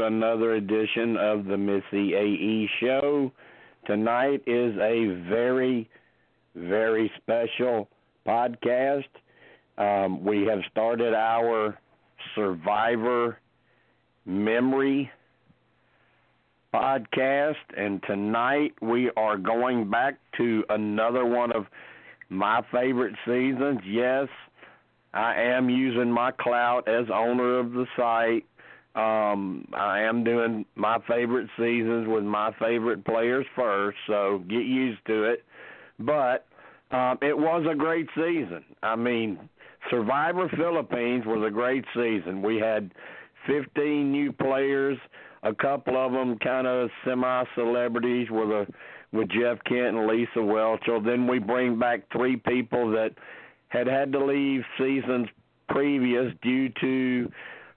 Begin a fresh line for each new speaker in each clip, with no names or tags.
another edition of the Missyae Show. Tonight is a very, very special podcast. Um, we have started our Survivor Memory podcast, and tonight we are going back to another one of my favorite seasons. Yes, I am using my clout as owner of the site. Um, I am doing my favorite seasons with my favorite players first, so get used to it. But um, it was a great season. I mean, Survivor Philippines was a great season. We had 15 new players, a couple of them kind of semi celebrities with a with Jeff Kent and Lisa Whelchel. Then we bring back three people that had had to leave seasons previous due to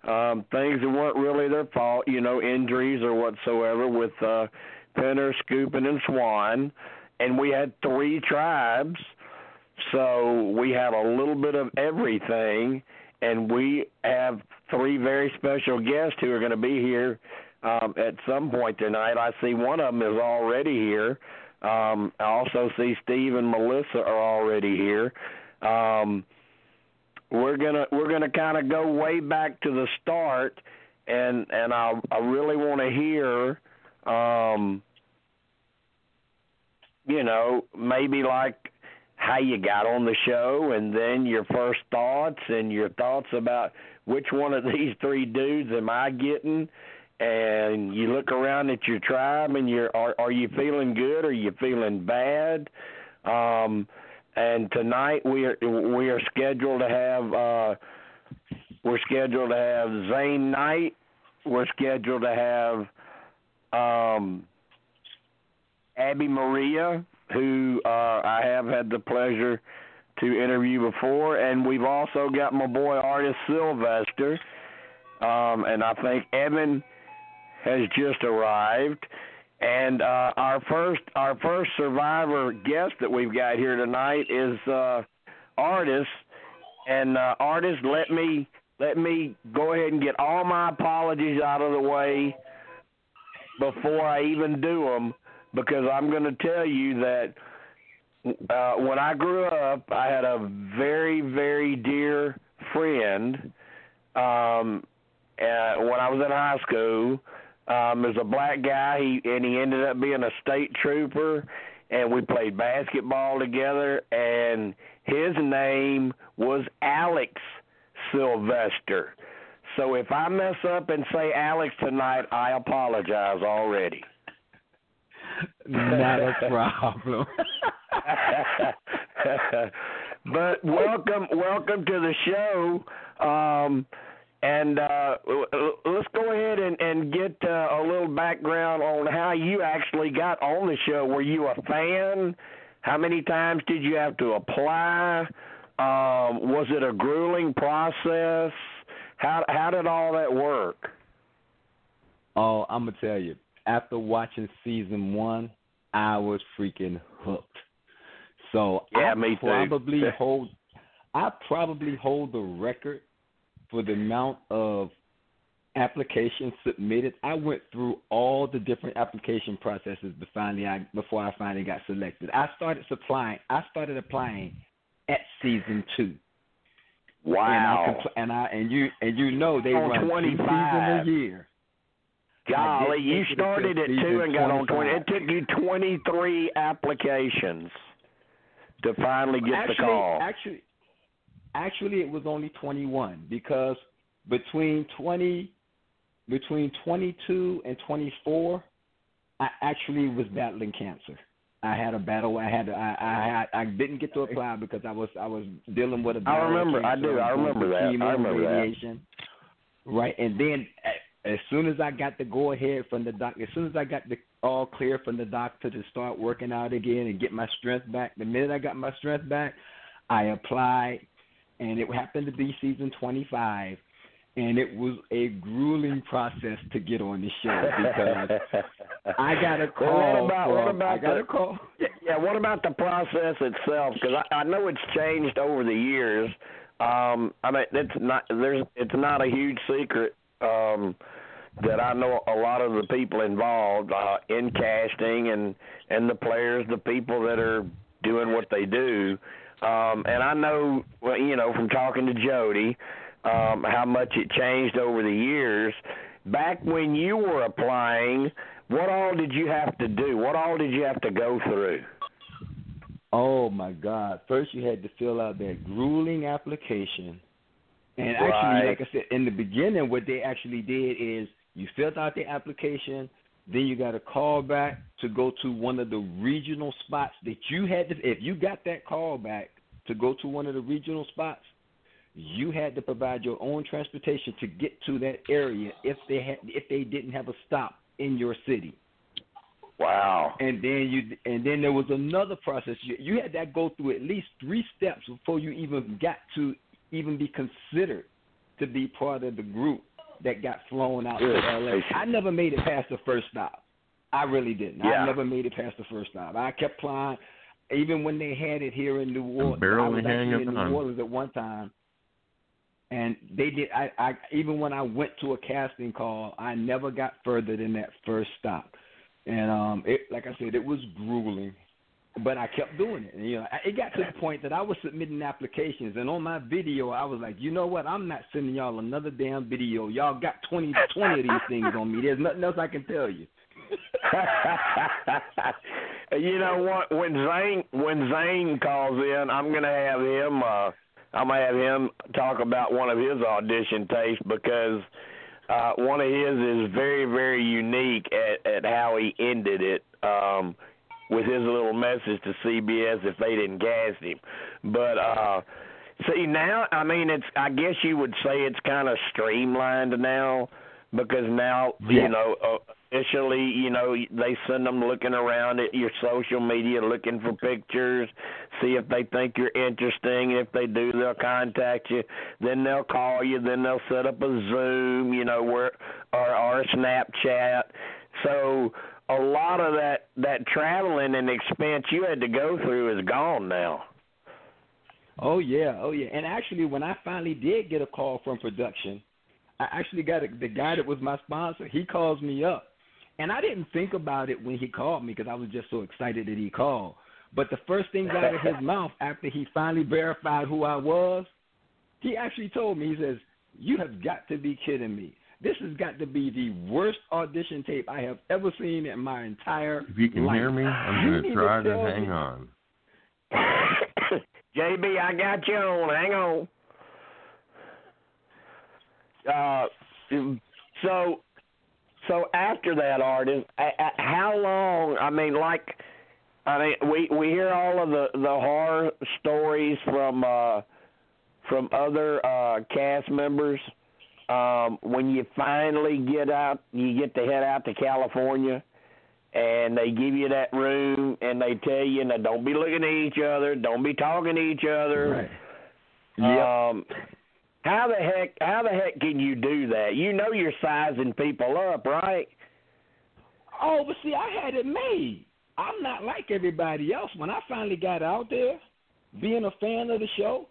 um, things that weren't really their fault, you know, injuries or whatsoever with uh, Penner, Skupin, and Swan. And we had three tribes, so we have a little bit of everything. And we have three very special guests who are going to be here um, at some point tonight. I see one of them is already here. Um, I also see Steve and Melissa are already here. Um, we're gonna we're gonna kind of go way back to the start, and and I I really want to hear, um, you know, maybe like how you got on the show, and then your first thoughts and your thoughts about which one of these three dudes am I getting. And you look around at your tribe, and you're are are you feeling good? Are you feeling bad? Um, and tonight we are we are scheduled to have uh, we're scheduled to have Zane Knight. We're scheduled to have um, Abi-Maria, who uh, I have had the pleasure to interview before, and we've also got my boy Artis Silvester, um, and I think Evan has just arrived. And uh, our first our first survivor guest that we've got here tonight is uh, Artis. And uh, Artis, let me let me go ahead and get all my apologies out of the way before I even do them, because I'm going to tell you that uh, when I grew up, I had a very very dear friend. Um, when I was in high school um, is a black guy, he and he ended up being a state trooper, and we played basketball together. And his name was Alex Sylvester. So if I mess up and say Alex tonight, I apologize already.
Not a problem.
but welcome, welcome to the show. Um, and uh, let's go ahead and, and get uh, a little background on how you actually got on the show. Were you a fan? How many times did you have to apply? Um, was it a grueling process? How how did all that work?
Oh, I'm gonna tell you. After watching season one, I was freaking hooked. So
yeah,
I
me
probably
too.
hold I probably hold the record for the amount of applications submitted. I went through all the different application processes finally I, before I finally got selected. I started supplying. I started applying at season two.
Wow.
And I, and, I, and you and you know they
on
run
25.
two seasons a year.
Golly, you started at two and got on twenty. It took you twenty three applications to finally get
actually,
the call.
Actually, actually, it was only 21 because between 20, between 22 and 24, I actually was battling cancer. I had a battle. I had. I. I. Had, I didn't get to apply because I was. I was dealing with a.
I remember. I do. I remember that. I remember that.
Right, and then as soon as I got the go ahead from the doc, as soon as I got the all clear from the doctor to start working out again and get my strength back, the minute I got my strength back, I applied, and it happened to be season 25, and it was a grueling process to get on the show because I got a
Well,
call.
what about what about
I got
the,
a call.
Yeah, yeah, what about the process itself? Because I, I know it's changed over the years. Um, I mean, it's not there's it's not a huge secret. Um, that I know a lot of the people involved uh, in casting and and the players, the people that are doing what they do. Um, and I know, well, you know, from talking to Jody, um, how much it changed over the years. Back when you were applying, what all did you have to do? What all did you have to go through?
Oh my God! First, you had to fill out that grueling application, and actually, like I said in the beginning, what they actually did is you filled out the application, then you got a call back to go to one of the regional spots that you had to. If you got that call back to go to one of the regional spots, you had to provide your own transportation to get to that area if they had if they didn't have a stop in your city
Wow.
and then you and then there was another process. You, you had to go through at least three steps before you even got to even be considered to be part of the group that got flown out
Good
to LA. I never made it past the first stop. I really didn't.
Yeah.
I never made it past the first stop. I kept flying, even when they had it here in New Orleans. I
barely
was actually in New. Orleans at one time, and they did. I, I even when I went to a casting call, I never got further than that first stop. And um, it like I said, it was grueling, but I kept doing it. And, you know, it got to the point that I was submitting applications, and on my video, I was like, you know what? I'm not sending y'all another damn video. Y'all got 20, 20 of these things on me. There's nothing else I can tell you.
you know what? When Zane when Zane calls in, I'm gonna have him. uh I'm gonna have him talk about one of his audition tapes because uh one of his is very very unique at at how he ended it. Um with his little message to CBS if they didn't gas him. But uh see now I mean it's I guess you would say it's kind of streamlined now because now
Yeah.
you know uh, officially you know they send them looking around at your social media looking for pictures see if they think you're interesting if they do they'll contact you then they'll call you then they'll set up a zoom you know where or or a snapchat so a lot of that that traveling and expense you had to go through is gone now
Oh yeah, oh yeah. And actually, when I finally did get a call from production, I actually got a, the guy that was my sponsor. He calls me up, and I didn't think about it when he called me because I was just so excited that he called. But the first thing out of his mouth after he finally verified who I was, he actually told me, he says, "You have got to be kidding me. This has got to be the worst audition tape I have ever seen in my entire life.
If you can
life.
hear me, I'm going to try to hang
me-
on.
JB, I got you on. Hang on. Uh, so, so after that, Artis, a- a- how long? I mean, like, I mean, we we hear all of the the horror stories from uh, from other uh, cast members. Um, when you finally get out, you get to head out to California and they give you that room and they tell you now don't be looking at each other, don't be talking to each other.
Right. Yep.
Um how the heck how the heck can you do that? You know you're sizing people up, right?
Oh, but see, I had it made. I'm not like everybody else. When I finally got out there, being a fan of the show,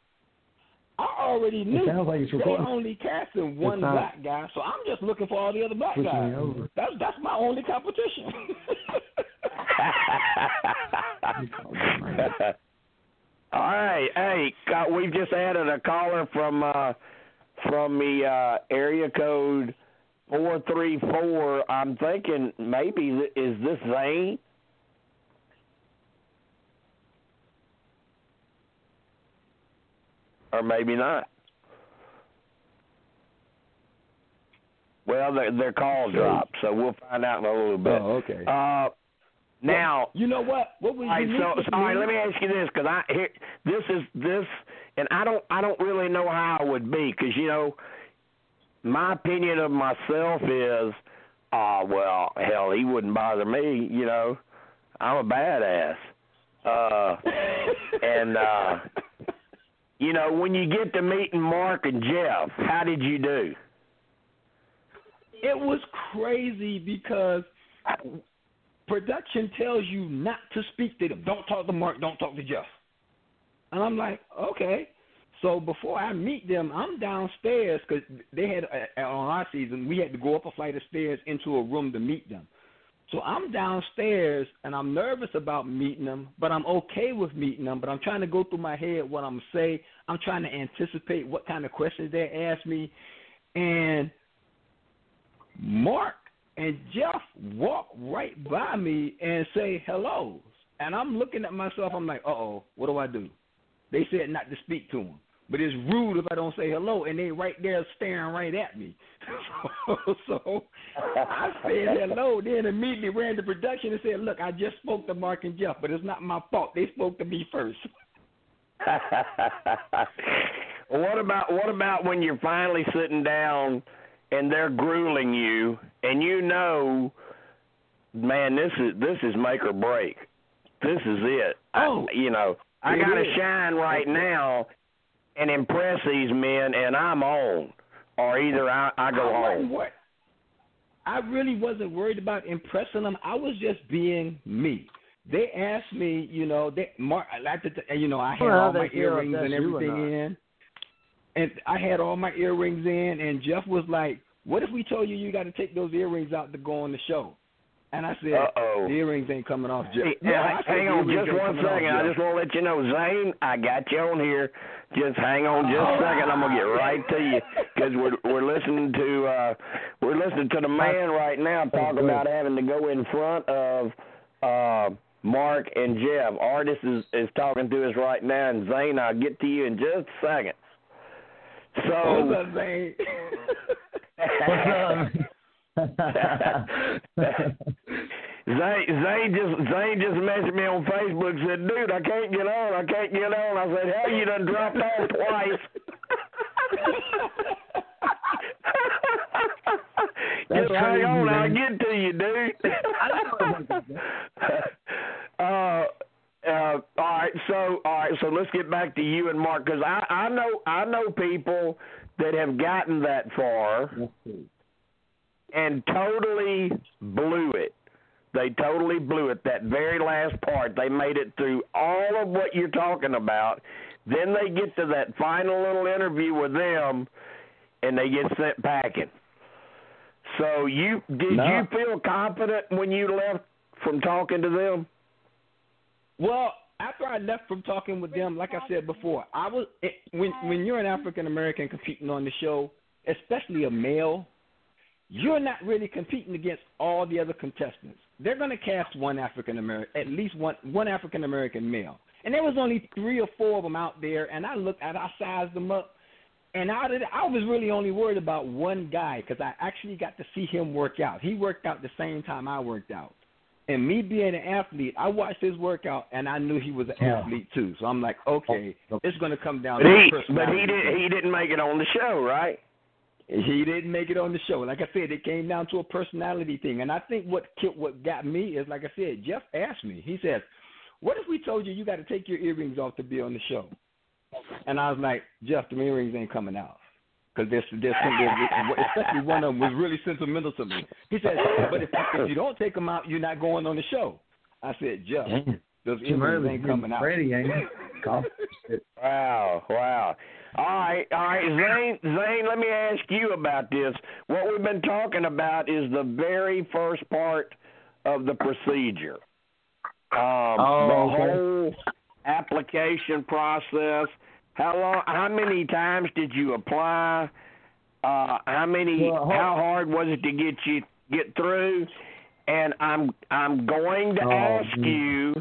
I already knew
sounds like it's
they
recording.
only casting one
not-
black guy, so I'm just looking for all the other black guys. That's that's my only competition.
All right, hey, we've just added a caller from uh from the uh area code four three four. I'm thinking maybe th- is this Zane? Or maybe not. Well, their their call dropped, so we'll find out in a little bit.
oh, okay.
Uh, now,
you know what? What was
all right, so, so all right, let me ask you this because I here this is this, and I don't I don't really know how it would be because you know, my opinion of myself is, ah, well, hell, he wouldn't bother me. You know, I'm a badass. Uh, and uh, you know, when you get to meeting Mark and Jeff, how did you do?
it was crazy because production tells you not to speak to them. Don't talk to Mark. Don't talk to Jeff. And I'm like, okay. So before I meet them, I'm downstairs because they had uh, on our season we had to go up a flight of stairs into a room to meet them. So I'm downstairs and I'm nervous about meeting them, but I'm okay with meeting them. But I'm trying to go through my head what I'm say. I'm trying to anticipate what kind of questions they ask me, and Mark and Jeff walk right by me and say hello. And I'm looking at myself. I'm like, uh oh, what do I do? They said not to speak to them. But it's rude if I don't say hello, and they right there staring right at me. so, so I said hello, then immediately ran to production and said, "Look, I just spoke to Mark and Jeff, but it's not my fault. They spoke to me first.
what about what about when you're finally sitting down and they're grueling you, and you know, man, this is this is make or break. This is it.
Oh,
I, you know, I got to shine right now and impress these men, and I'm on, or either I, I go
I
home.
What? I really wasn't worried about impressing them. I was just being me. They asked me, you know, they Mark, I like to, you know, I had
well,
all my earrings and everything in, and I had all my earrings in, and Jeff was like, "What if we told you you got to take those earrings out to go on the show?" And I said,
Uh-oh.
"The earrings ain't coming off, Jeff."
Hey,
no,
hang
I said,
hang on just
ain't
one
coming.
I just want to let you know, Zane, I got you on here. Just hang on just a second. I'm gonna get right to you because we're we're listening to uh we're listening to the man right now talk about having to go in front of uh Mark and Jeff. Artis is is talking to us right now, and Zane, I'll get to you in just a second. So.
What's up, Zane?
Zane, Zane just Zane just messaged me on Facebook said, "Dude, I can't get on. I can't get on." I said, "Hell, you done dropped off twice."
That's
just hang on, I'll get to you, dude. uh, uh, all right, so all right, so let's get back to you and Mark because I I know I know people that have gotten that far and totally blew it. They totally blew it. That very last part, they made it through all of what you're talking about. Then they get to that final little interview with them, and they get sent packing. So you did
No.
you feel confident when you left from talking to them?
Well, after I left from talking with them, like I said before, I was it, when when you're an African American competing on the show, especially a male, you're not really competing against all the other contestants. They're going to cast one African American, at least one one African American male, and there was only three or four of them out there. And I looked at, I sized them up, and out of the, I was really only worried about one guy because I actually got to see him work out. He worked out the same time I worked out. And me being an athlete, I watched his workout and I knew he was an
Yeah.
athlete too. So I'm like, okay, oh, it's going to come down
But
to
he but he didn't. he didn't make it on the show, right?
He didn't make it on the show. Like I said, it came down to a personality thing. And I think what what got me is, like I said, Jeff asked me. He says, "What if we told you you got to take your earrings off to be on the show?" And I was like, "Jeff, the earrings ain't coming out." Because there's, there's, especially one of them was really sentimental to me. He said, "But if, if you don't take them out, you're not going on the show." I said, "Jeff. Those
early.
ain't coming out."
Ain't it?
Wow, wow. All right, all right, Zane. Zane, let me ask you about this. What we've been talking about is the very first part of the procedure. Um,
Oh,
the
okay.
whole application process. How long? How many times did you apply? Uh, how many?
Well,
how hard was it to get you get through? And I'm I'm going to
Oh,
ask you.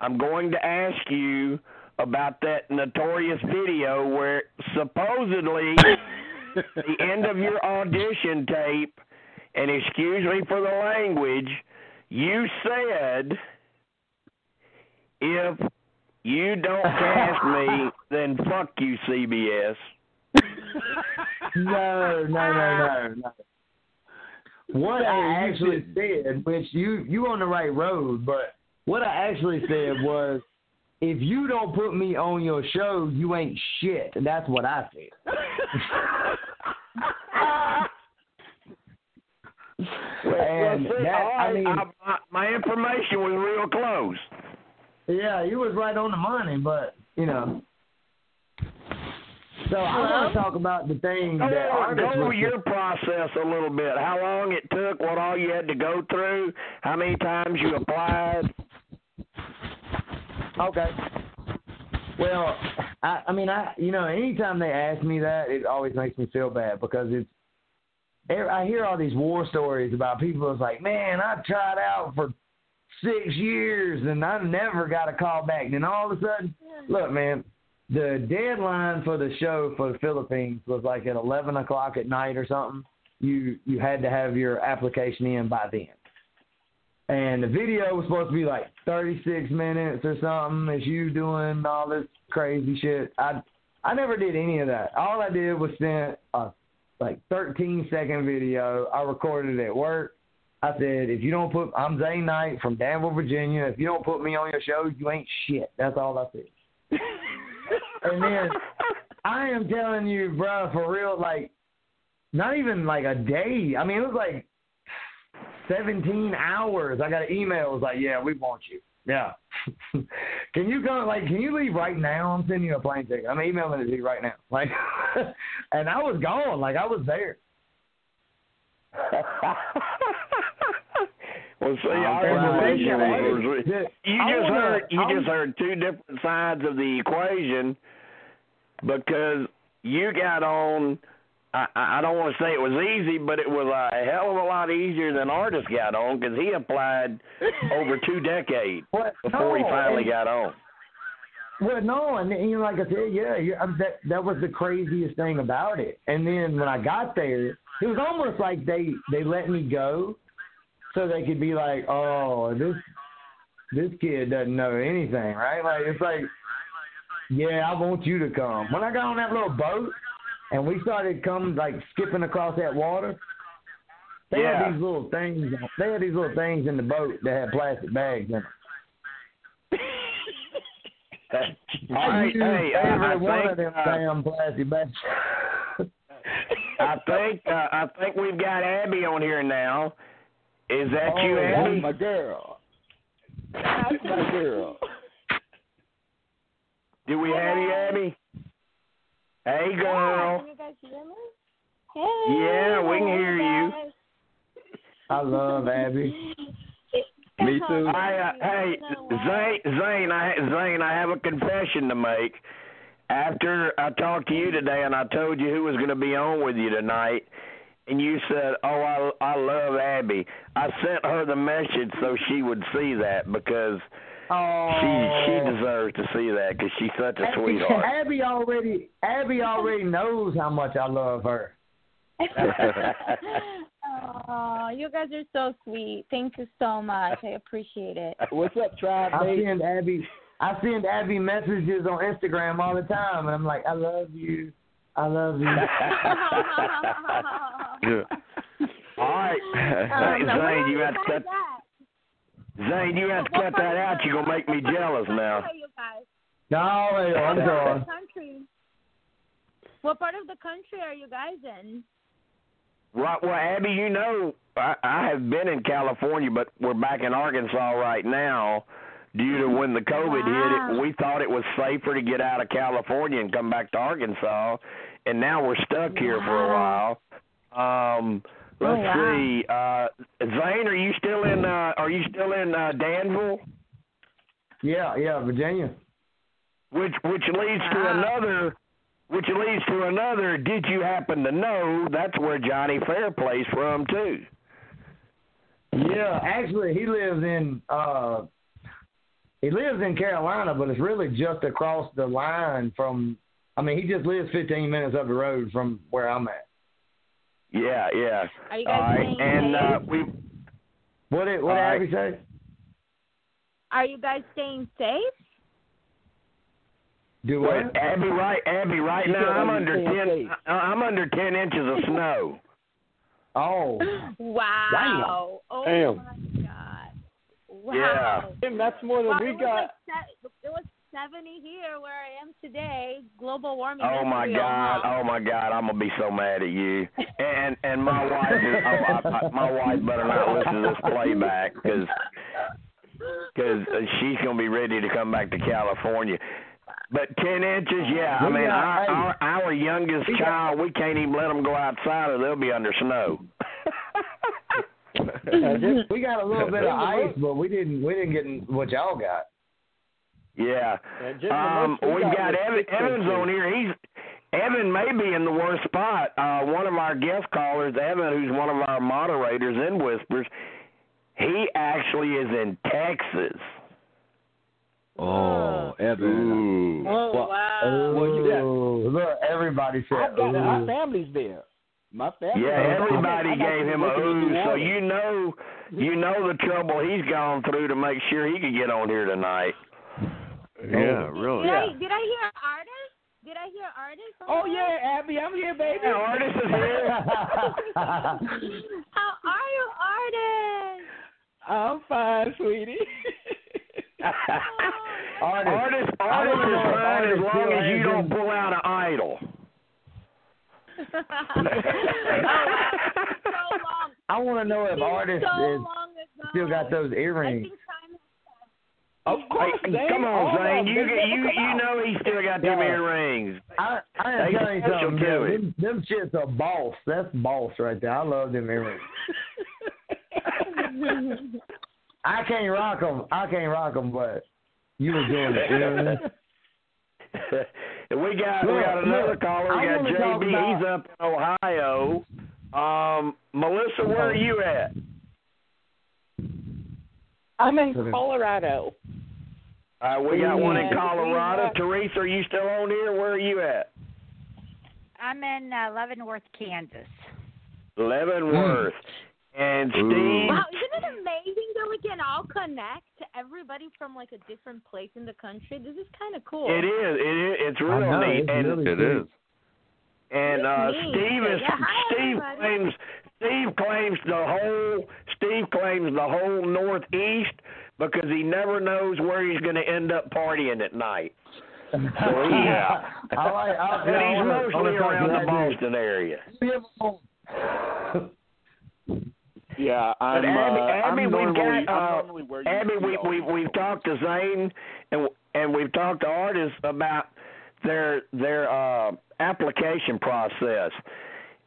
I'm going to ask you about that notorious video where supposedly the end of your audition tape, and excuse me for the language, you said, if you don't cast me, then fuck you, CBS.
No, no, no, no, no. What I actually said, which you you on the right road, but what I actually said was, if you don't put me on your show, you ain't shit. And that's what I said. and
well, see,
that,
all
I mean,
I, my, my information was real close.
yeah, you was right on the money, but you know, So I want to talk about the thing
Go,
that artists
go over
was-
your process a little bit. How long it took, what all you had to go through, how many times you applied.
Okay. Well, I, I mean, I you know, anytime they ask me that, it always makes me feel bad because it's. Er, I hear all these war stories about people that's like, man, I tried out for six years and I never got a call back. Then all of a sudden, look, man, the deadline for the show for the Philippines was like at eleven o'clock at night or something. You you had to have your application in by then and the video was supposed to be like 36 minutes or something. As you doing all this crazy shit. I I never did any of that. All I did was send a like 13 second video. I recorded it at work. I said, if you don't put, I'm Zane Knight from Danville, Virginia. If you don't put me on your show, you ain't shit. That's all I said. and then I am telling you, bro, for real, like not even like a day. I mean, it was like 17 hours. I got an email. It was like, yeah, we want you. Yeah. can you come? Like, can you leave right now? I'm sending you a plane ticket. I'm emailing it to you right now. Like, and I was gone. Like, I was there.
well, see, our
glad
information
you
was,
did.
you just
wanna-
heard you just heard two different sides of the equation because you got on. I, I don't want to say it was easy, but it was a hell of a lot easier than Artis got on because he applied over two decades
What?
before he finally
and-
got on.
Well, no, and you know, like I said, yeah, yeah I- that that was the craziest thing about it. And then when I got there, it was almost like they they let me go, so they could be like, oh, this this kid doesn't know anything, right? Like it's like, yeah, I want you to come. When I got on that little boat, and we started coming like skipping across that water. They
Yeah.
had these little things. They had these little things in the boat that had plastic bags in them.
All
I used
hey, uh,
every
I
one
think
of them
uh,
damn plastic bags.
I think uh, I think we've got Abby on here now. Is that you,
oh,
Abby?
my girl. That's my girl.
Do we have you, Abby? Hey, girl.
Can you guys hear me? Hey.
Yeah, we can hear you.
I love Abby.
Me too.
I, uh, hey, Zane, Zane, I, Zane, I have a confession to make. After I talked to you today and I told you who was going to be on with you tonight, and you said, "Oh, I, I love Abby," I sent her the message so she would see that because
Oh,
she she deserves to see that because she's such a
Abby,
sweetheart.
Abby already Abby already knows how much I love her.
oh, you guys are so sweet. Thank you so much. I appreciate it.
What's up, Tribe
I send Abby I send Abby messages on Instagram all the time, and I'm like, I love you, I love you.
Yeah. All right,
Um,
Zane,
where are
Zane, you have to
guys
cut.
at?
Zane, you have to cut that out. You're gonna make me jealous
part
now.
country are you guys?
no, I'm
What part
going.
of the country? What part of the country are you guys in?
Right. Well, Abby, you know, I, I have been in California, but we're back in Arkansas right now. Due to when the COVID hit, it, we thought it was safer to get out of California and come back to Arkansas, and now we're stuck here for a while. Um, let's
Oh, wow.
see. Uh, Zane, are you still in? Uh, are you still in uh, Danville?
Yeah, yeah, Virginia.
Which which leads to
Wow.
another which leads to another did you happen to know that's where Johnny Fairplay's from too.
Yeah, actually, he lives in uh, he lives in Carolina, but it's really just across the line from. I mean, he just lives 15 minutes up the road from where I'm at.
Yeah, yeah.
Are you guys
right.
staying
And
safe?
uh we
What did what
All
did
right.
Abby say?
Are you guys staying safe?
Do what?
wait, Abby right Abby right now I'm
are you
under 10
safe?
I- I'm under 10 inches of snow.
Oh,
Wow. Oh
Damn.
my god. Wow.
Yeah.
Damn, that's more than
Wow,
we
it was
got.
Like it was 70 here where I am today. Global warming.
Oh my
real,
God!
huh?
Oh my God! I'm gonna be so mad at you. And and my wife is. Oh, I, I, my wife better not listen to this playback because because she's gonna be ready to come back to California. But ten inches, yeah. I mean, our, our our youngest child, we can't even let them go outside, or they'll be under snow.
we got a little bit of ice, but we didn't we didn't get what y'all got.
Yeah.
Yeah,
Um,
we
we've
got
got Evan, Evans
inches.
on here. He's Evan may be in the worst spot. Uh, one of our guest callers, Evan, who's one of our moderators in Whispers, he actually is in Texas.
Oh, Evan.
Ooh.
Oh
Well,
wow.
well, you got-
look, everybody said.
I've got my family's there. My family.
Yeah, everybody
I got
gave him a ooh, so you know, you know the trouble he's gone through to make sure he could get on here tonight.
Oh, yeah, really.
Did I did I hear Artis? Did I hear Artis? on
Oh yeah, Abby, I'm here, baby.
Yeah, Artis is here.
How are you, Artis?
I'm fine, sweetie.
Oh,
artist,
Artis,
I
Artis
is
know if
fine as long as you don't pull out an idol.
oh. So long.
I want to know if
It's
Artis
so
is still got those
I
earrings.
Think time
of course,
Hey,
Zane.
come on, Zane. You
them,
you you know he still got them
Yeah.
earrings.
I I am
They
you something.
to
man.
it.
Them, them shits are boss. That's boss right there. I love them earrings. I can't rock them. I can't rock them, but you were doing it. You know what I mean?
We got we got another
look,
caller. We
I
got JB.
about-
He's up in Ohio. Um, Melissa, where are you at?
I'm in Colorado.
Uh, we got one in
Yeah.
Colorado. Teresa, are you still on here? Where are you at?
I'm in uh, Leavenworth, Kansas.
Leavenworth. And Steve.
Wow, isn't it amazing that we can all connect to everybody from like a different place in the country? This is kind of cool.
It is. It is. It's real
know,
neat.
it's
and
really
It
sweet.
is.
and uh, Steve is.
Yeah, hi,
Steve
everybody.
claims. Steve claims the whole. Steve claims the whole Northeast because he never knows where he's going to end up partying at night. So yeah.
I like. I,
But
I
he's
wanna-
mostly
wanna
around the
to that.
Boston area.
Yeah, I'm.
Abby,
uh,
Abby,
I'm
we've
normally,
got, uh,
I'm normally where you
Abby,
see
we we we've talked to Zane and and we've talked to artists about their their uh, application process.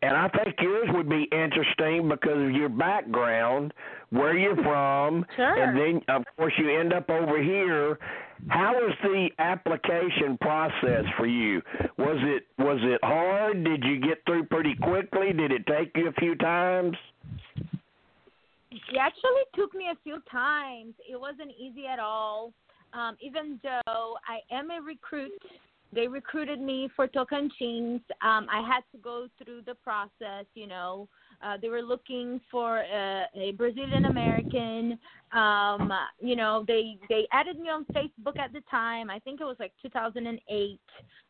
And I think yours would be interesting because of your background, where you're from,
Sure.
and then of course you end up over here. How was the application process for you? Was it was it hard? Did you get through pretty quickly? Did it take you a few times?
It actually took me a few times. It wasn't easy at all. Um, even though I am a recruit, they recruited me for Tocantins. Um, I had to go through the process. You know, uh, they were looking for a, a Brazilian American. Um, you know, they they added me on Facebook at the time. I think it was like 2008.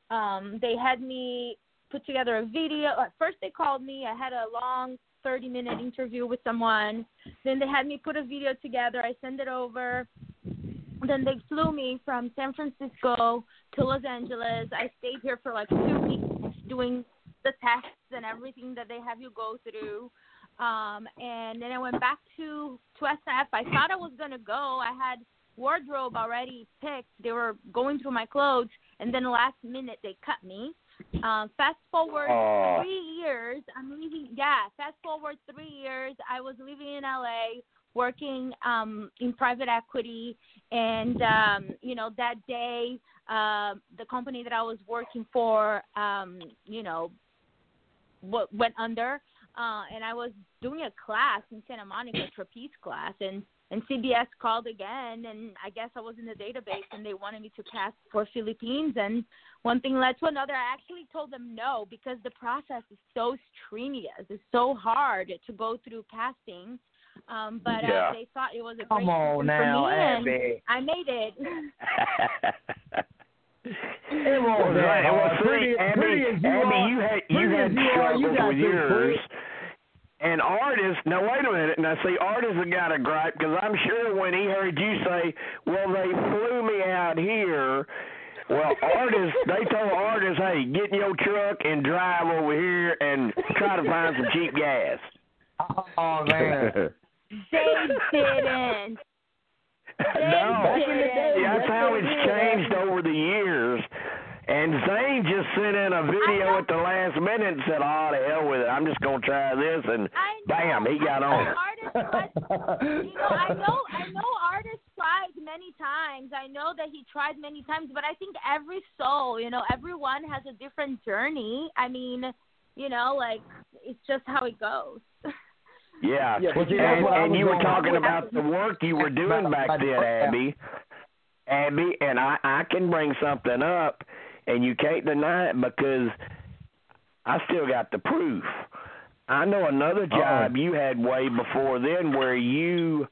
Um, they had me put together a video. At first, they called me. I had a long 30 minute interview with someone. Then they had me put a video together. I sent it over. Then they flew me from San Francisco to Los Angeles. I stayed here for like two weeks doing the tests and everything that they have you go through. Um, and then I went back to to SF. I thought I was gonna go. I had wardrobe already picked. They were going through my clothes, and then last minute they cut me. Um, fast forward three years. I'm leaving. Yeah, fast forward three years. I was living in LA, working um, in private equity, and um, you know that day, uh, the company that I was working for, um, you know, w- went under, uh, and I was doing a class in Santa Monica, trapeze class, and and CBS called again, and I guess I was in the database, and they wanted me to cast for Philippines, and one thing led to another. I actually told them no because the process is so strenuous. It's so hard to go through casting. Um, but
Yeah.
uh, they thought it was a
Come
great
on
season
now,
for me, and
Abby.
I made it.
It won't
Well, right, well,
hard.
see,
Pretty-
Abby,
pretty as you
Abby,
are-
you had you had
as you are, you got
with
some
yours. And artists, now wait a minute. Now see, artists have got a gripe because I'm sure when he heard you say, "Well, they flew me out here," well, artists they told artists, "Hey, get in your truck and drive over here and try to find some cheap gas."
Oh man.
they didn't.
no,
Back in the day,
that's how it's changed over the years. and Zane just sent in a video at the last minute and said, "Oh, the hell with it! I'm just gonna try this," and
I know,
bam, he got on.
Artists, you know, I know, I know artists tried many times. I know that he tried many times, but I think every soul, you know, everyone has a different journey. I mean, you know, like it's just how it goes.
Yeah,
Yeah, but see, that's
and, and you were
going-
talking about the work you were doing back then, Abby. Abby, and I I can bring something up, and you can't deny it because I still got the proof. I know another job you had way before then where you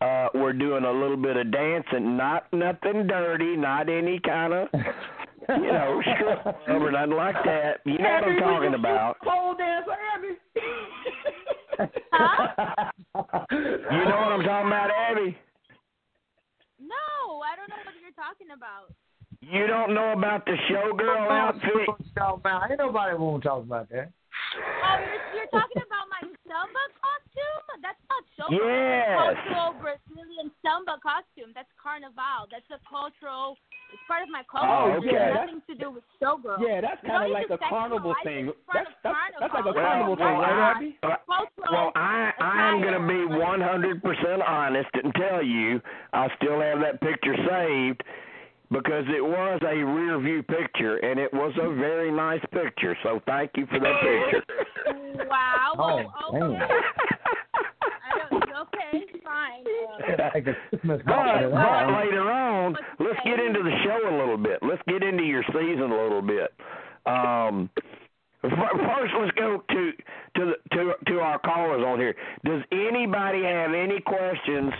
uh were doing a little bit of dancing, not nothing dirty, not any kind of you know strip club or nothing like that. You know what I'm talking about.
Pole dancer, Abby.
Huh?
You know what I'm talking about, Abby?
No, I don't know what you're talking about.
You don't know about the showgirl outfit?
Ain't nobody want to talk about that.
Oh, you're, you're talking about my samba costume? That's not show.
Yes.
Cultural Brazilian samba costume. That's carnival. That's a cultural. It's part of my culture.
Oh,
It
okay.
has nothing to do with showgirl.
Yeah, that's kind of like
need
a carnival
sexualize
thing.
it in front
That's, that's, that's like a
carnival.
carnival
well,
thing, right,
I-
Abby?
uh, Well, I I'm going to be 100% honest and tell you I still have that picture saved because it was a rear view picture and it was a very nice picture. So thank you for that picture.
Wow.
Oh,
okay. I fine. Uh,
like a Christmas
But, but later on, let's get into the show a little bit. Let's get into your season a little bit. Um, first, let's go to to the, to to our callers on here. Does anybody have any questions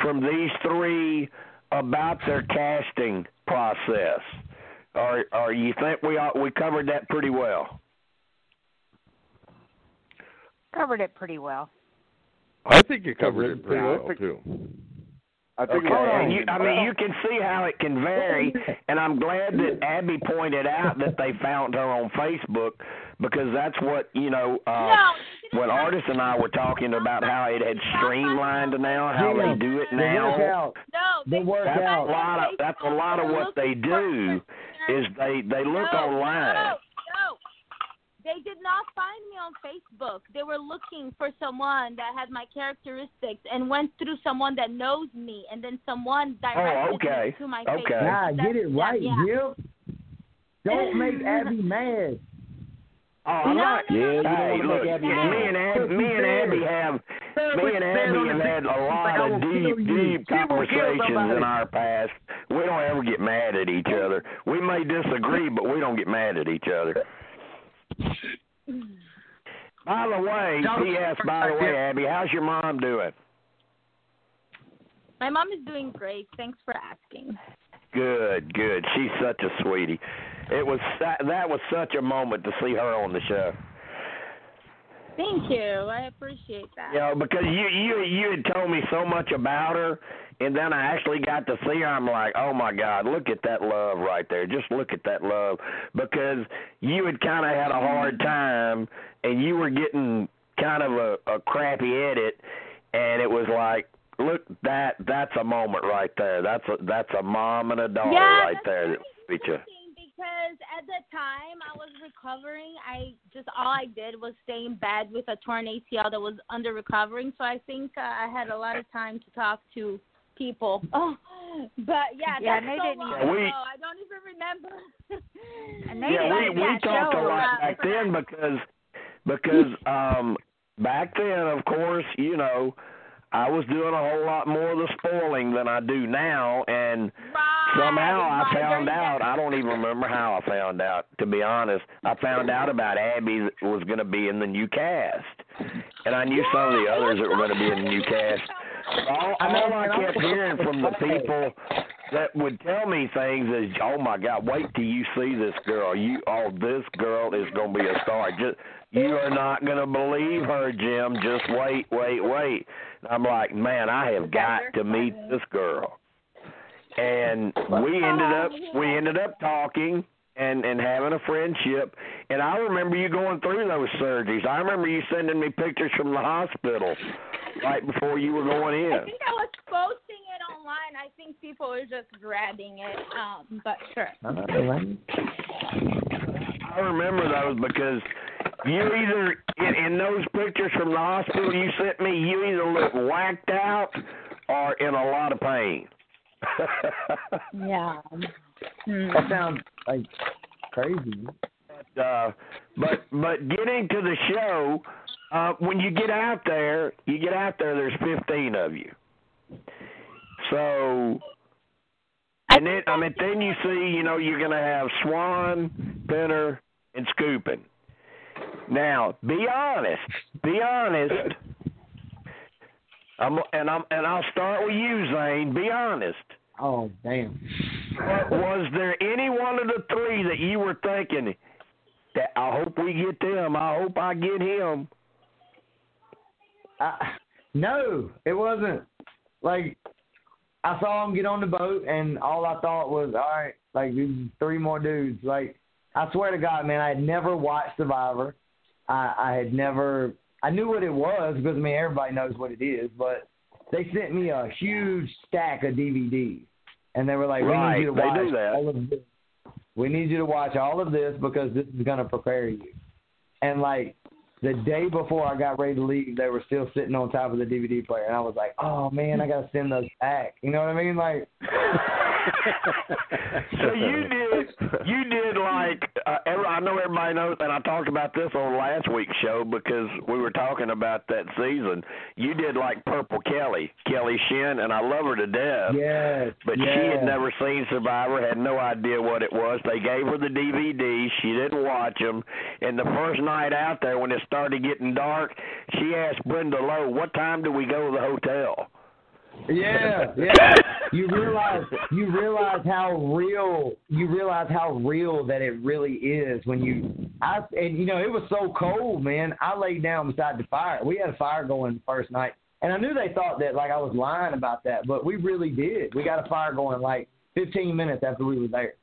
from these three about their casting process, or or you think we all, we covered that pretty well?
Covered it pretty well.
I think you covered it pretty well too.
I think
Okay,
it's-
and you, I mean, you can see how it can vary, and I'm glad that Abby pointed out that they found her on Facebook because that's what you know. Uh,
no, you didn't
when
have
and I were talking about how it had streamlined now, how they do it
The
now.
workout.
No,
The
they,
workout.
That's a
out.
lot of that's a lot of what they do is they they look
no,
online.
No, no. They did not find me on Facebook. They were looking for someone that had my characteristics and went through someone that knows me, and then someone oh, directed
okay.
me to my
Okay.
Facebook.
Nah, get it right,
yeah.
Jim. Don't make Abby mad.
Oh, I'm
No,
not.
no, no,
Yeah, you
no.
don't
Hey,
wanna
look,
make Abby
me and Ab, me and Abby have me and Abby have had a lot of deep, deep conversations in our past. We don't ever get mad at each other. We may disagree, but we don't get mad at each other. By the way, P.S. By the way, Abby, how's your mom doing?
My mom is doing great. Thanks for asking.
Good, good. She's such a sweetie. It was that that was such a moment to see her on the show.
Thank you. I appreciate that.
You know, because you you you had told me so much about her, and then I actually got to see her. I'm like, oh my God, look at that love right there. Just look at that love, because you had kind of had a hard time, and you were getting kind of a, a crappy edit, and it was like, look that that's a moment right there. That's a that's a mom and a daughter
yeah,
right there. feature.
interesting because at the time I was recovering, I just all I did was stay in bed with a torn ACL that was under recovering. So I think uh, I had a lot of time to talk to people. Oh, but yeah,
Yeah,
that's
and they
so
didn't
long
even- We-
ago. I don't even remember.
And they
yeah, we
didn't
we
even
talked a lot back then
that.
because because um back then of course you know I was doing a whole lot more of the spoiling than I do now and
right,
somehow I found out I don't even remember how I found out to be honest I found out about Abby was going to be in the new cast and I knew some of the others that were going to be in the new cast all, all I kept hearing from the people that would tell me things is, "Oh my God, wait till you see this girl. You, oh, this girl is going to be a star. Just, you are not going to believe her, Jim. Just wait, wait, wait." And I'm like, man, I have got to meet this girl. And we ended up, we ended up talking and and having a friendship. And I remember you going through those surgeries. I remember you sending me pictures from the hospital right before you were going in.
I think I was posting it online. I think people were just grabbing it. Um, but sure.
I remember those because you either in, in those pictures from the hospital you sent me, you either look whacked out or in a lot of pain.
Yeah. Hmm.
That sounds like crazy.
uh, but but getting to the show, uh, when you get out there, you get out there. There's 15 of you. So, and then I mean, then you see, you know, you're gonna have Swan, Penner, and Skupin. Now, be honest. Be honest. I'm, and I'm and I'll start with you, Zane. Be honest.
Oh damn.
Was there any one of the three that you were thinking that I hope we get them? I hope I get him.
I, no, it wasn't. Like I saw him get on the boat, and all I thought was, all right, like these three more dudes. Like I swear to God, man, I had never watched Survivor. I, I had never. I knew what it was because I mean everybody knows what it is, but they sent me a huge stack of DVDs, and they were like, "We need you to watch all of this. We need you to watch all of this because this is going to prepare you." And like the day before I got ready to leave, they were still sitting on top of the DVD player, and I was like, "Oh man, I got to send those back." You know what I mean? Like,
so you did you did like uh, every, I know everybody knows and I talked about this on last week's show because we were talking about that season. You did like Purple Kelly, Kelly Shinn, and I love her to death.
yes,
But she had never seen Survivor, had no idea what it was. They gave her the DVD. She didn't watch them. And the first night out there, when it started getting dark, she asked Brenda Lowe, "What time do we go to the hotel?"
Yeah, yeah. you realize you realize how real you realize how real that it really is when you I and you know it was so cold, man. I laid down beside the fire. We had a fire going the first night, and I knew they thought that like I was lying about that, but we really did. We got a fire going like 15 minutes after we were there.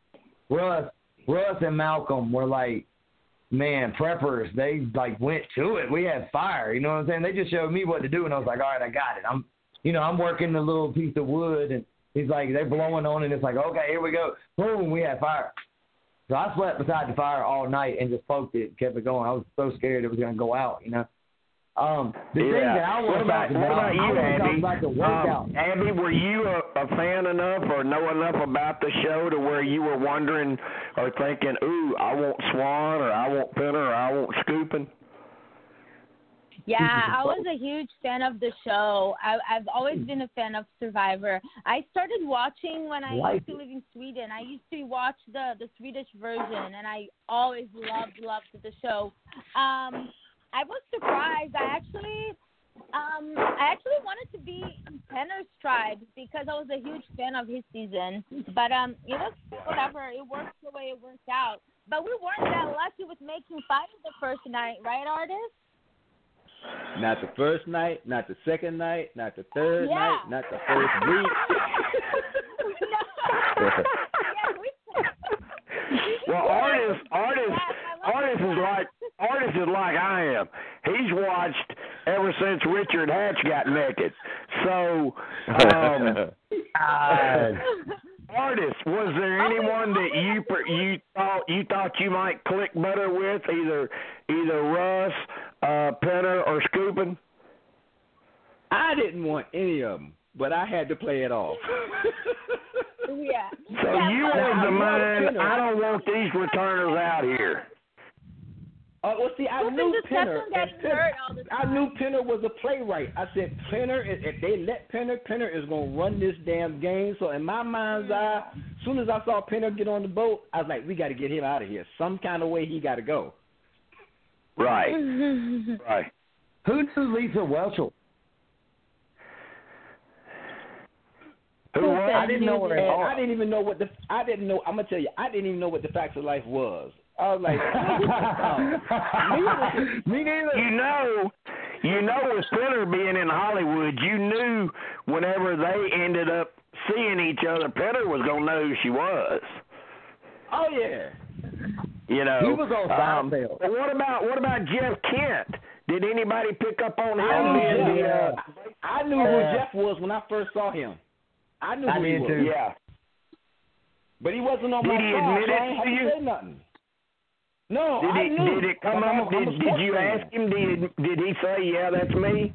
Russ, Russ and Malcolm were like, man, preppers. They like went to it. We had fire. You know what I'm saying? They just showed me what to do, and I was like, all right, I got it. I'm you know, I'm working the little piece of wood, and he's like, they're blowing on it. It's like, okay, here we go. Boom, we had fire. So I slept beside the fire all night and just poked it, kept it going. I was so scared it was going to go out, you know. Um, the thing
yeah.
that I
what
want to
about, what
about,
about you,
want to talk
Abby?
about the workout.
Um, Abby, were you a, a fan enough or know enough about the show to where you were wondering or thinking, "Ooh, I want Swan or I want Penner or I want Skupin"?
Yeah, I was a huge fan of the show. I, I've always been a fan of Survivor. I started watching when I
Like
used to live in Sweden. I used to watch the the Swedish version, and I always loved loved the show. Um, I was surprised. I actually, um, I actually wanted to be in Penner's tribe because I was a huge fan of his season. But um, it was whatever. It worked the way it worked out. But we weren't that lucky with making fire the first night, right, Artis?
Not the first night, not the second night, not the third
Yeah.
night, not the first week.
Well, Artis, Artis,
Yes,
Artis is like Artis is like I am. He's watched ever since Richard Hatch got naked. So, um,
God.
Artis, was there anyone that you per- you thought you thought you might click better with, either either Russ, uh, Penner, or Skupin?
I didn't want any of them, but I had to play it off.
yeah.
So
yeah,
you
but-
was the
I
mind. I don't want these returners out here.
Uh, well, see, I
Who's
knew
the
Penner.
second getting
and Penner-
hurt all the
I knew Penner was a playwright. I said, Penner, if if they let Penner, Penner is going to run this damn game. So in my mind's eye, as soon as I saw Penner get on the boat, I was like, we got to get him out of here. Some kind of way he got to go.
Right, right.
Who knew Lisa Whelchel?
Who
Who
was?
I didn't know her at all.
I didn't even know what the I didn't know. I'm gonna tell you, I didn't even know what the facts of life was. I was like, oh.
Me neither.
You know, you know, with Penner being in Hollywood, you knew whenever they ended up seeing each other, Penner was gonna know who she was.
oh yeah.
You know,
He was on
um,
Seinfeld.
what about what about Jeff Kent? Did anybody pick up on him
I knew,
the? Uh,
I knew who Jeff was when I first saw him. I knew
I
who he was.
too.
Yeah.
But he wasn't on
Did
my
he
side,
admit it to
to
you?
say nothing. No,
Did
I
it
knew.
did it come up? Did did you ask him? Did did he say, "Yeah, that's me"?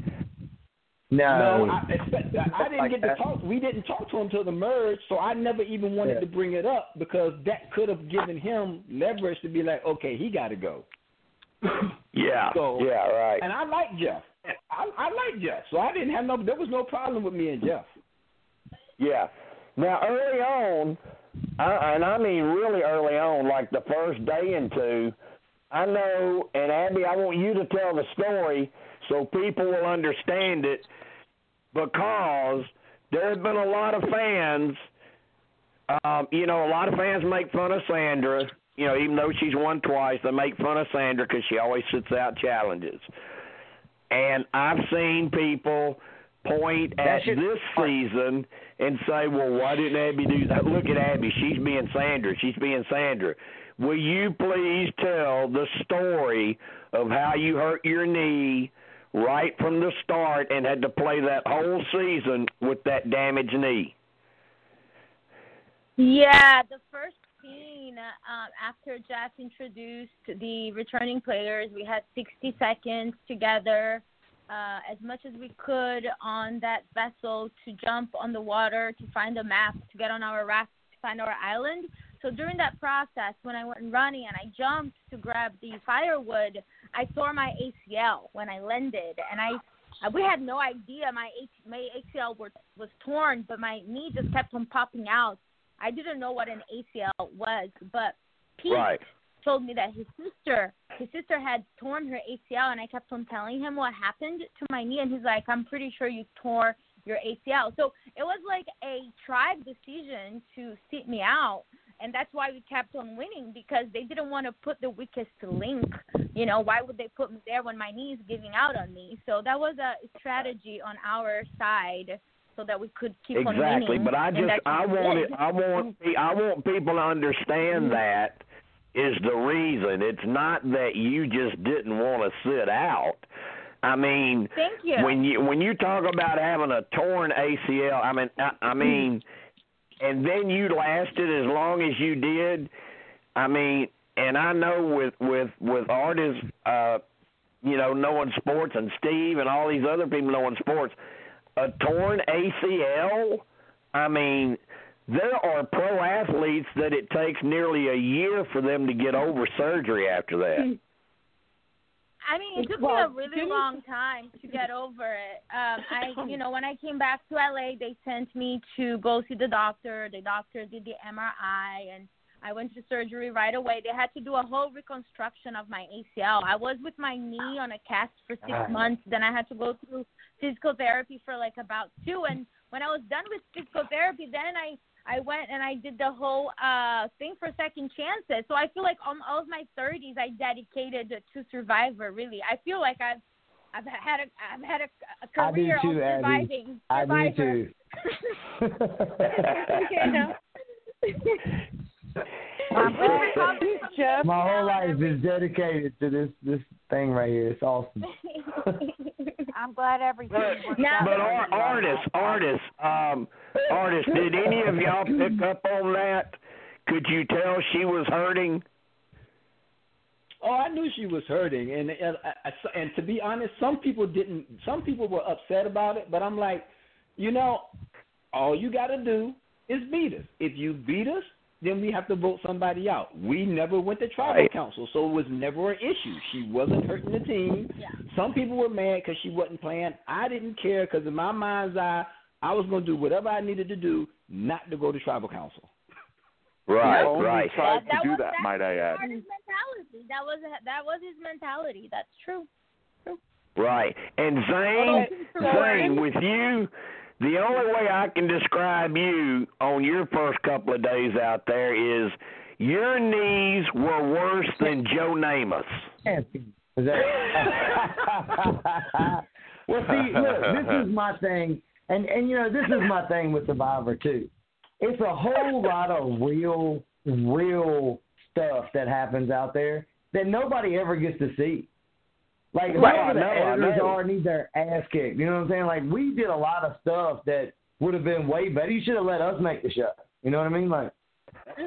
No.
No, I, expect, I didn't
Like
get to
that.
talk. We didn't talk to him till the merge, so I never even wanted
Yeah.
to bring it up because that could have given him leverage to be like, okay, he got to go.
Yeah.
So-
yeah. Right.
And I like Jeff. I, I like Jeff, so I didn't have no. There was no problem with me and Jeff.
Yeah. Now, early on, I, and I mean really early on, like the first day and two, I know, and Abby, I want you to tell the story so people will understand it because there have been a lot of fans. Um, you know, a lot of fans make fun of Sandra. You know, even though she's won twice, they make fun of Sandra because she always sits out challenges. And I've seen people point at
should-
this season and say, "Well, why didn't Abby do that? Look at Abby; she's being Sandra. She's being Sandra." Will you please tell the story of how you hurt your knee right from the start and had to play that whole season with that damaged knee?
Yeah, the first scene um, after Jeff introduced the returning players, we had 60 seconds together, uh, as much as we could on that vessel to jump on the water to find a map to get on our raft to find our island. So during that process, when I went running and I jumped to grab the firewood, I tore my ACL when I landed, and I we had no idea my my ACL was was torn, but my knee just kept on popping out. I didn't know what an ACL was, but Pete
Right.
told me that his sister his sister had torn her ACL, and I kept on telling him what happened to my knee, and he's like, "I'm pretty sure you tore your ACL." So it was like a tribe decision to sit me out, and that's why we kept on winning because they didn't want to put the weakest link. You know, why would they put me there when my knee is giving out on me? So that was a strategy on our side so that we could keep on
exactly, but I just I want it I want I want people to understand mm-hmm. that is the reason. It's not that you just didn't want to sit out. I mean,
Thank you.
when you when you talk about having a torn ACL, I mean I, I mean, mm-hmm. and then you lasted as long as you did. I mean, and I know with with with Artis, uh, you know, knowing sports, and Steve and all these other people knowing sports, a torn ACL. I mean, there are pro athletes that it takes nearly a year for them to get over surgery after that.
I mean, it took me a really long time to get over it. Um, I, you know, when I came back to LA, they sent me to go see the doctor. The doctor did the MRI, and I went to surgery right away. They had to do a whole reconstruction of my ACL. I was with my knee on a cast for six
Ah.
months. Then I had to go through physical therapy for like about two. And when I was done with physical therapy, then I I went and I did the whole uh thing for second chances. So I feel like all, all of my 30s I dedicated to Survivor. Really, I feel like I've I've had a I've had a,
do
career
too,
of
Abby.
surviving.
I do too.
you know.
I'm glad- Jeff,
My whole life is dedicated to this this thing right here. It's awesome.
I'm glad everything worked
Now-
But
for
ar- Artis, Artis, um, Artis, did any of y'all pick up on that? Could you tell she was hurting?
Oh, I knew she was hurting, and and, I- I- and to be honest, some people didn't. Some people were upset about it, but I'm like, you know, all you got to do is beat us. If you beat us, then we have to vote somebody out. We never went to tribal
Right.
council, so it was never an issue. She wasn't hurting the team.
Yeah.
Some people were mad because she wasn't playing. I didn't care because in my mind's eye, I was going to do whatever I needed to do not to go to tribal council.
Right,
He only
right.
tried
That- that
to do
was-
that,
that's
might I add.
That was his mentality. That was that was his mentality. That's true.
Right. And Zane, Zane, with you, the only way I can describe you on your first couple of days out there is your knees were worse than Joe Namath.
Is that... well, see, look, this is my thing, and and you know, this is my thing with Survivor too. It's a whole lot of real, real stuff that happens out there that nobody ever gets to see. Like
Right,
whoever the
I know, I
editors
know.
are need their ass kicked. You know what I'm saying? Like we did a lot of stuff that would have been way better. You should have let us make the show. You know what I mean? Like,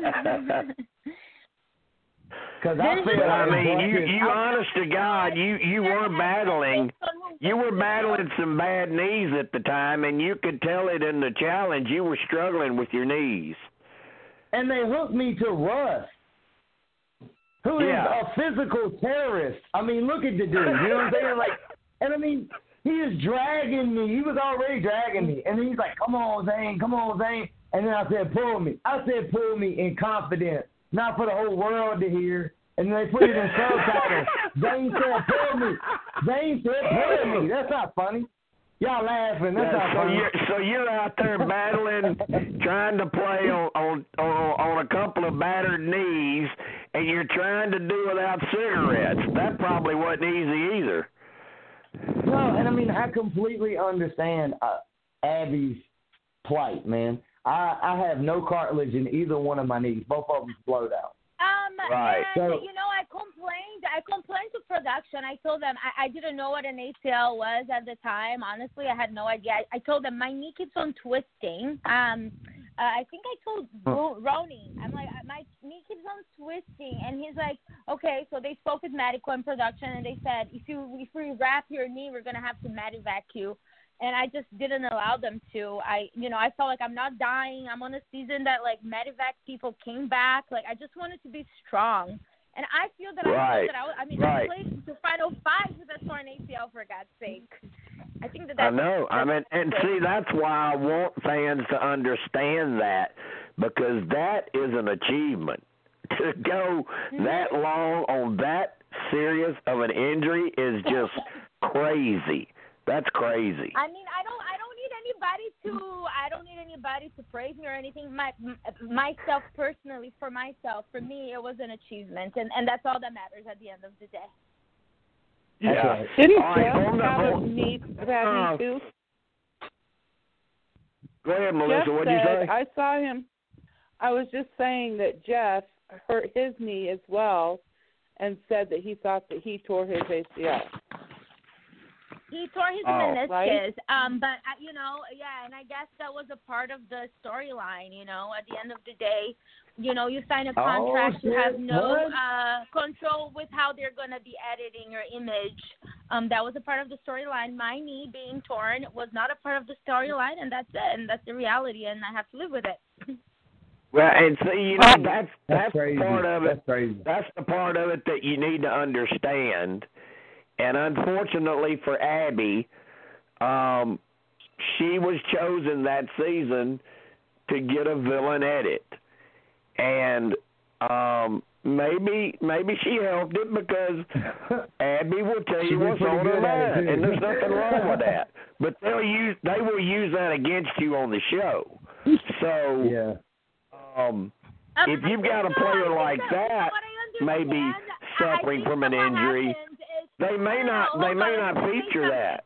because I feel
But I mean, you you honest to God, you you were battling you were battling some bad knees at the time, and you could tell it in the challenge. You were struggling with your knees.
and they hooked me to Russ, who is
Yeah.
a physical terrorist. I mean, look at the dude. You know what I'm saying? Like, and I mean, he is dragging me. He was already dragging me, and he's like, "Come on, Zane, come on, Zane." And then I said, "Pull me." I said, "Pull me" in confidence, not for the whole world to hear. And then they put it in subtitles. Zane said, "Pull me." Zane said, "Pull me." That's not funny. Y'all laughing. That's
Yeah, so you're so you're out there battling, trying to play on, on on on a couple of battered knees, and you're trying to do without cigarettes. That probably wasn't easy either.
No, and I mean I completely understand uh, Abby's plight, man. I I have no cartilage in either one of my knees. Both of them blowed out.
Um,
Right.
and
So-
you know, I complained. I complained to production. I told them I, I didn't know what an ACL was at the time. Honestly, I had no idea. I, I told them my knee keeps on twisting. Um, uh, I think I told Ro- Ronnie. I'm like, my knee keeps on twisting, and he's like, okay. So they spoke with medical and production, and they said, if you if we wrap your knee, we're gonna have to medevac you and I just didn't allow them to. I, you know, I felt like I'm not dying. I'm on a season that like medevac people came back. Like I just wanted to be strong, and I feel that I
Right.
feel that I, I mean,
Right.
I played the final five with a torn ACL for God's sake. I think that
I
that's,
know. I mean, and see, that's why I want fans to understand that because that is an achievement. To go mm-hmm. that long on that serious of an injury is just crazy. That's crazy.
I mean, I don't, I don't need anybody to, I don't need anybody to praise me or anything. My, myself personally, for myself, for me, it was an achievement, and and that's all that matters at the end of the day.
Yeah.
Didn't
All right,
Jeff
hold on,
have a
hold-
knee
Uh,
too?
Go ahead, Melissa. What'd you say?
I saw him. I was just saying that Jeff hurt his knee as well, and said that he thought that he tore his ACL.
He tore his
Oh.
meniscus.
Right.
Um, but uh, you know, yeah, and I guess that was a part of the storyline. You know, at the end of the day, you know, you sign a
Oh,
contract, you have no uh control with how they're gonna be editing your image. Um, that was a part of the storyline. My knee being torn was not a part of the storyline, and that's it. And that's the reality, and I have to live with it.
Well, and see, you know, that's
That's
that's
crazy.
part of it.
That's crazy.
That's the part of it that you need to understand. And unfortunately for Abby, um, she was chosen that season to get a villain edit, and um, maybe maybe she helped it because Abby will tell you what's on her
good at it,
mind, and there's nothing wrong with that. But they'll use they will use that against you on the show. So
yeah.
um, If you've got a player like
that,
that,
what I
maybe
understand, I- I
suffering from an injury,
happens
they may
No,
not
hold
they may
on,
not
let me say
feature that.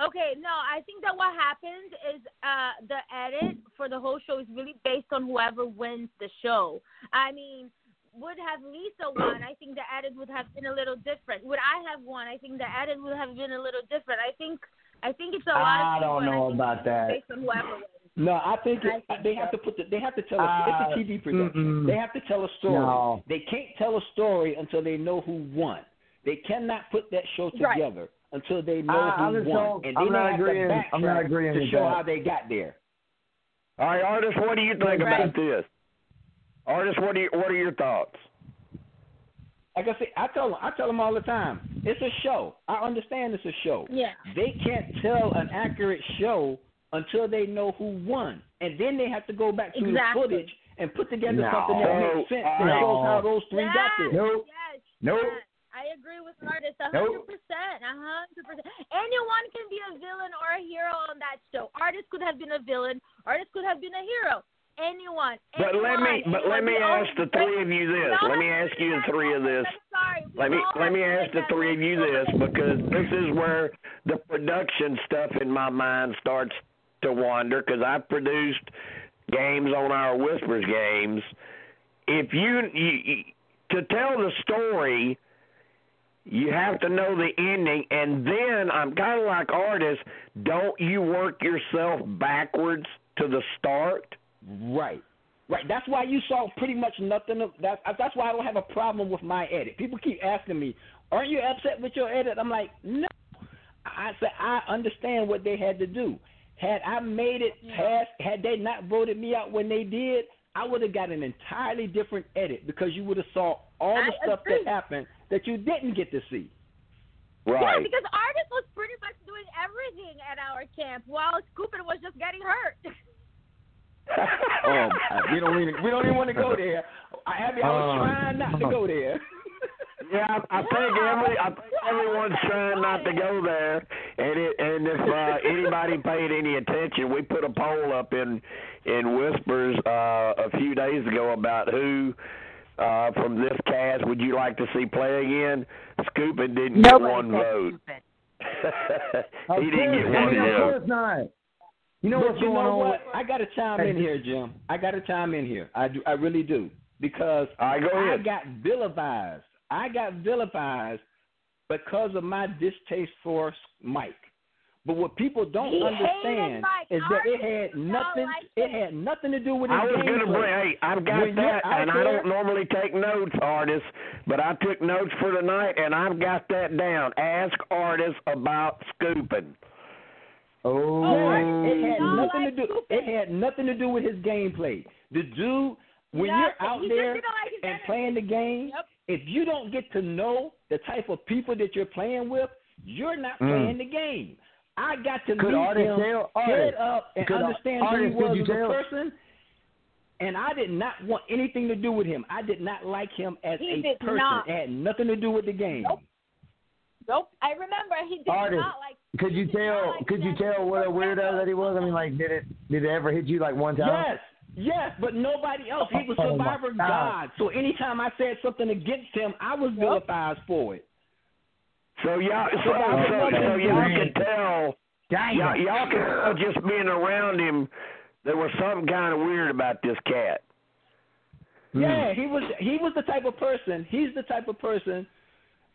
Okay, no, I think that what happens is uh the edit for the whole show is really based on whoever wins the show. I mean, would have Lisa won, I think the edit would have been a little different. Would I have won, I think the edit would have been a little different. I think I think it's a lot
I
of people,
don't
and I
know about that.
based on whoever wins.
No, I think,
I think
they
so.
have to put the, they have to tell a,
Uh,
it's a TV production.
mm-mm.
They have to tell a story.
No.
They can't tell a story until they know who won. They cannot put that show
Right.
together until they know
I-
who
I'm
won,
so-
and
I'm
then
not
they have
agreeing-
to
I'm not
backtrack
agreeing
to show
that.
how they got there.
All right, Artis, what do you think
Right.
about this? Artis, what do you what are your thoughts?
Like I say, I tell them, I tell them all the time, it's a show. I understand it's a show.
Yeah.
They can't tell an accurate show until they know who won, and then they have to go back through
Exactly.
the footage and put together
No.
something that makes sense
uh,
that shows how those three
yes,
got there.
Nope.
Yes.
Nope.
yes. I agree with Artis a hundred percent, a hundred percent. Anyone can be a villain or a hero on that show. Artis could have been a villain. Artis could have been a hero. Anyone.
But let me but let me ask the three of you this. Let me ask you the three of this.
I'm sorry. We
Let me let me ask the three of you this because this is where the production stuff in my mind starts to wander because I produced games on our Whispers games. If you, you, you to tell the story, You have to know the ending, and then I'm kind of like Artis. Don't you work yourself backwards to the start?
Right. Right. That's why you saw pretty much nothing. Of, that, that's why I don't have a problem with my edit. People keep asking me, "Aren't you upset with your edit?" I'm like, "No." I said I understand what they had to do. Had I made it past, had they not voted me out when they did, I would have got an entirely different edit because you would have saw all the
I
stuff
agree.
that happened that you didn't get to see. Right.
Yeah,
Right.
because Artis was pretty much doing everything at our camp while Skupin was just getting hurt.
Oh, we don't even we don't even want to go there. I, I, mean, I was
Oh.
trying not to go there.
Yeah, I, I think every I think everyone's trying not to go there, and it and if uh, anybody paid any attention, we put a poll up in in whispers uh, a few days ago about who uh, from this cast would you like to see play again. Skupin didn't get one vote.
stupid.
Of
he didn't
course,
get one
mean, of
vote.
course not. You know
but
what's
you
going
know
on?
what? I got to chime in here, Jim. I got to chime in here. I do. I really do because
All right, go
I got vilified. I got vilified because of my distaste for Mike. But what people don't
He
understand is that it had nothing.
like
It
him.
had nothing to do with his
I was
gameplay.
going to bring. Hey, I've got
When
that,
out
and I don't normally take notes, Artis, but I took notes for tonight, and I've got that down. Ask Artis about Skupin.
Oh,
Yeah, it had nothing
like
to do.
Skupin.
It had nothing to do with his gameplay. The dude, when you're out there
like
and playing the game,
Yep.
if you don't get to know the type of people that you're playing with, you're not
Mm.
playing the game. I got to
Could
meet
Artis
him
tell-
head
Artis,
up and
could
understand who he was as a
tell-
person. And I did not want anything to do with him. I did not like him as
He
a
did
person.
not.
It had nothing to do with the game.
Nope. Nope. I remember he did
Artis,
not like.
could you
he did not
tell?
like
Could you tell what a weirdo that he was? I mean, like, did it? Did it ever hit you like one time?
Yes, yes, but nobody else. He was
Oh,
Survivor
God.
God. So anytime I said something against him, I was vilified for it.
So y'all, so,
Oh,
so, so y'all could tell, y'all,
it.
y'all could tell just being around him, there was something kind of weird about this cat.
Hmm.
Yeah, he was he was the type of person. He's the type of person.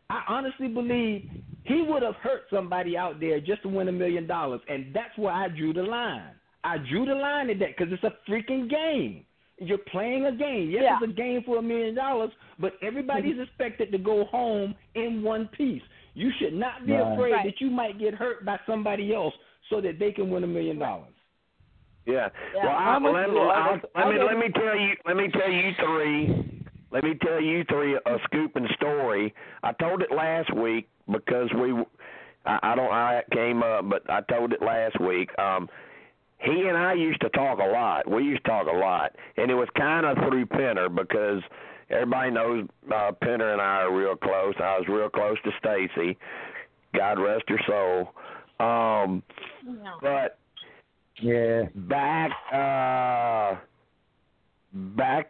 I honestly believe he would have hurt somebody out there just to win a million dollars, and that's where I drew the line. I drew the line at that because it's a freaking game. You're playing a game. Yes,
Yeah.
it's a game for a million dollars, but everybody's expected to go home in one piece. You should not be
Right.
afraid
Right.
that you might get hurt by somebody else so that they can win a million dollars.
Yeah.
Yeah,
well, I,
I'm with
let,
you.
I'll,
I
let
I
me let me tell you let me tell you three. Let me tell you three a Skupin story. I told it last week because we, I, I don't I came up, but I told it last week. Um, he and I used to talk a lot. We used to talk a lot, and it was kind of through Penner because everybody knows uh, Penner and I are real close. I was real close to Stacy. God rest her soul. Um,
No.
but
Yeah.
back uh back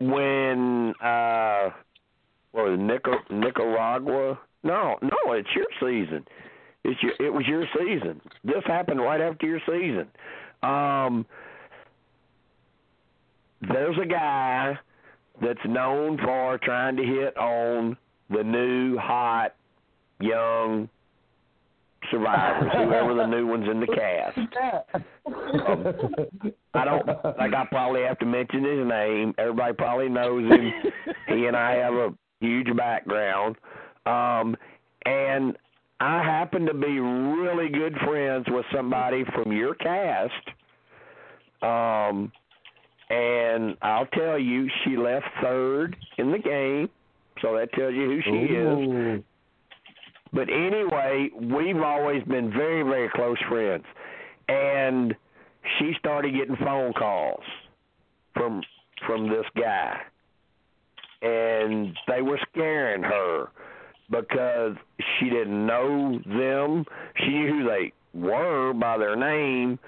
when uh what was it, Nicar- Nicaragua? No, no, it's your season. It's your it was your season. This happened right after your season. Um there's a guy that's known for trying to hit on the new hot young survivors, whoever the new ones in the cast. I don't like. I probably have to mention his name. Everybody probably knows him. he and I have a huge background, um, and I happen to be really good friends with somebody from your cast. Um, and I'll tell you, she left third in the game, so that tells you who she is. But anyway, we've always been very, very close friends. And she started getting phone calls from from this guy. And they were scaring her because she didn't know them. She knew who they were by their name,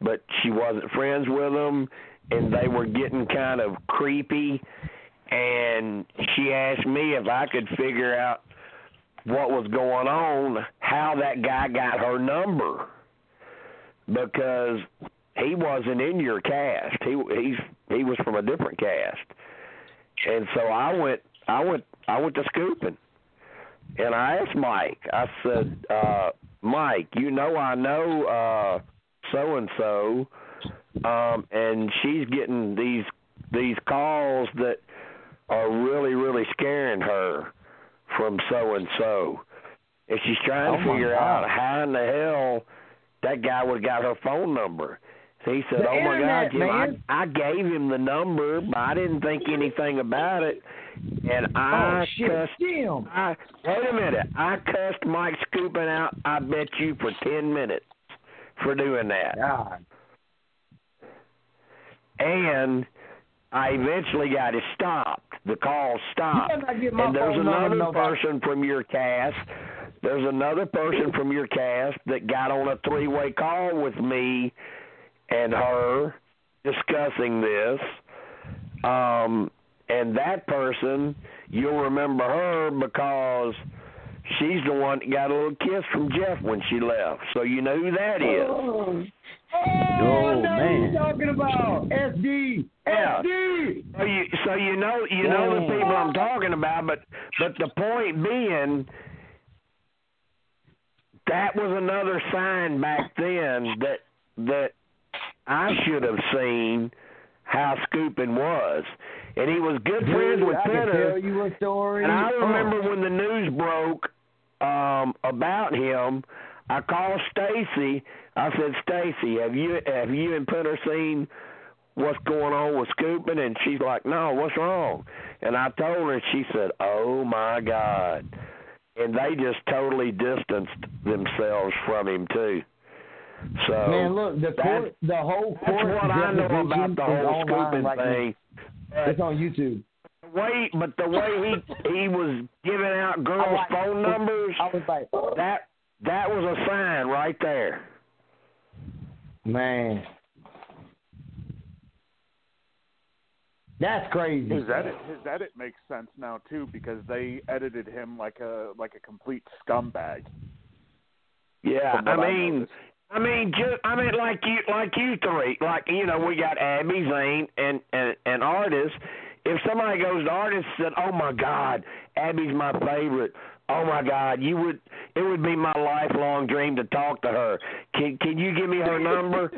but she wasn't friends with them and they were getting kind of creepy and she asked me if I could figure out what was going on, how that guy got her number, because he wasn't in your cast. He he's he was from a different cast, and so I went I went I went to Skupin. and I asked Mike. I said, uh, Mike, you know I know uh so and so um and she's getting these these calls that are really really scaring her from so and so. And she's trying
Oh,
to figure
God.
out how in the hell that guy would have got her phone number. So he said,
The
"Oh my God, Jim! I. I gave him the number, but I didn't think anything about it, and I
oh shit,
cussed
Jim.
I wait a minute. I cussed Mike Skupin out. I bet you for ten minutes for doing that,
God.
And I eventually got it stopped. The call stopped,
You better not get my
and there's another person from your cast. There's another person from your cast that got on a three-way call with me and her discussing this. Um, and that person, you'll remember her because she's the one that got a little kiss from Jeff when she left. So you know who that is.
Oh,
Oh,
I know who
man.
you're talking about. SD.
Yeah.
SD.
So you, so you know, you know the people I'm talking about, but but the point being, that was another sign back then that that I should have seen how Skupin was, and he was good friends
Dude,
with
I can
Penner.
tell you a story.
And I
Oh.
remember when the news broke um about him, I called Stacy. I said, "Stacy, have you have you and Penner seen what's going on with Skupin? And she's like, "No, what's wrong?" And I told her, and she said, "Oh my God!" And they just totally distanced themselves from him too. So
Man, look, the court, the whole
that's
court
what I know about the whole
online
Skupin
right now.
thing.
It's on YouTube.
Way, but the way he he was giving out girls'
like-
phone numbers,
I was like,
that that was a sign right there.
man, that's crazy.
His edit, his edit makes sense now too because they edited him like a like a complete scumbag.
Yeah, I mean,
noticed.
I mean, just I mean, like you, like you three, like you know, we got Abby, Zane, and and and Artis. If somebody goes to Artis and said, "Oh my God, Abby's my favorite," oh my God, you would it would be my lifelong dream to talk to her. Can can you give me her number?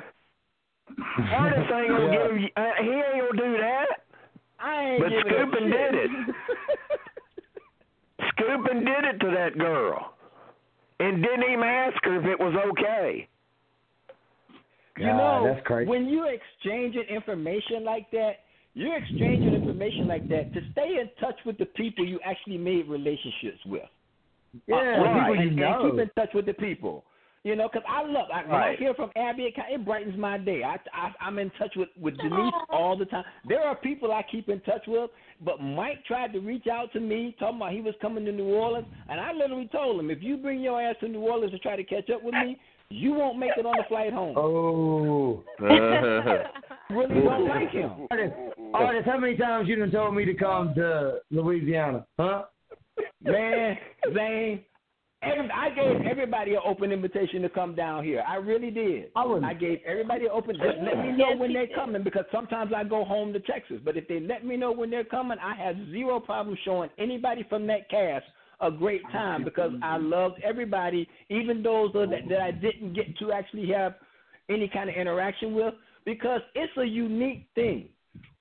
Artis ain't gonna
Yeah.
give you. Uh, he ain't gonna do that.
I ain't
But
giving a Skupin
did it. Skupin did it to that girl, and didn't even ask her if it was okay.
You
God,
know,
that's crazy.
when you're exchanging information like that, you're exchanging information like that to stay in touch with the people you actually made relationships with.
Yeah,
Uh,
right.
and, and keep in touch with the people. You know, because I love I, when I hear from Abby, it, it brightens my day. I, I I'm in touch with with Denise all the time. There are people I keep in touch with, but Mike tried to reach out to me, talking about he was coming to New Orleans, and I literally told him, if you bring your ass to New Orleans to try to catch up with me, you won't make it on the flight home.
Oh,
really don't like him.
Artis, Artis, how many times you done told me to come to Louisiana? Huh?
Man, Zane, every, I gave everybody an open invitation to come down here. I really did.
I wouldn't-
I gave everybody an open. Just let me know when they're coming because sometimes I go home to Texas. But if they let me know when they're coming, I have zero problem showing anybody from that cast a great time because I loved everybody, even those that, that I didn't get to actually have any kind of interaction with, because it's a unique thing.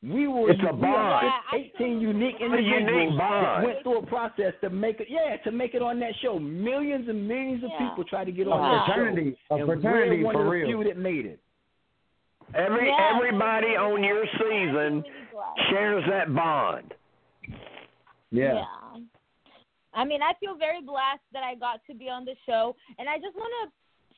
We were
It's a
we are
bond.
18 unique
unique
individuals that
bond.
went through a process to make it. Yeah, to make it on that show. Millions and millions of
Yeah.
people try to get
A
on that show.
fraternity, a
and
fraternity
we're one
for
of the
real.
few that made it.
Every
Yeah.
everybody on your season shares that bond.
Yeah.
I mean, I feel very blessed that I got to be on the show, and I just want to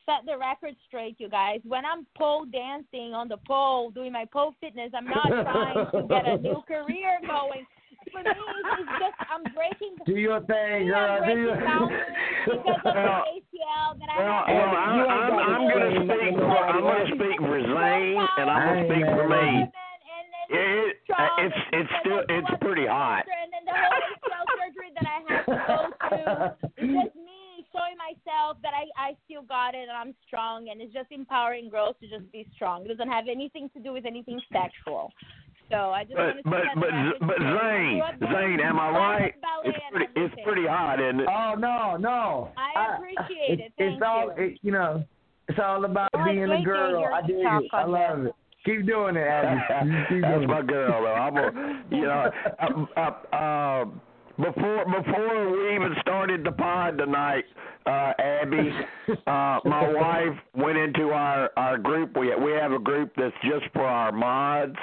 set the record straight, you guys. When I'm pole dancing on the pole, doing my pole fitness, I'm not trying to get a new career going. For me, it's just I'm breaking.
Do your thing,
I'm
girl. Do your
boundaries because of
Well,
the ACL that I
Well,
have.
well I'm, I'm, I'm gonna speak for I'm gonna speak for Zane, and I'm gonna speak for me.
you.
And then
It, it, it's it's still it's pretty hot.
cancer, And then the whole ACL surgery that I had to go through. It's just me showing myself that I I still got it and I'm strong, and it's just empowering girls to just be strong. It doesn't have anything to do with anything sexual. So I just
But
wanted to
but
set the
but but
straight. I
Zane,
grew up doing
Zane, am I right? It's pretty it's pretty hot, isn't it?
Oh no, no.
I appreciate
it's,
it. Thank
it's all
you.
it, you know. It's all about
Oh,
being a girl. I
you
dig it. I love
that.
it. Keep doing it, Abby. You keep
That's
doing
my
it.
girl, though. I'm a, you know, uh, uh, uh, before before we even started the pod tonight, uh, Abby, uh, my wife went into our our group. We we have a group that's just for our mods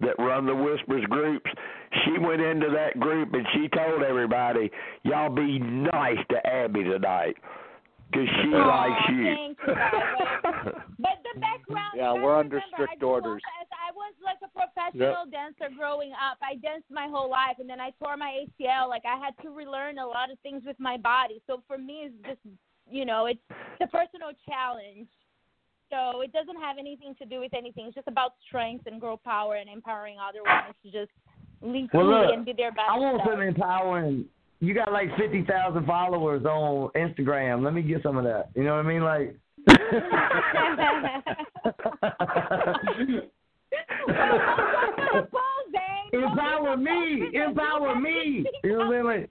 that run the Whispers groups. She went into that group and she told everybody, "Y'all be nice to Abby tonight." Cause she
Aw,
likes you.
thank you. But the background.
Yeah, we're under
remember,
strict
I
orders.
As I was like a professional dancer growing up. I danced my whole life, and then I tore my ACL. Like I had to relearn a lot of things with my body. So for me, it's just you know, it's a personal challenge. So it doesn't have anything to do with anything. It's just about strength and girl power and empowering other women to just lead
Well,
fully
look,
and be their best
I want
self.
some empowering. You got like fifty thousand followers on Instagram. Let me get some of that. You know what I mean? Like. Empower me! Empower me! You know what I mean?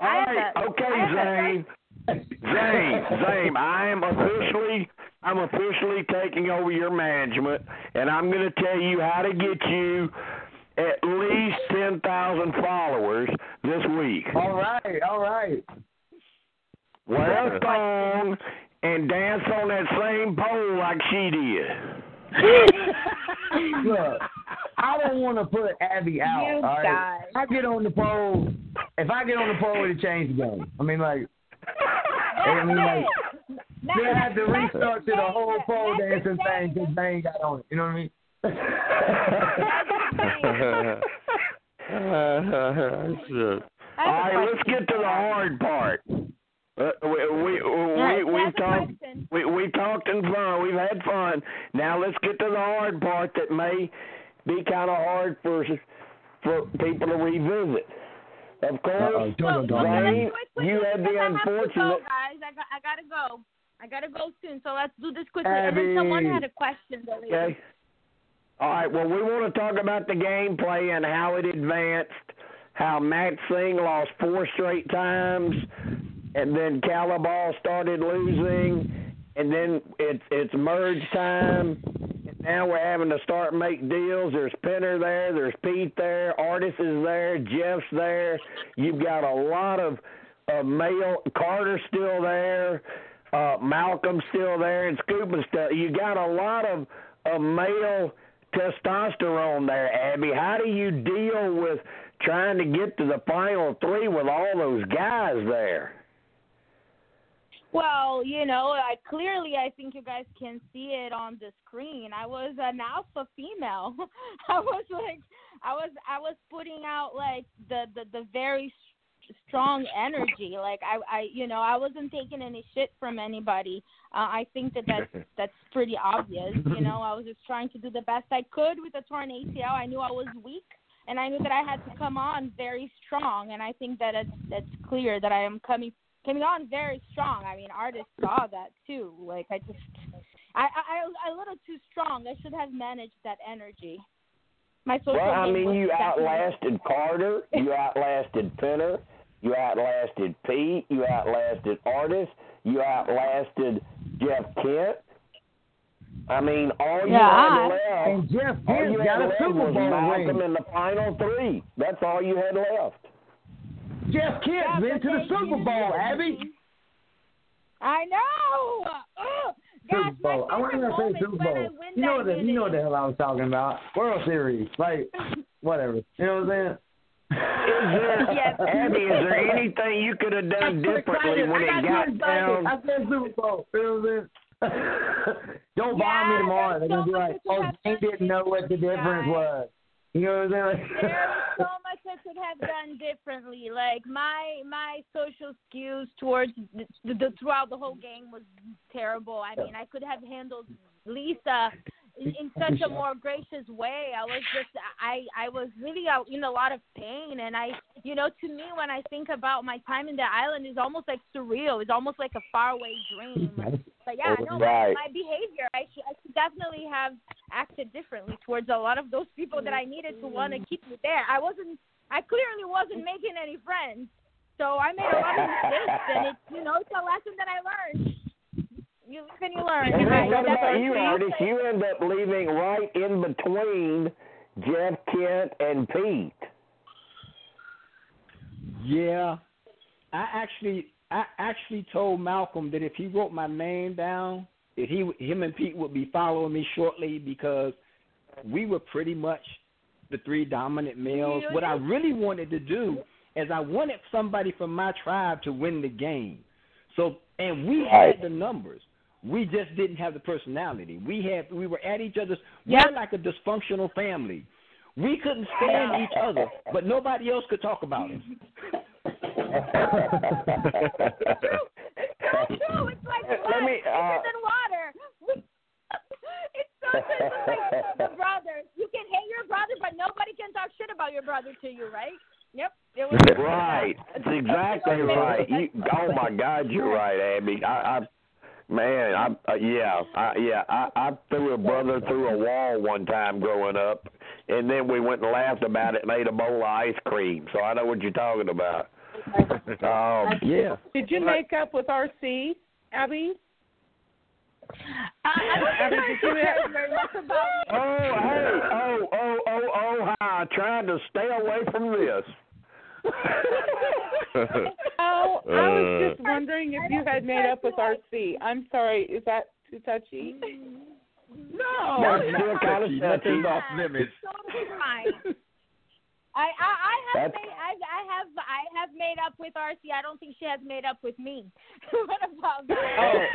All right, okay, Zane. Zane, Zane, I am officially I'm officially taking over your management and I'm gonna tell you how to get you at least ten thousand followers this week.
all right, all right.
Wear a thong and dance on that same pole like she did.
Look, I don't want to put Abby out.
You
all right? If I get on the pole, if I get on the pole, it'll change the game. I mean, like, I mean, like,
Now-
they have to
that's
restart to the whole pole
That's
dancing thing because they ain't got on it. You know what I mean?
I
All
have a
right, let's get to the hard part. Uh, we we
Yeah,
we we
that's
talked we we talked and fun. We've had fun. Now let's get to the hard part that may be kind of hard for for people to revisit. Of course. Zane,
it
you had the
I have to go,
unfortunate.
guys. I got, I gotta go. I gotta go soon. So let's do this quickly. And then someone had a question.
Okay. All right. Well, we want to talk about the gameplay and how it advanced. How Matt Singh lost four straight times, and then Kalabaw started losing, and then it's it's merge time. And now we're having to start make deals. There's Penner there. There's Pete there. Artis is there. Jeff's there. You've got a lot of uh, male. Carter's still there. Uh, Malcolm's still there, and Scoop's still. You got a lot of of male testosterone there, Abby. How do you deal with trying to get to the final three with all those guys there?
Well, you know, I clearly I think you guys can see it on the screen. I was an alpha female. I was like I was I was putting out like the the the very strong energy. Like I I you know, I wasn't taking any shit from anybody. Uh, I think that that's that's pretty obvious, you know. I was just trying to do the best I could with a torn ACL. I knew I was weak and I knew that I had to come on very strong and I think that it's that's clear that I am coming coming on very strong. I mean, Artis saw that too. Like I just, I, I, I a little too strong. I should have managed that energy. My social
Well, I mean, you
definitely-
outlasted Carter, you outlasted Penner, you outlasted Pete, you outlasted Artis, you outlasted Jeff Kent. I mean, all you
Yeah,
had
I-
left,
And Jeff
all
Kent's
you
got
had
a
left
Super
was
Bowl
Malcolm
ring.
in the final three. That's all you had left.
Jeff Kent's
Yeah,
been
but
to the Super Bowl, Abby.
I know. Ugh.
Super Bowl.
my
I want
favorite
to say
moment
Super Bowl. You know what? The, you know what the hell I was talking about? World Series, like whatever. You know what I'm saying?
Is there,
Yes.
Abby, is there anything you could have done differently when
I
it
got
got down?
I said Super Bowl. You know what I'm saying? Don't
Yeah,
bomb me tomorrow. They're
there's
gonna be like, "Oh, they didn't know what the difference
guys.
was." You know what I'm saying?
There's so much I could have done differently. Like my my social skills towards the, the, throughout the whole game was terrible. I mean, I could have handled Lisa in, in such a more gracious way. I was just I I was really out in a lot of pain, and I you know to me when I think about my time in the island, is almost like surreal. It's almost like a faraway dream. But yeah, no,
Right.
my, my behavior, I should, I should definitely have acted differently towards a lot of those people that I needed to want to keep me there. I wasn't. I clearly wasn't making any friends, so I made a lot of mistakes, and it's you know it's a lesson that I learned. You live and you learn.
And
And
what
that's
about you,
I'm
You end up leaving right in between Jeff Kent and Pete.
Yeah, I actually I actually told Malcolm that if he wrote my name down, that he him and Pete would be following me shortly because we were pretty much the three dominant males. What I really wanted to do is I wanted somebody from my tribe to win the game. So and we
Right.
had the numbers. We just didn't have the personality. We had we were at each other's
Yeah.
we're like a dysfunctional family. We couldn't stand each other, but nobody else could talk about us.
so true. It's like
Let
blood
me, uh,
thicker than water. it's so true. It's like the brothers. You can hate your brother, but nobody can talk shit about your brother to you, right? Yep. It was
right. That's exactly right. You, oh my God, you're right, Abby. I, I man, I uh, yeah, I, yeah. I, I threw a brother through a wall one time growing up, and then we went and laughed about it and ate a bowl of ice cream. So I know what you're talking about. Um,
Yeah.
Did you make up with RC, Abby?
Uh, I don't
Abby,
think
did you
I very much about.
Oh, hey, oh, oh, oh, oh, how I tried to stay away from this.
Oh, I was
Uh.
just wondering if you had made up with RC. I'm sorry, is that too touchy?
No,
That's
it's
still kinda
touchy.
touchy.
Off limits.
Totally fine. I, I I have
That's-
made I I have I have made up with RC. I don't think she has made up with me. what about that?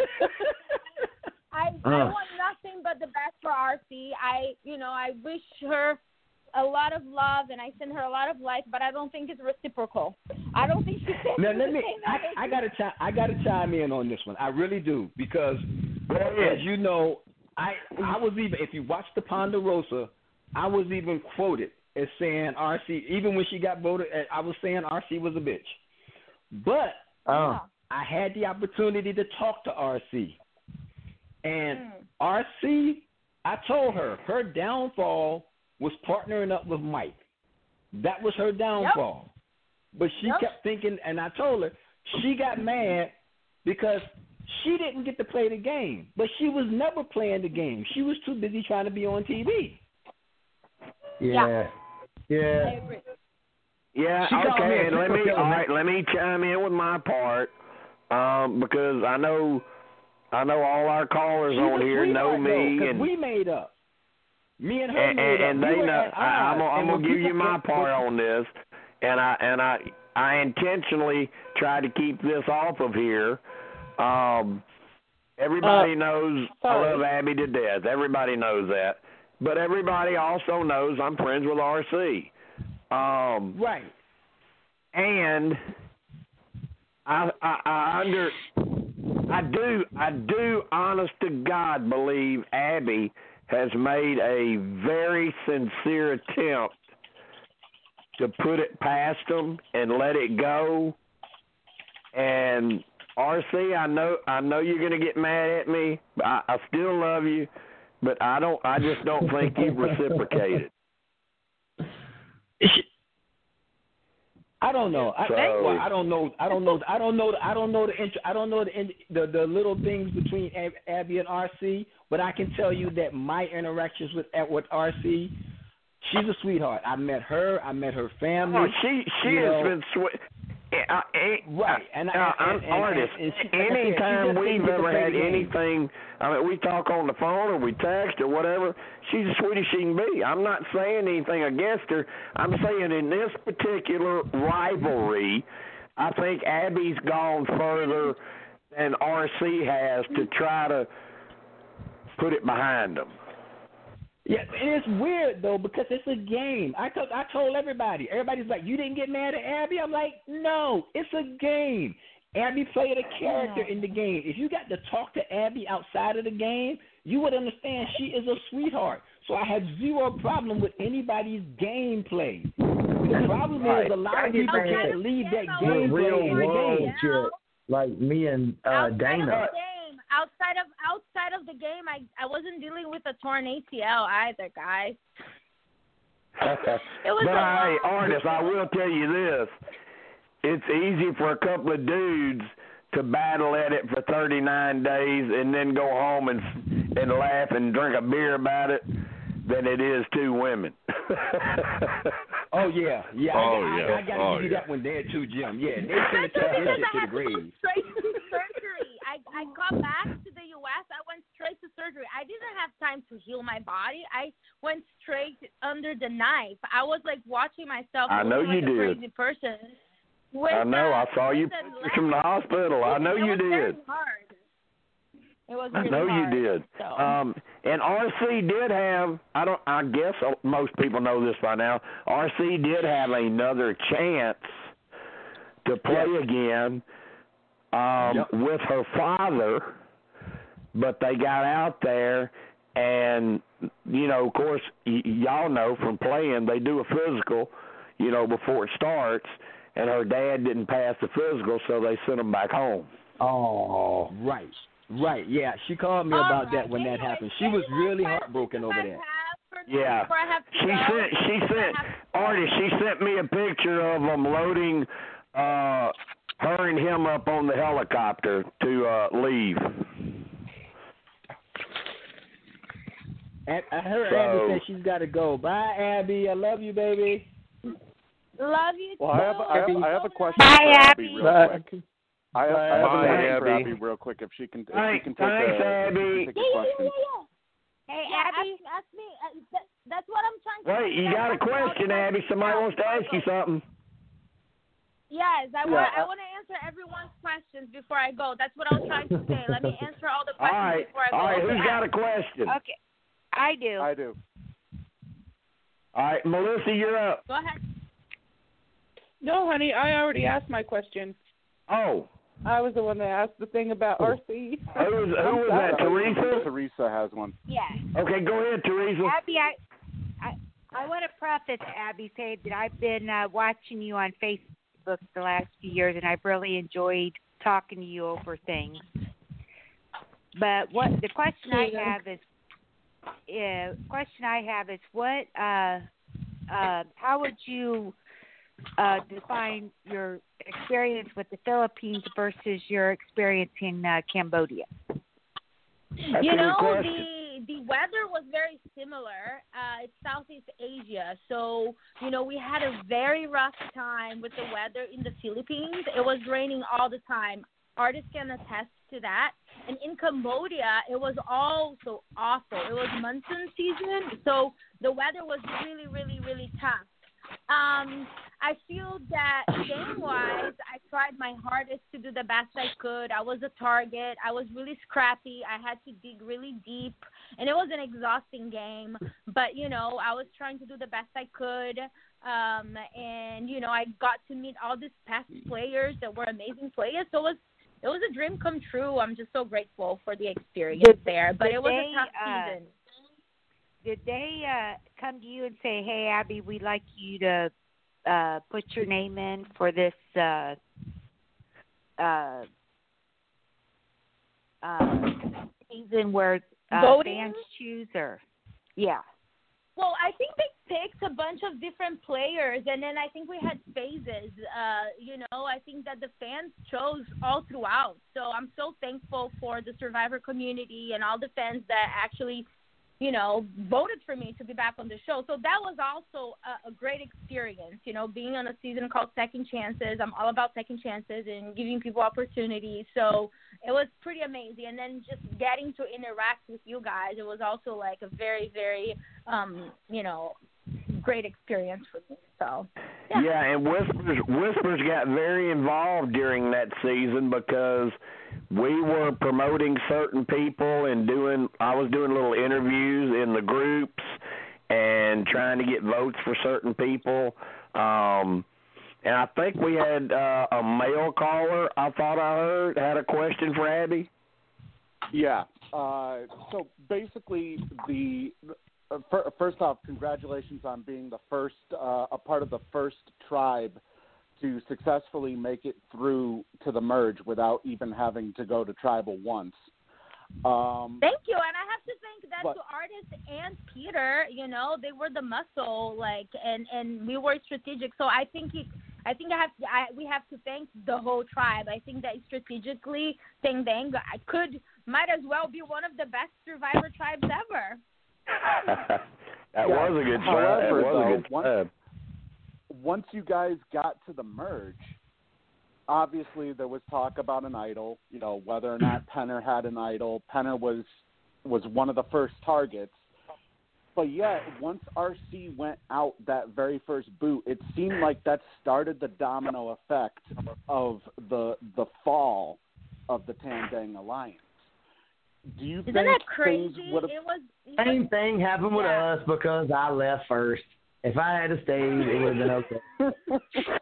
I I
Uh.
want nothing but the best for RC. I you know I wish her a lot of love and I send her a lot of light, but I don't think it's reciprocal. I don't think she's
Now let me. I, I gotta. Chi- I gotta chime in on this one. I really do because, as you know, I I was even if you watch the Ponderosa, I was even quoted as saying RC. Even when she got voted, uh, I was saying RC was a bitch. But
Oh.
I had the opportunity to talk to RC, and
Mm.
RC, I told her her downfall was partnering up with Mike. That was her downfall. But she
Yep.
kept thinking, and I told her she got mad because she didn't get to play the game. But she was never playing the game. She was too busy trying to be on TV.
Yeah. Yeah.
Agree.
Yeah,
She
okay, and let me all right, let me chime in with my part. Um, because I know I know all our callers on here know me
though,
and
we made up. Me and her
and,
made
and,
up.
and
We
they know I, I'm gonna, I'm gonna give you my part on this and I and I I intentionally try to keep this off of here. Um everybody
Uh,
knows I love Abby to death. Everybody knows that. But everybody also knows I'm friends with RC. Um
Right.
and I, I I under I do I do honest to God believe Abby has made a very sincere attempt to put it past them and let it go. And RC, I know I know you're gonna get mad at me. But I, I still love you, but I don't. I just don't think you've reciprocated.
I don't know. I,
So-
well, I don't know. I don't know. I don't know. I don't know the int- I don't know the the, the little things between Ab- Abby and RC. But I can tell you that my interactions with with RC, she's a sweetheart. I met her. I met her family.
Oh, she she has
know.
been sweet. Uh,
Right, and I-
uh,
and- and-
Artis.
and- and she- like said,
anytime we've
didn't get to
ever had anything, I mean, we talk on the phone or we text or whatever. She's as sweet as she can be. I'm not saying anything against her. I'm saying in this particular rivalry, I think Abby's gone further than RC has to try to put it behind them.
Yeah, it's weird though because it's a game. I told I told everybody. Everybody's like, "You didn't get mad at Abby." I'm like, "No, it's a game." Abby played a character in the game. If you got to talk to Abby outside of the game, you would understand she is a sweetheart. So I had zero problem with anybody's gameplay. The problem
Right.
is a lot of people can't leave that
Yeah,
gameplay in the game.
like me and uh,
outside
Dana.
Of the game, outside of outside of the game, I I wasn't dealing with a torn ACL either, guys. it was
but hey, Artis, I will tell you this: it's easy for a couple of dudes to battle at it for 39 days and then go home and and laugh and drink a beer about it than it is two women.
Oh yeah, yeah.
Oh,
I,
yeah.
I, I gotta
Oh,
give you
yeah.
that one there too, Jim. Yeah, they finna take
Especially
that
I
to the
had to
grave.
straight to surgery. I I got back to the U.S. I went straight to surgery. I didn't have time to heal my body. I went straight under the knife. I was like watching myself.
I know
looking
you
a
did.
crazy person. With,
I know. I saw you
with the
from the hospital. I know
it
you
was Very
did.
hard. It was
I
really
know
hard,
you did.
So.
Um, and RC did have. I don't. I guess most people know this by now. RC did have another chance to play again um,
Yep.
with her father, but they got out there, and you know, of course, y- y'all know from playing, they do a physical, you know, before it starts, and her dad didn't pass the physical, so they sent him back home.
Oh, right, right. Yeah, she called me
All
about
right.
that when that happened. She was really heartbroken over that.
have for me
Yeah.
before I have to
She
go?
sent she
Before I
sent
have to go?
Artis. She sent me a picture of them loading uh her and him up on the helicopter to uh leave.
Ab- I heard
So-
Abby say she's got to go. Bye, Abby. I love you, baby.
Love you
Well, I have
too.
I have, I have a question
Bye,
for Abby
Abby.
real
Bye.
quick. I have, I have
Bye,
a question for
Abby.
Abby real quick if she can if she can take
thanks,
a,
Abby.
Take
Yeah,
a
yeah, yeah,
question.
yeah, yeah.
Hey,
yeah,
Abby.
Ask, ask me. Uh, that, that's what I'm trying to.
Wait, you got a
ask me
question, Abby? Somebody
now
wants to ask you something.
Yes, I want. I
I-
want to answer everyone's questions before I go. That's what I was trying to say. Let me answer all the questions
right,
before I go.
all right.
Okay,
Who's got a question?
Okay. I do.
I do.
All right, Melissa, you're up.
Go ahead.
No, honey, I already asked my question.
Oh,
I was the one that asked the thing about RC.
who was who was that? Teresa.
Teresa has one.
Yeah.
Okay, go ahead, Teresa.
Abby, I, I, I want to preface Abby say that I've been uh, watching you on Facebook the last few years, and I've really enjoyed talking to you over things. But what the question I have is, uh, question I have is what, uh, uh, how would you uh, define your experience with the Philippines versus your experience in uh, Cambodia?
That's
you know
question.
the the weather was very similar. Uh, it's Southeast Asia, so you know we had a very rough time with the weather in the Philippines. It was raining all the time. Artis can attest to that. And in Cambodia, it was also awful. It was monsoon season, so the weather was really, really, really tough. Um, I feel that game wise, I tried my hardest to do the best I could. I was a target. I was really scrappy. I had to dig really deep, and it was an exhausting game. But you know, I was trying to do the best I could. Um, and you know, I got to meet all these past players that were amazing players. So it was it was a dream come true. I'm just so grateful for the experience
Did-
there. But it was
they,
a tough
uh,
season.
Did they uh, come to you and say, "Hey, Abby, we'd like you to uh, put your name in for this uh, uh, uh, season where uh,
Voting?
fans choose?" Or yeah,
Well, I think they picked a bunch of different players, and then I think we had phases. Uh, you know, I think that the fans chose all throughout. So I'm so thankful for the Survivor community and all the fans that actually, you know, voted for me to be back on the show. So that was also a, a great experience. You know, being on a season called Second Chances. I'm all about second chances and giving people opportunities. So it was pretty amazing. And then just getting to interact with you guys, it was also like a very, very um, you know, great experience for me. So yeah.
Yeah, and Whispers Whispers got very involved during that season because we were promoting certain people and doing I was doing little interviews in the groups and trying to get votes for certain people. Um and I think we had uh, a male caller. I thought I heard had a question for Abby.
Yeah. Uh, so basically, the uh, fir- first off, congratulations on being the first, uh, a part of the first tribe to successfully make it through to the merge without even having to go to tribal once. Um,
Thank you, and I have to thank that
But-
to Artis and Peter. You know, they were the muscle, like, and and we were strategic. So I think it, I think I have to, I, we have to thank the whole tribe. I think that strategically, Dang Dang I could might as well be one of the best Survivor tribes ever.
that
Yeah,
was a good
however,
tribe. It was
though,
a good
one-
tribe.
Once you guys got to the merge, obviously there was talk about an idol. You know whether or not Penner had an idol. Penner was was one of the first targets. But yet, once RC went out that very first boot, it seemed like that started the domino effect of the the fall of the Tandang Alliance. Do you
Isn't
think
that
things
crazy?
would have
It was.
Same thing happened with
Yeah.
us because I left first. If I had stayed, it would have been okay.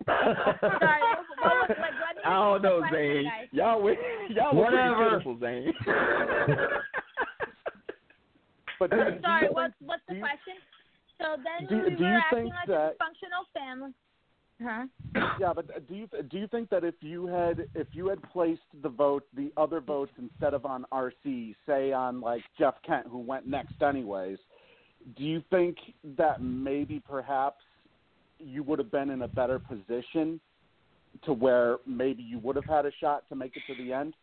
Sorry, what was, like, what
I don't know,
was the question,
Zane. Y'all were y'all were
Whatever.
pretty pitiful, Zane.
But do, do you
Sorry,
think-
what's what's the
do you-
question? So then
do-
we
do
were
you
acting
think
like
that-
a dysfunctional family. Huh?
Yeah, but do you do you think that if you had if you had placed the vote the other votes instead of on RC, say on like Jeff Kent who went next anyways, do you think that maybe perhaps you would have been in a better position to where maybe you would have had a shot to make it to the end?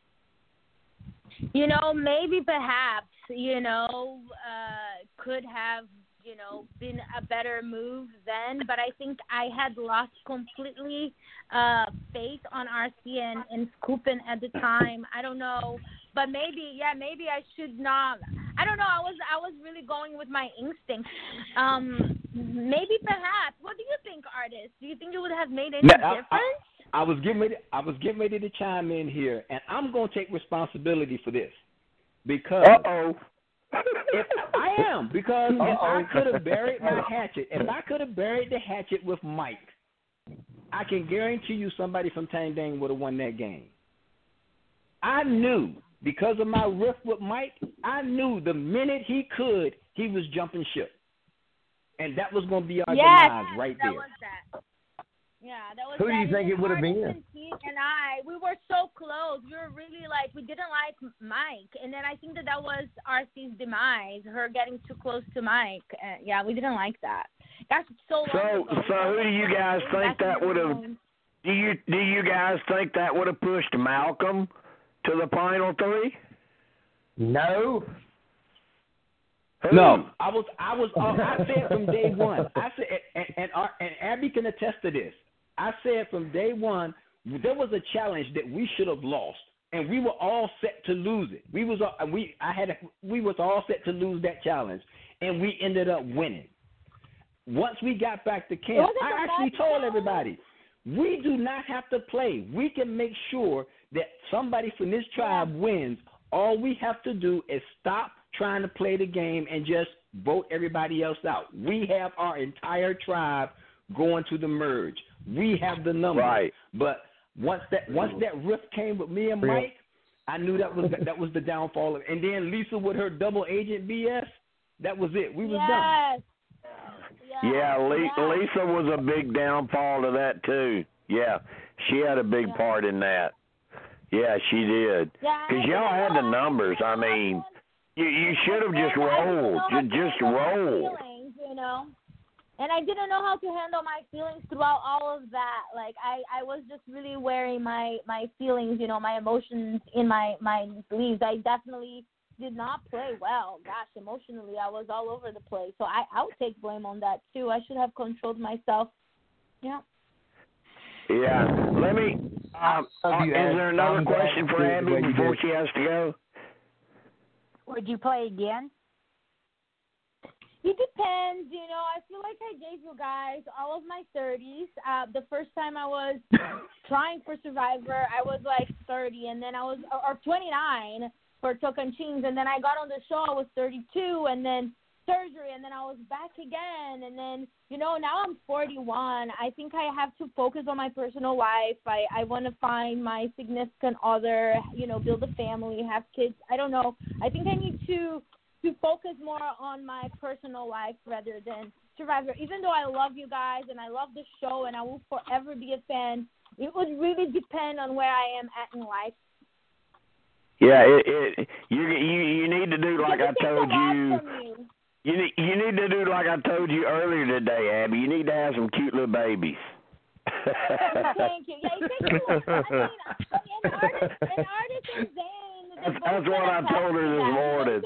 You know, maybe perhaps, you know, uh, could have, you know, been a better move then, but I think I had lost completely uh, faith on RC and, and Skupin at the time. I don't know, but maybe, yeah, maybe I should not. I don't know. I was I was really going with my instincts. Um, maybe perhaps. What do you think, Artis? Do you think it would have made any
No, I- I-
difference?
I was getting ready. I was getting ready to chime in here, and I'm going to take responsibility for this because
Uh oh.
if I am because if I could have buried my hatchet, if I could have buried the hatchet with Mike, I can guarantee you somebody from Tandang would have won that game. I knew because of my riff with Mike, I knew the minute he could, he was jumping ship, and that was going to be our
yes,
demise right
that
there.
was that. Yeah, that was.
Who do you think
Even
it would have been?
Artis and I, we were so close. We were really like, we didn't like Mike, and then I think that that was RC's demise, her getting too close to Mike. Uh, yeah, we didn't like that. That's so.
So,
long ago.
so who do you guys think that would have? Do you do you guys think that would have pushed Malcolm to the final three?
No.
Who?
No, I was, I was, uh, I said from day one. I said, and and, our, and Abby can attest to this. I said from day one there was a challenge that we should have lost, and we were all set to lose it. We was, all- we, I had, a, we was all set to lose that challenge, and we ended up winning. Once we got back to camp, I actually
best
told
challenge?
everybody, we do not have to play. We can make sure that somebody from this tribe wins. All we have to do is stop trying to play the game and just vote everybody else out. We have our entire tribe going to the merge. We have the numbers.
Right.
But once that once that rift came with me and Mike, I knew that was that was the downfall of. And then Lisa with her double agent BS, that was it. We was done.
Yeah, oh, Le-
yeah.
Lisa was a big downfall to that too. Yeah, she had a big part in that. Yeah, she did. Because y'all had the numbers. I mean, you you should have just
And I didn't
rolled.
know how
Ju-
to
Just
handle my
roll.
Feelings, you know. And I didn't know how to handle my feelings throughout all of that. Like I, I was just really wearing my my feelings, you know, my emotions in my my sleeves. I definitely did not play well. Gosh, emotionally, I was all over the place. So I, I would take blame on that too. I should have controlled myself. Yeah.
Yeah. Let me. Um,
love
uh, is there another
I'm
question for
did
Abby before she has to go?
Would you play again?
It depends, you know. I feel like I gave you guys all of my 30s. Uh, the first time I was trying for Survivor, I was like 30, and then I was or, or 29 for Tocantins, and then I got on the show. I was 32, and then surgery, and then I was back again, and then you know now I'm 41. I think I have to focus on my personal life. I I want to find my significant other, you know, build a family, have kids. I don't know. I think I need to to focus more on my personal life rather than Survivor. Even though I love you guys and I love the show and I will forever be a fan, it would really depend on where I am at in life.
Yeah, it, it you you you need to do like I told you.
you.
You need you need to do like I told you earlier today, Abby. You need to have some cute little babies.
Oh, thank you. Yeah, takes a. I mean, an artist, an artist is Zane.
That's, that's what I told her this morning.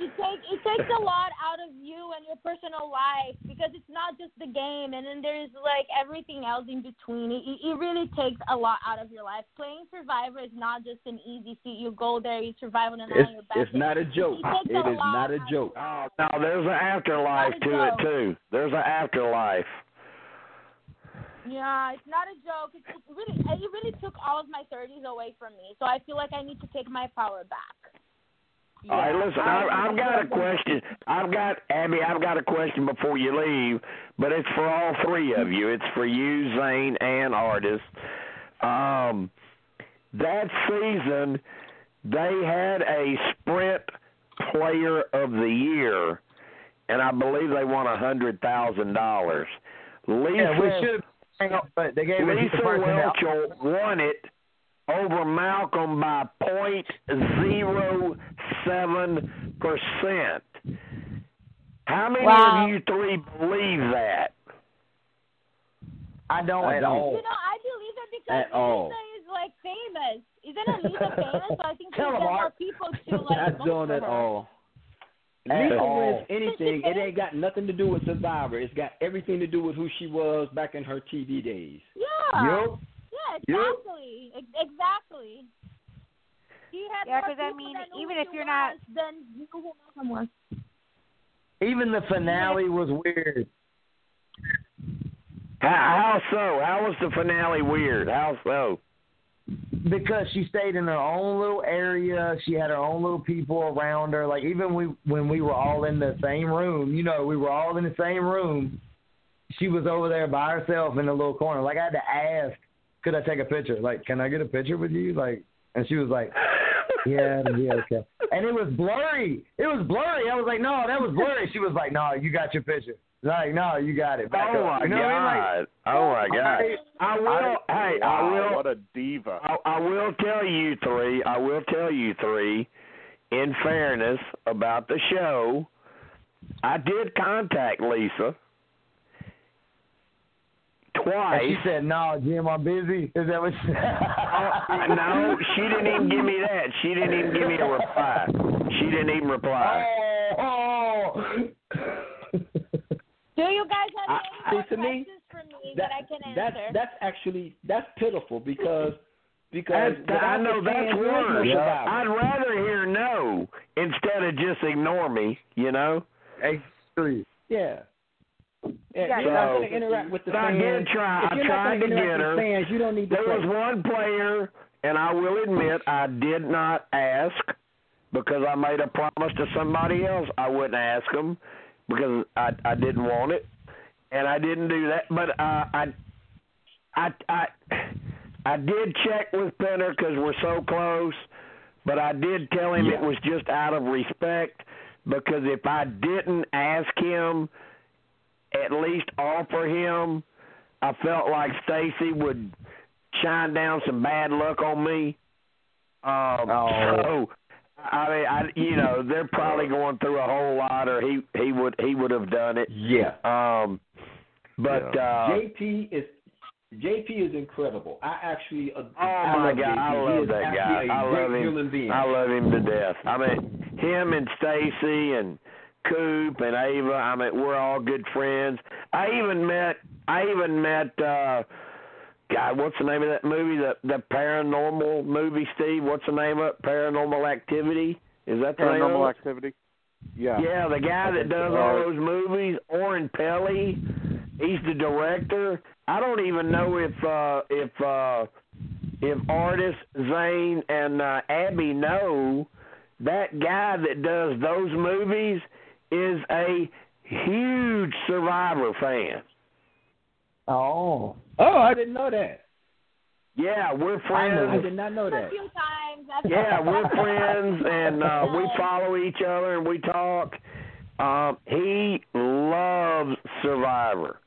It takes it takes a lot out of you and your personal life because it's not just the game, and then there's like everything else in between. It, it really takes a lot out of your life. Playing Survivor is not just an easy feat. You go there, you survive on an
It's,
your back.
it's not a joke.
It,
It
a
is not a joke.
Oh no, there's an afterlife
Not a
to it too. There's an afterlife.
Yeah, it's not a joke. It, it really, it really took all of my 30s away from me. So I feel like I need to take my power back.
All right, listen, I, I've got a question. I've got Abby. I've got a question before you leave, but it's for all three of you. It's for you, Zane, and Artis. Um, that season, they had a Sprint Player of the Year, and I believe they won a hundred thousand dollars. Lisa,
Yeah, we should. Hang on, but they gave it to
Lisa
the person that-
Whelchel won it over Malcolm by point zero seven percent. How many
Wow.
of you three believe that?
I don't
I
at
don't.
all.
You know, I believe it because
At all.
Lisa is like famous. Isn't Lisa famous? So I think she'll
him,
more people to like
Not
vote
doing
for
at
her.
all.
At
Lisa
all.
wins anything. It ain't got nothing to do with Survivor. It's got everything to do with who she was back in her TV days.
Yeah. Yeah,
Yep.
Exactly. Ex- Exactly. She had
Yeah,
more
'cause I mean, even if you're not-
was than knew who Malcolm was.
Even the finale was weird.
How, how so? How was the finale weird? How so?
because she stayed in her own little area. She had her own little people around her. Like even we when we were all in the same room, you know, we were all in the same room. She was over there by herself in the little corner. Like I had to ask, could I take a picture? Like, can I get a picture with you? Like, and she was like, Yeah, it'll be okay. And it was blurry. It was blurry. I was like, No, that was blurry. She was like, No, you got your picture. Like, no, you got it. Back
Oh
up.
my
You know what I mean? Like,
god! Oh my god! I will. Hey, I
Wow,
will.
What a diva.
I, I will tell you three. I will tell you three. In fairness about the show, I did contact Lisa twice.
and she said, No, Jim, I'm busy. Is that what she
Uh, no, she didn't even give me that. She didn't even give me a reply. She didn't even reply.
Oh,
Do you guys have
I-
any more
see, to me,
for me that, I can
That's
answer?
that's actually that's pitiful because because
That's, I know that's
fans, there is no
worse.
Survivor.
I'd rather hear no instead of just ignore me. You know.
Exactly.
Yeah. Yeah,
Yeah,
you're not
so-
going to interact with the
So I did try. I tried
gonna
get her.
fans, you don't need to
There
play.
was one player, and I will admit I did not ask because I made a promise to somebody else I wouldn't ask them because I I didn't want it, and I didn't do that. But uh, I I I I did check with Penner because we're so close, but I did tell him it was just out of respect because if I didn't ask him, at least offer him, I felt like Stacey would shine down some bad luck on me. Um,
Oh.
So, I mean, I you know they're probably going through a whole lot, or he he would he would have done it.
Yeah.
Um, but uh,
JP is JP is incredible. I actually uh,
Oh
I
my
love
God,
JP.
I
He
love that guy.
actually a
I
great
love him. I love him to death. I mean, him and Stacey and Coop and Ava. I mean, we're all good friends. I even met. I even met. uh God, what's the name of that movie? The the paranormal movie, Steve. What's the name of it? Paranormal Activity. Is that the name
Paranormal
it?
activity. Yeah.
Yeah, the guy that does all those movies, Oren Peli. He's the director. I don't even know if uh if uh if Artis Zane and uh, Abby know that guy that does those movies is a huge Survivor fan.
Oh.
Oh, I didn't know that.
Yeah, we're friends.
I
friends.
did not know
a
that.
few times.
Yeah, we're friends and uh we follow each other and we talk. Um he loves Survivor.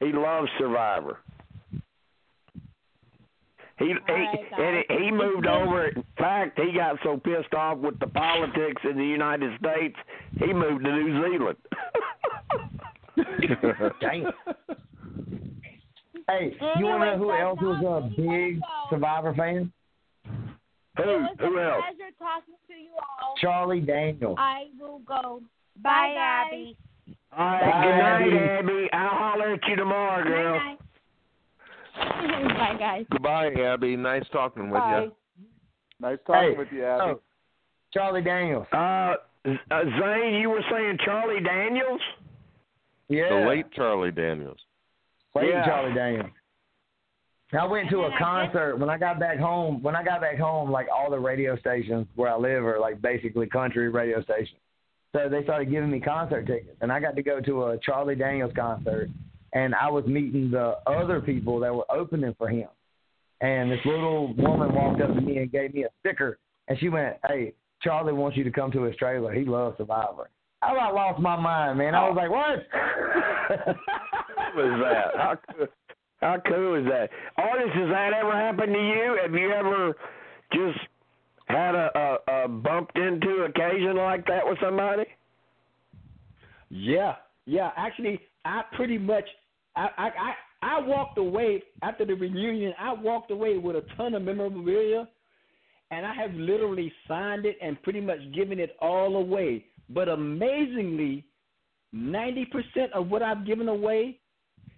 He loves Survivor. He he and he moved over. In fact, he got so pissed off with the politics in the United States, he moved to New Zealand.
Dang. Hey, you want to know who else was a big. Survivor fan?
who?
It was
Who
a
else?
pleasure talking to you all.
Charlie Daniels.
I will go.
Bye,
guys.
Abby.
All right.
Bye,
Good night,
Abby.
Abby. I'll holler at you tomorrow, girl.
Night, night. Bye, guys.
Goodbye, Abby. Nice talking with
Bye.
you.
Nice talking
Hey,
with you, Abby.
Oh, Charlie Daniels.
Uh, uh, Zane, you were saying Charlie Daniels?
Yeah.
The late Charlie Daniels.
Late
Yeah.
Charlie Daniels. I went to a
then I guess-
concert when I got back home. When I got back home, like all the radio stations where I live are like basically country radio stations. So they started giving me concert tickets, and I got to go to a Charlie Daniels concert, and I was meeting the other people that were opening for him. And this little woman walked up to me and gave me a sticker, and she went, "Hey, Charlie wants you to come to his trailer. He loves Survivor." I about lost my mind, man. I was like, "What?"
What was that? How, cool- how cool is that? Artis, has that ever happened to you? Have you ever just had a, a, a bumped into occasion like that with somebody?
Yeah, yeah. Actually, I pretty much I I I, I walked away after the reunion. I walked away with a ton of memorabilia, and I have literally signed it and pretty much given it all away. But amazingly, ninety percent of what I've given away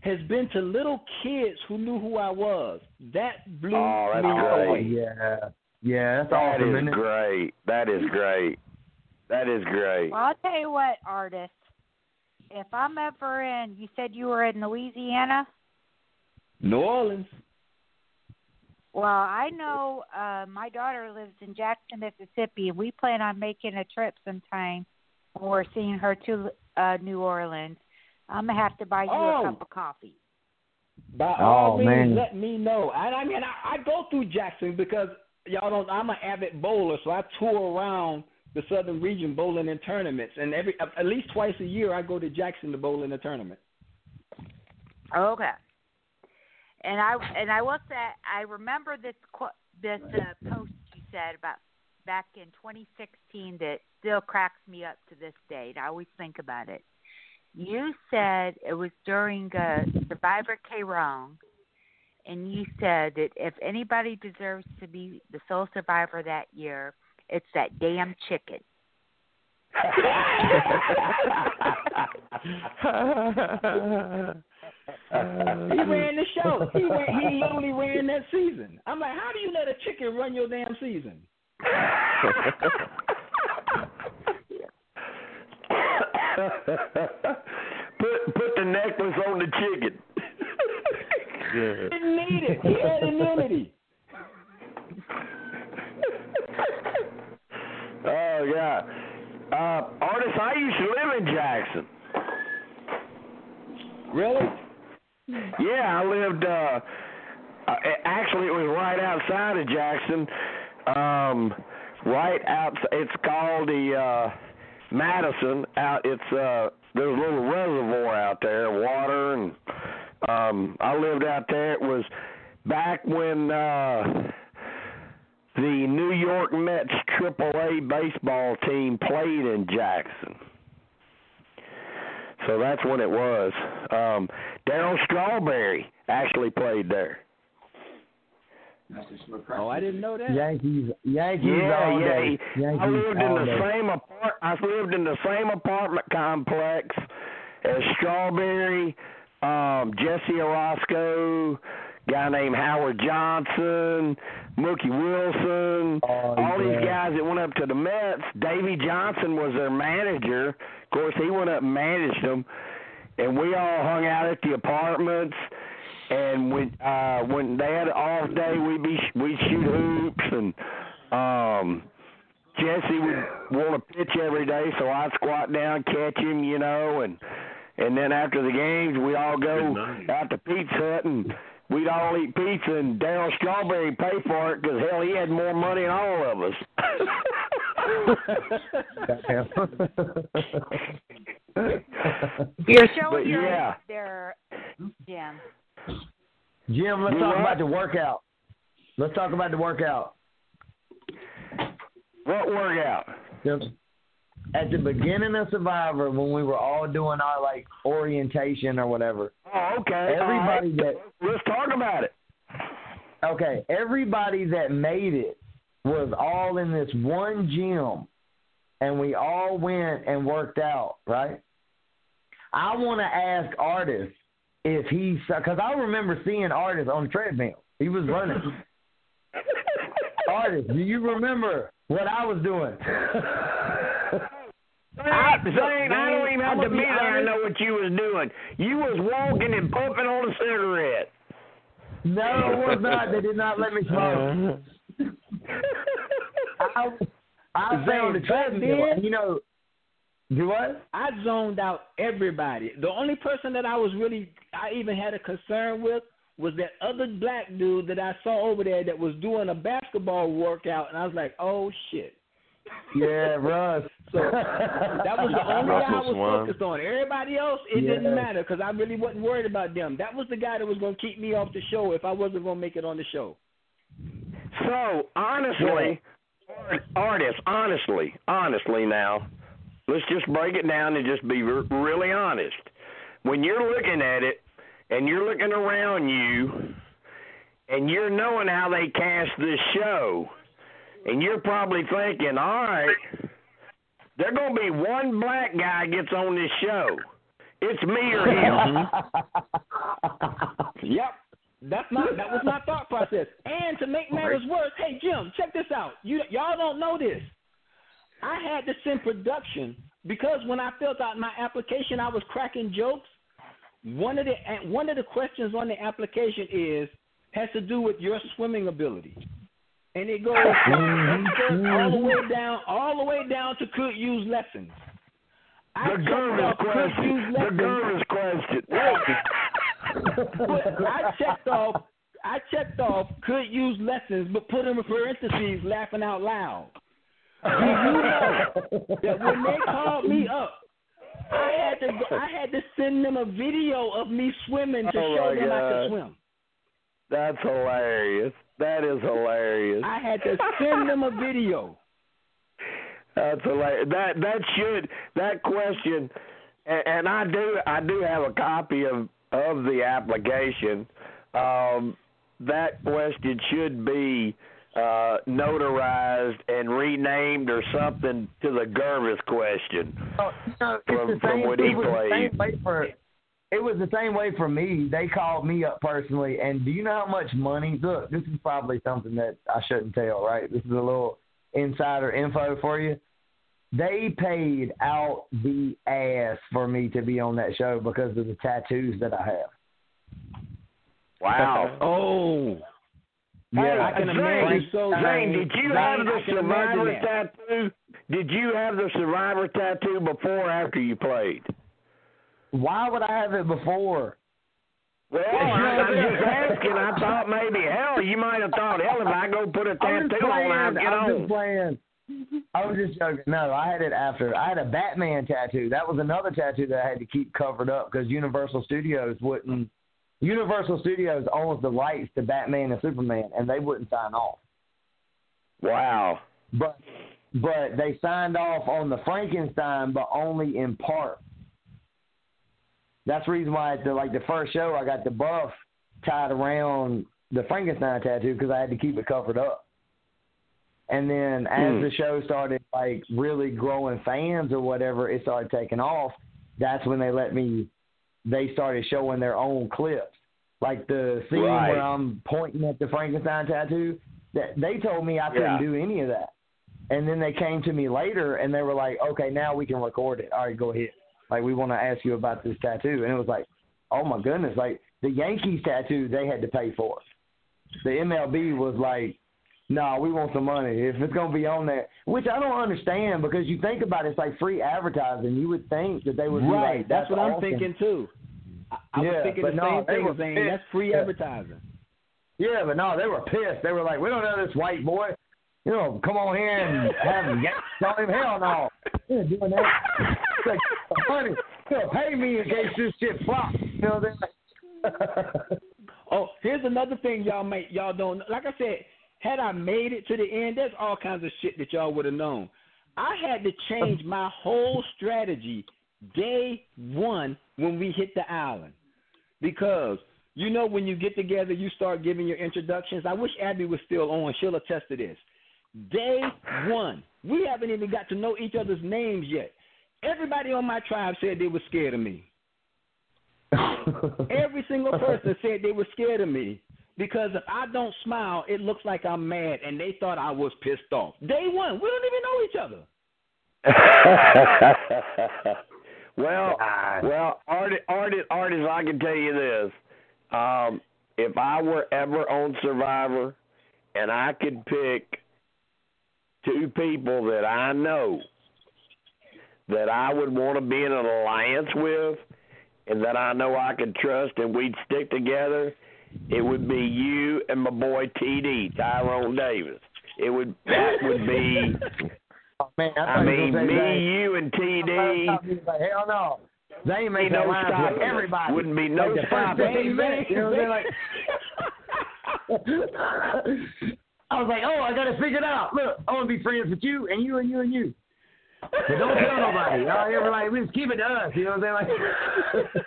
has been to little kids who knew who I was. That blew
Oh, that's
me
great.
Oh
away.
yeah, yeah, that's
That
awesome.
is
isn't it?
great. That is great. That is great.
Well, I'll tell you what, Artis. If I'm ever in, you said you were in Louisiana.
New Orleans.
Well, I know uh my daughter lives in Jackson, Mississippi, and we plan on making a trip sometime when we're seeing her to uh New Orleans. I'm gonna have to buy you
Oh.
a cup of coffee.
By all
Oh,
means,
man.
let me know. I, I mean, I, I go through Jackson because y'all don't. I'm an avid bowler, so I tour around the southern region bowling in tournaments, and every at least twice a year I go to Jackson to bowl in a tournament.
Okay. And I and I will say I remember this this uh, post you said about back in 2016 that still cracks me up to this day. I always think about it. You said it was during uh, Survivor Kaoh Rong, and you said that if anybody deserves to be the sole survivor that year, it's that damn chicken.
he ran the show. He ran, he literally ran that season. I'm like, how do you let a chicken run your damn season?
put put the necklace on the chicken.
Yeah.
Didn't need it. He had immunity.
Oh yeah. Uh, artist, I used to live in Jackson.
Really?
Yeah, I lived. uh uh, actually, it was right outside of Jackson. Um, right out. It's called the uh, Madison. Out. It's uh, there's a little reservoir out there, water, and um, I lived out there. It was back when uh, the New York Mets AAA baseball team played in Jackson. So that's when it was. Um, Darryl Strawberry actually played there.
Oh, I didn't know that.
Yankees, Yankees
Yeah, yeah.
Yankees
I lived in the
day.
same apart. I lived in the same apartment complex as Strawberry, um, Jesse Orosco, guy named Howard Johnson, Mookie Wilson,
Oh,
all
yeah.
these guys that went up to the Mets. Davey Johnson was their manager. Of course, he went up and managed them, and we all hung out at the apartments. And when uh when they had an off day, we'd be we'd shoot hoops and um Jesse would want to pitch every day, so I'd squat down, catch him, you know, and and then after the games, we'd all go out to Pizza Hut and we'd all eat pizza, and Darryl Strawberry pay for it because hell, he had more money than all of us.
You're showing your
yeah.
their Jim.
Jim, let's
Do
talk
what?
about the workout. Let's talk about the workout.
What workout?
At the beginning of Survivor, when we were all doing our like orientation or whatever.
Oh, okay.
Everybody
right.
that
Let's talk about it.
okay, everybody that made it was all in this one gym, and we all went and worked out. Right. I want to ask Artis if he because I remember seeing Artis on the treadmill. He was running. Artis, do you remember what I was doing?
I, Zane, I don't even have
I'ma be
there and know what you was doing. You was walking and puffing on a cigarette.
No, it was not. They did not let me smoke. I, I was on the treadmill. You know, you what?
I zoned out everybody. The only person that I was really, I even had a concern with was that other black dude that I saw over there that was doing a basketball workout, and I was like, oh shit.
Yeah, Russ.
So that was the only guy I was
Swan.
focused on. Everybody else, it
Yeah.
didn't matter because I really wasn't worried about them. That was the guy that was going to keep me off the show if I wasn't going to make it on the show.
So honestly, Artis, honestly, honestly, now, let's just break it down and just be r- really honest. When you're looking at it and you're looking around you, and you're knowing how they cast this show, and you're probably thinking, all right, there's gonna be one black guy gets on this show. It's me or him.
Yep. That's not that was my thought process. And to make matters worse, hey Jim, check this out. You y'all don't know this. I had to send production because when I filled out my application, I was cracking jokes. One of the one of the questions on the application is has to do with your swimming ability, and it goes expert all the way down all the way down to could use lessons. I
The
checked
Gervase
off could use
question. The question.
But I checked off. I checked off could use lessons, but put in parentheses laughing out loud. Do you know that when they called me up, I had to I had to send them a video of me swimming to
Oh,
show them I could swim.
That's hilarious. That is hilarious.
I had to send them a video.
That's hilarious. That that should that question, and, and I do I do have a copy of of the application. Um, that question should be uh, notarized and renamed or something to the Gervase question.
Oh, you know, it's
From-
the
from
same,
what he
it was the
played.
Same way for it was the same way for me. They called me up personally, and do you know how much money? Look, this is probably something that I shouldn't tell, right? This is a little insider info for you. They paid out the ass for me to be on that show because of the tattoos that I have.
Wow.
Oh,
Yeah,
I can
Zane,
imagine. So
Zane, did you
Zane,
have the
I can imagine
survivor tattoo? Did you have the survivor tattoo before or after you played?
Why would I have it before?
Well, I, I'm just asking. I thought maybe hell, you might have thought hell if I go put a tattoo on, I'll get
I'm
on.
just playing. I was just joking. No, I had it after. I had a Batman tattoo. That was another tattoo that I had to keep covered up because Universal Studios wouldn't. Universal Studios owns the rights to Batman and Superman, and they wouldn't sign off.
Wow.
But but they signed off on the Frankenstein, but only in part. That's the reason why at the like the first show I got the buff tied around the Frankenstein tattoo because I had to keep it covered up. And then as
Hmm.
the show started like really growing fans or whatever, it started taking off. That's when they let me. They started showing their own clips, like the scene
Right.
where I'm pointing at the Frankenstein tattoo. That they told me I couldn't
Yeah.
do any of that. And then they came to me later and they were like, "Okay, now we can record it. All right, go ahead. Like we want to ask you about this tattoo." And it was like, "Oh my goodness!" Like the Yankees tattoo, they had to pay for. The MLB was like, "No, nah, we want some money if it's gonna be on there." Which I don't understand because you think about it, it's like free advertising You would think that they would be
Right.
like,
That's, what I'm thinking too. I, I
Yeah,
was thinking
but
the
no,
same thing,
were pissed.
That's free
Yeah.
advertising.
Yeah, but no, they were pissed. They were like, "We don't know this white boy. You know, come on here and have him tell him hell no. We're doing that. It's like, honey, pay me in case this shit flops. You know, like,
Oh, here's another thing y'all might y'all don't like I said, had I made it to the end, there's all kinds of shit that y'all would have known. I had to change my whole strategy day one when we hit the island. Because you know when you get together you start giving your introductions. I wish Abby was still on, she'll attest to this. Day one. We haven't even got to know each other's names yet. Everybody on my tribe said they were scared of me. Every single person said they were scared of me because if I don't smile, it looks like I'm mad, and they thought I was pissed off. Day one, we don't even know each other.
well, well, Artis, Artis, Artis, I can tell you this: um, if I were ever on Survivor, and I could pick two people that I know that I would want to be in an alliance with, and that I know I could trust, and we'd stick together, it would be you and my boy TD Tyrone Davis. It would that would be.
Oh, man, I,
I mean, me, you, and TD.
Hell no. They making
no stopping
with everybody.
Wouldn't be no
like the first
stopping us.
15 minutes, you know what I'm? Like, I was like, oh, I got to figure it out. Look, I want to be friends with you and you and you and you. But don't tell nobody. Y'all ever like, we just keep it to us. You know what I'm saying? Like,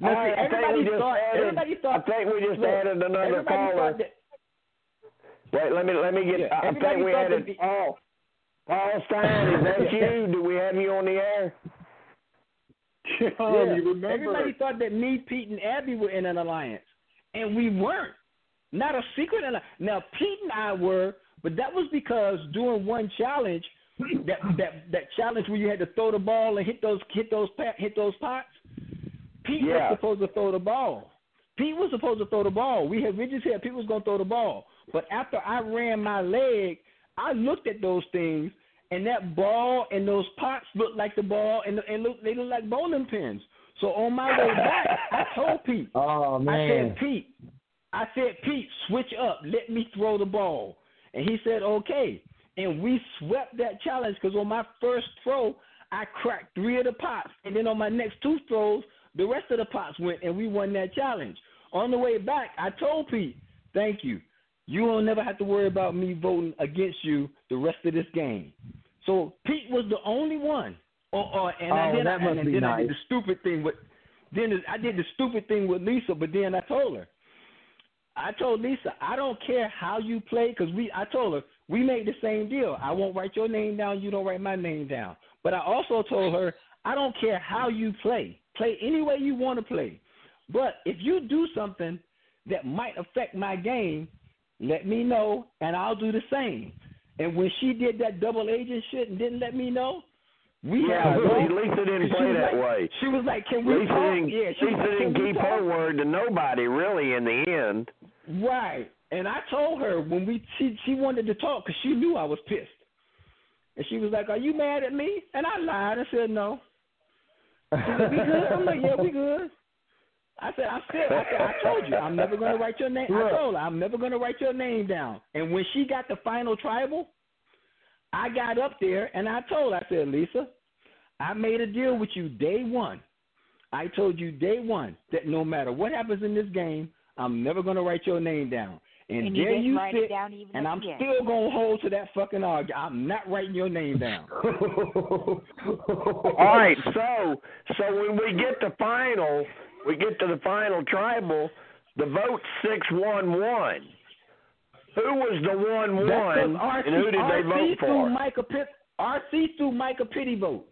Now,
All right,
see,
I think
everybody
we just
thought,
added-
everybody thought,
I think we just
look,
added another caller.
that,
Wait, let me let me get.
Yeah,
I
everybody
think we
thought
added
that the-
Paul. Paul Stein, is that you? Do we have you on the air?
Um, yeah, everybody thought that me, Pete, and Abby were in an alliance, and we weren't. Not a secret alliance. Uh, now, Pete and I were, but that was because during one challenge, that that that challenge where you had to throw the ball and hit those hit those hit those pots. Pete
Yeah.
was supposed to throw the ball. Pete was supposed to throw the ball. We had we just said Pete was going to throw the ball. But after I ran my leg, I looked at those things, and that ball and those pots looked like the ball, and and look, they look like bowling pins. So on my way back, I told Pete,
oh, man!
I said, Pete, I said, Pete, switch up. Let me throw the ball. And he said, okay. And we swept that challenge because on my first throw, I cracked three of the pots. And then on my next two throws, the rest of the pots went, and we won that challenge. On the way back, I told Pete, thank you. You will never have to worry about me voting against you the rest of this game. So Pete was the only one. Or, or and I
Oh,
did,
that must
and
be
then I did the stupid thing with then I did the stupid thing with Lisa, but then I told her, I told Lisa, I don't care how you play, because we, I told her we made the same deal. I won't write your name down, you don't write my name down. But I also told her, I don't care how you play, play any way you want to play. But if you do something that might affect my game, let me know, and I'll do the same. And when she did that double agent shit and didn't let me know, we
Yeah,
vote.
Lisa didn't play that
like-
way.
She was like, "Can we
Lisa
talk?"
didn't,
yeah, she
Lisa didn't keep her word to nobody, really, in the end.
Right. And I told her when we she she wanted to talk because she knew I was pissed, and she was like, "Are you mad at me?" And I lied and said no. Said, "We good?" I'm like, "Yeah, we good." I said, "I said, I said, I told you, I'm never gonna write your name." I told her, "I'm never gonna write your name down." And when she got the final tribal, I got up there and I told I said, "Lisa, I made a deal with you day one. I told you day one that no matter what happens in this game, I'm never gonna write your name down. And,
And you
there
didn't
you sit,
down even
and
at
I'm
the
still gonna hold to that fucking argument. I'm not writing your name down.
All right, so so when we get to final, we get to the final tribal. The vote's six one one. Who was the one
That's
one,
'cause RC,
and who did they vote
threw
for?
Micah Pitt, RC threw Micah Pity vote.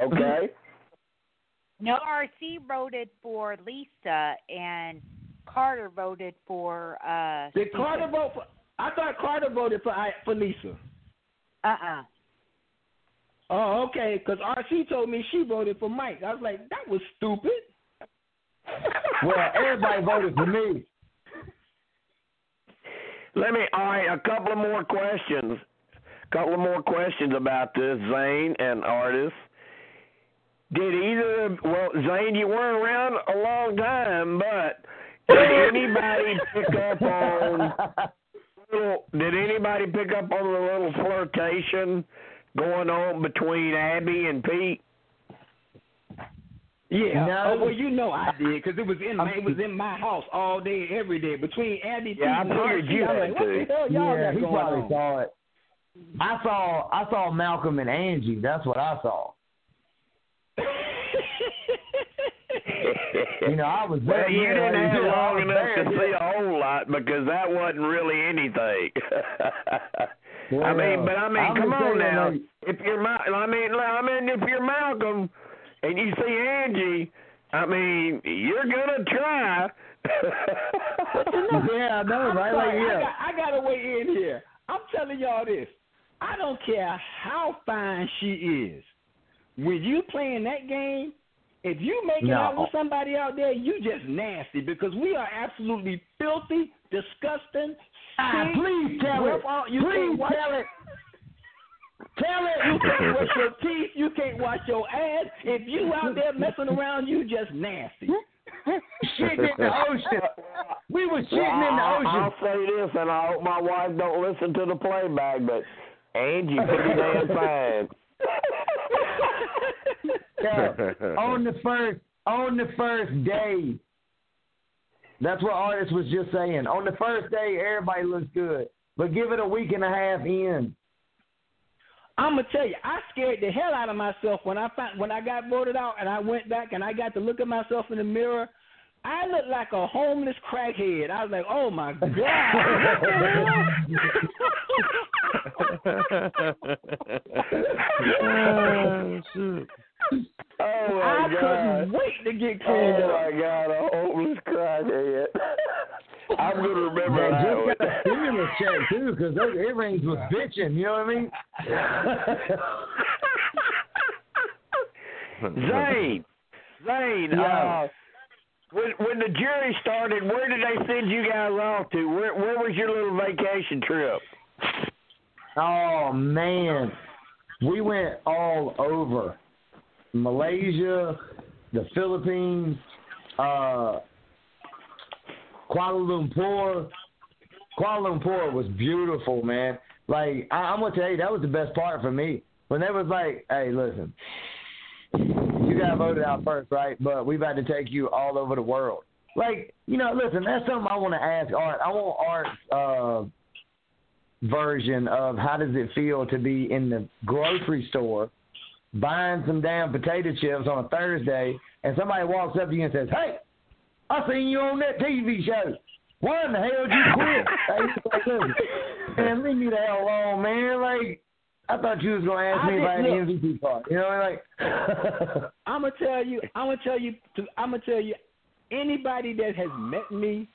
Okay.
No, RC voted for Lisa and Carter voted for uh
Did Carter vote for? I thought Carter voted for for Lisa.
uh uh
Oh, okay. Because RC told me she voted for Mike. I was like, that was stupid.
well, everybody voted for me.
Let me. All right, a couple of more questions. A couple of more questions about this, Zane and Artis. Did either? Well, Zane, you weren't around a long time, but did anybody pick up on? Did anybody pick up on the little flirtation going on between Abby and Pete?
Yeah.
No.
Oh, well, you know I did because it was in my, it was in my house all day, every day between Abby.
Yeah, I figured you had
like, what the hell y'all
yeah,
got
he
going
probably
on?
saw it. I saw I saw Malcolm and Angie. That's what I saw. You know, I was
well,
there.
you
yeah,
didn't have
I
long enough
there,
to see a whole lot because that wasn't really anything. I mean, but I mean,
I'm
come on now. If you're I mean, I mean, if you're Malcolm and you see Angie, I mean, you're gonna try.
yeah, I know,
I'm
right?
sorry,
Like,
I,
yeah.
got, I gotta weigh in here. I'm telling y'all this. I don't care how fine she is. When you playing that game, if you making
No.
out with somebody out there, you just nasty because we are absolutely filthy, disgusting,
Ah, please tell it.
all- you
Please tell it. Tell it.
You can't brush your teeth. You can't wash your ass. If you out there messing around, you just nasty.
shitting in the ocean. We were shitting
well,
in the
I'll,
ocean.
I'll say this, and I hope my wife don't listen to the playback, but Angie pretty damn fine.
Yeah. on the first on the first day. That's what Artis was just saying. On the first day, everybody looks good, but give it a week and a half in.
I'm gonna tell you, I scared the hell out of myself when I found when I got voted out and I went back and I got to look at myself in the mirror. I looked like a homeless crackhead. I was like, "Oh my god!"
oh, shoot.
Oh my
I
god!
couldn't wait to get cleaned
Oh
up.
my god! A homeless crackhead. I'm gonna remember
Man,
that
just
one.
got a check too, because those earrings was bitching. You know what I mean?
Zane, Zane,
Yeah.
uh, when when the jury started, where did they send you guys off to? Where where was your little vacation trip?
Oh man, we went all over Malaysia, the Philippines, uh, Kuala Lumpur. Kuala Lumpur was beautiful, man. Like I, I'm gonna tell you, that was the best part for me. When they was like, "Hey, listen, you got voted out first, right? But we've had to take you all over the world." Like, you know, listen, that's something I want to ask Art. I want Art's uh, version of how does it feel to be in the grocery store buying some damn potato chips on a Thursday, and somebody walks up to you and says, "Hey, I seen you on that TV show. Why in the hell did you quit?" Hey, like, man, leave me the hell alone, man. Like, I thought you was gonna ask
I
me about I the
did-
MVP card. You know, what I'm like,
I'm gonna tell you. I'm gonna tell you. I'm gonna tell you. Anybody that has met me,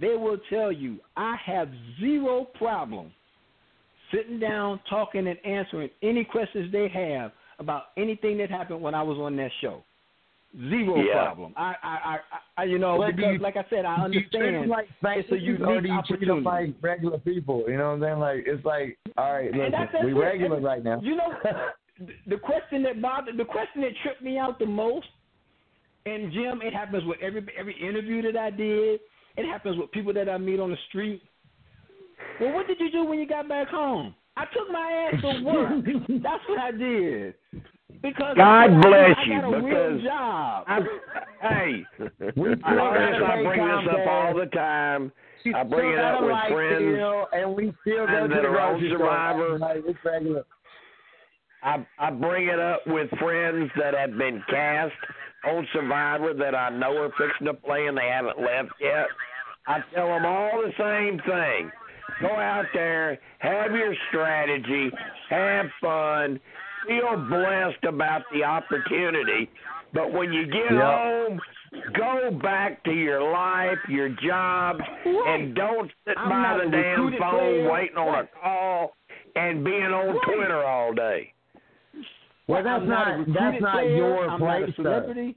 they will tell you I have zero problem sitting down, talking, and answering any questions they have about anything that happened when I was on that show. Zero
Yeah.
problem. I, I, I, I you know,
Well, uh,
because
you-
like I said, I
do you treat
understand.
like
it's a
fans, or do
unique
you treat them
opportunity.
like regular people? You know what I'm saying? Like, it's like, all right, listen,
that's- that's
we
it.
regular
And,
right now.
You know, the- the question that bothered, the question that tripped me out the most, and Jim, it happens with every every interview that I did. It happens with people that I meet on the street. Well, what did you do when you got back home? I took my ass to work. That's what I did. Because
God
I,
bless
I,
you,
got a real
because
job.
I, hey,
We
I,
still
Ernest,
got
bring this up all the time.
She
I bring it up with
light
friends
bill, and we still go
and
to
that
the
are on
grocery.
Survivor.
Like.
I I bring it up with friends that have been cast on Survivor that I know are fixing to play and they haven't left yet. I tell them all the same thing. Go out there, have your strategy, have fun, feel blessed about the opportunity. But when you get
Yep.
home, go back to your life, your job, and don't sit
I'm
by the damn phone
player.
waiting on a call and being on
Right.
Twitter all day.
Well, that's
I'm
not,
a recruited
that's not
player.
your
I'm
place,
not a celebrity.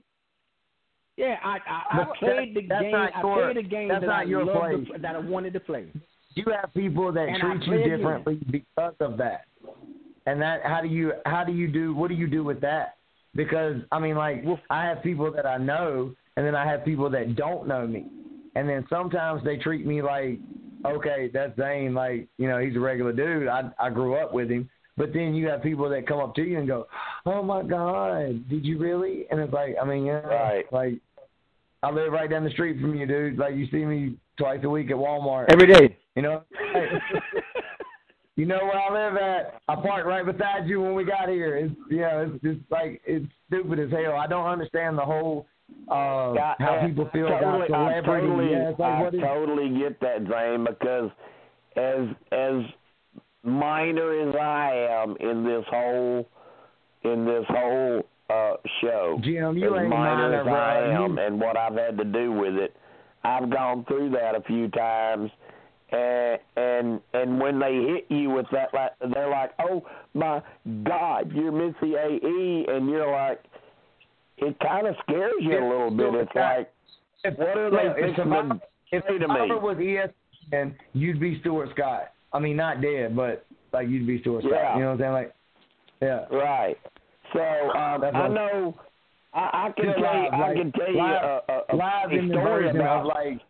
Yeah, I I, I played the
that-
game. I played the game
that's
that
not
I
your
loved
place.
to, that I wanted to play.
You have people that
And
treat you
again.
differently because of that. And that how do you how do you do what do you do with that? Because I mean like I have people that I know and then I have people that don't know me. And then sometimes they treat me like, okay, that's Zane, like, you know, he's a regular dude. I I grew up with him. But then you have people that come up to you and go, "Oh my God, did you really?" And it's like, I mean, yeah,
Right.
like I live right down the street from you, dude. Like you see me twice a week at Walmart.
Every day.
You know, you know where I live at. I parked right beside you when we got here. It's you know, it's just like it's stupid as hell. I don't understand the whole uh how
I-
people feel
totally,
about
I totally,
yeah, like
I
what is
totally get that, Zane, because as as minor as I am in this whole in this whole uh show,
Jim, you
as
ain't
minor
minor,
as I am,
You-
and what I've had to do with it, I've gone through that a few times. And and and when they hit you with that, like they're like, "Oh my God, you're Missyae," and you're like, it kind of scares you a little bit. It's like,
if,
what are they
if Survivor, if
say to me?
Survivor was ESPN, you'd be Stuart Scott. I mean, not dead, but like you'd be Stuart Scott.
Yeah.
You know what I'm saying? Like, yeah.
Right. So um, I know. I, I can tell you. I can tell you
live-
a, a, a
live in the
story
version
about
of like,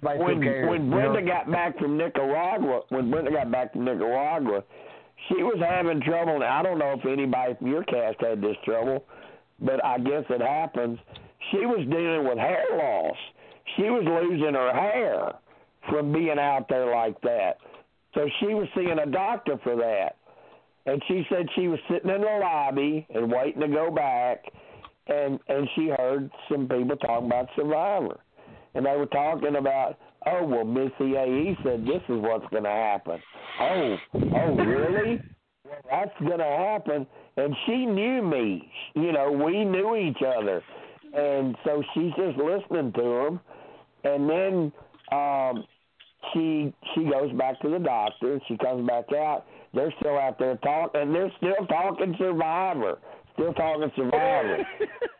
when when Brenda got back from Nicaragua. When Brenda got back from Nicaragua, she was having trouble. And I don't know if anybody from your cast had this trouble, but I guess it happens. She was dealing with hair loss. She was losing her hair from being out there like that. So she was seeing a doctor for that. And she said she was sitting in the lobby and waiting to go back and and she heard some people talking about Survivor. And they were talking about, oh well Missyae said this is what's gonna happen. Oh, oh really? Well, that's gonna happen and she knew me. You know, we knew each other. And so she's just listening to him and then um she she goes back to the doctor she comes back out. They're still out there talking and they're still talking survivor. Still talking survivor.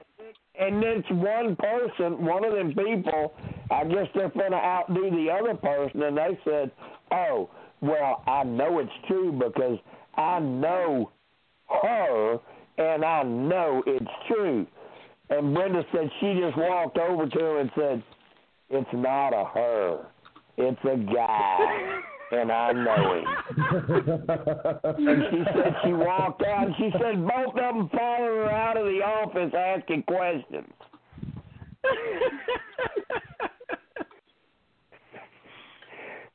and then it's one person, one of them people, I guess they're gonna outdo the other person and they said, Oh, well, I know it's true because I know her and I know it's true. And Brenda said she just walked over to him and said, It's not a her. It's a guy. And I know him. And she said she walked out and she said both of them followed her out of the office asking questions.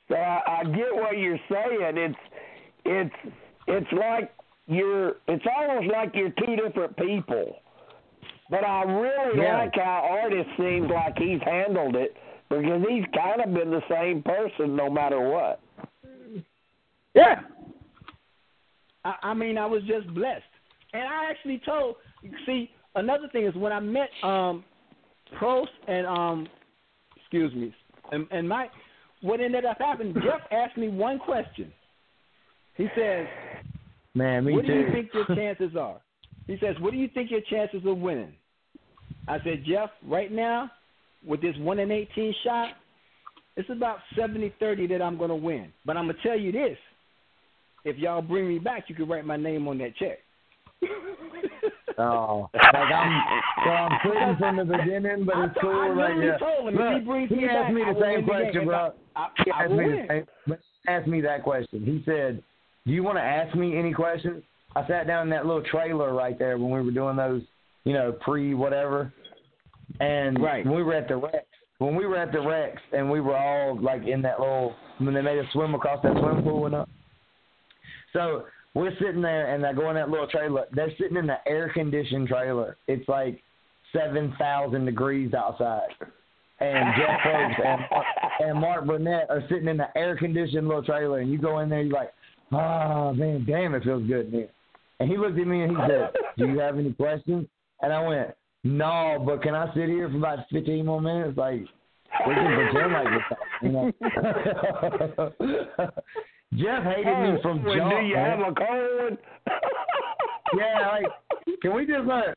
So I, I get what you're saying. It's it's it's like you're it's almost like you're two different people. But I really
Yeah.
like how Artis seems like he's handled it because he's kind of been the same person no matter what.
Yeah. I, I mean, I was just blessed, and I actually told. See, another thing is when I met um, Probst and um, excuse me, and, and Mike, what ended up happening? Jeff asked me one question. He says,
Man, me
"What do
too.
you think your chances are?" He says, "What do you think your chances of winning?" I said, "Jeff, right now, with this one in eighteen shot, it's about 70-30 that I'm going to win. But I'm gonna tell you this: if y'all bring me back, you can write my name on that check."
Oh, like I'm, so I'm quitting from the beginning, but
I
it's cool.
I
like,
literally
yeah.
told him, if he brings
he
me
asked
back,
me the same
the
question, bro.
I,
He
I
asked
will
me the
win.
same. but he asked me that question. He said, "Do you want to ask me any questions?" I sat down in that little trailer right there when we were doing those, you know, pre whatever, and
Right.
when we were at the Rex. When we were at the Rex and we were all like in that little when they made us swim across that swimming pool and up. So we're sitting there and I go in that little trailer. They're sitting in the air conditioned trailer. It's like seven thousand degrees outside. And Jeff Probst and and Mark Burnett are sitting in the air conditioned little trailer and you go in there, you're like, Oh man, damn it feels good in here. And he looked at me and he said, Do you have any questions? And I went, No, but can I sit here for about fifteen more minutes? Like we can pretend like this. You know? Jeff hated me from
Well,
jump.
do you
man.
have a cold?
Yeah, like, can we just like,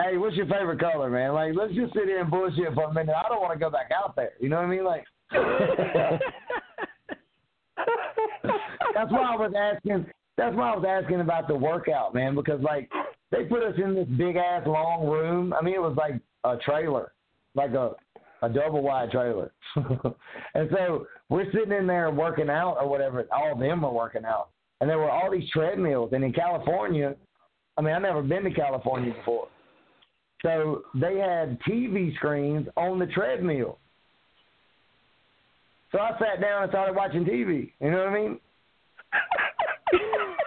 hey, what's your favorite color, man? Like, let's just sit here and bullshit for a minute. I don't want to go back out there. You know what I mean? Like, that's why I was asking. That's why I was asking about the workout, man, because like they put us in this big ass long room. I mean, it was like a trailer, like a a double wide trailer, and so we're sitting in there working out or whatever. All of them are working out, and there were all these treadmills. And in California, I mean, I've never been to California before, so they had TV screens on the treadmill. So I sat down and started watching TV. You know what I mean?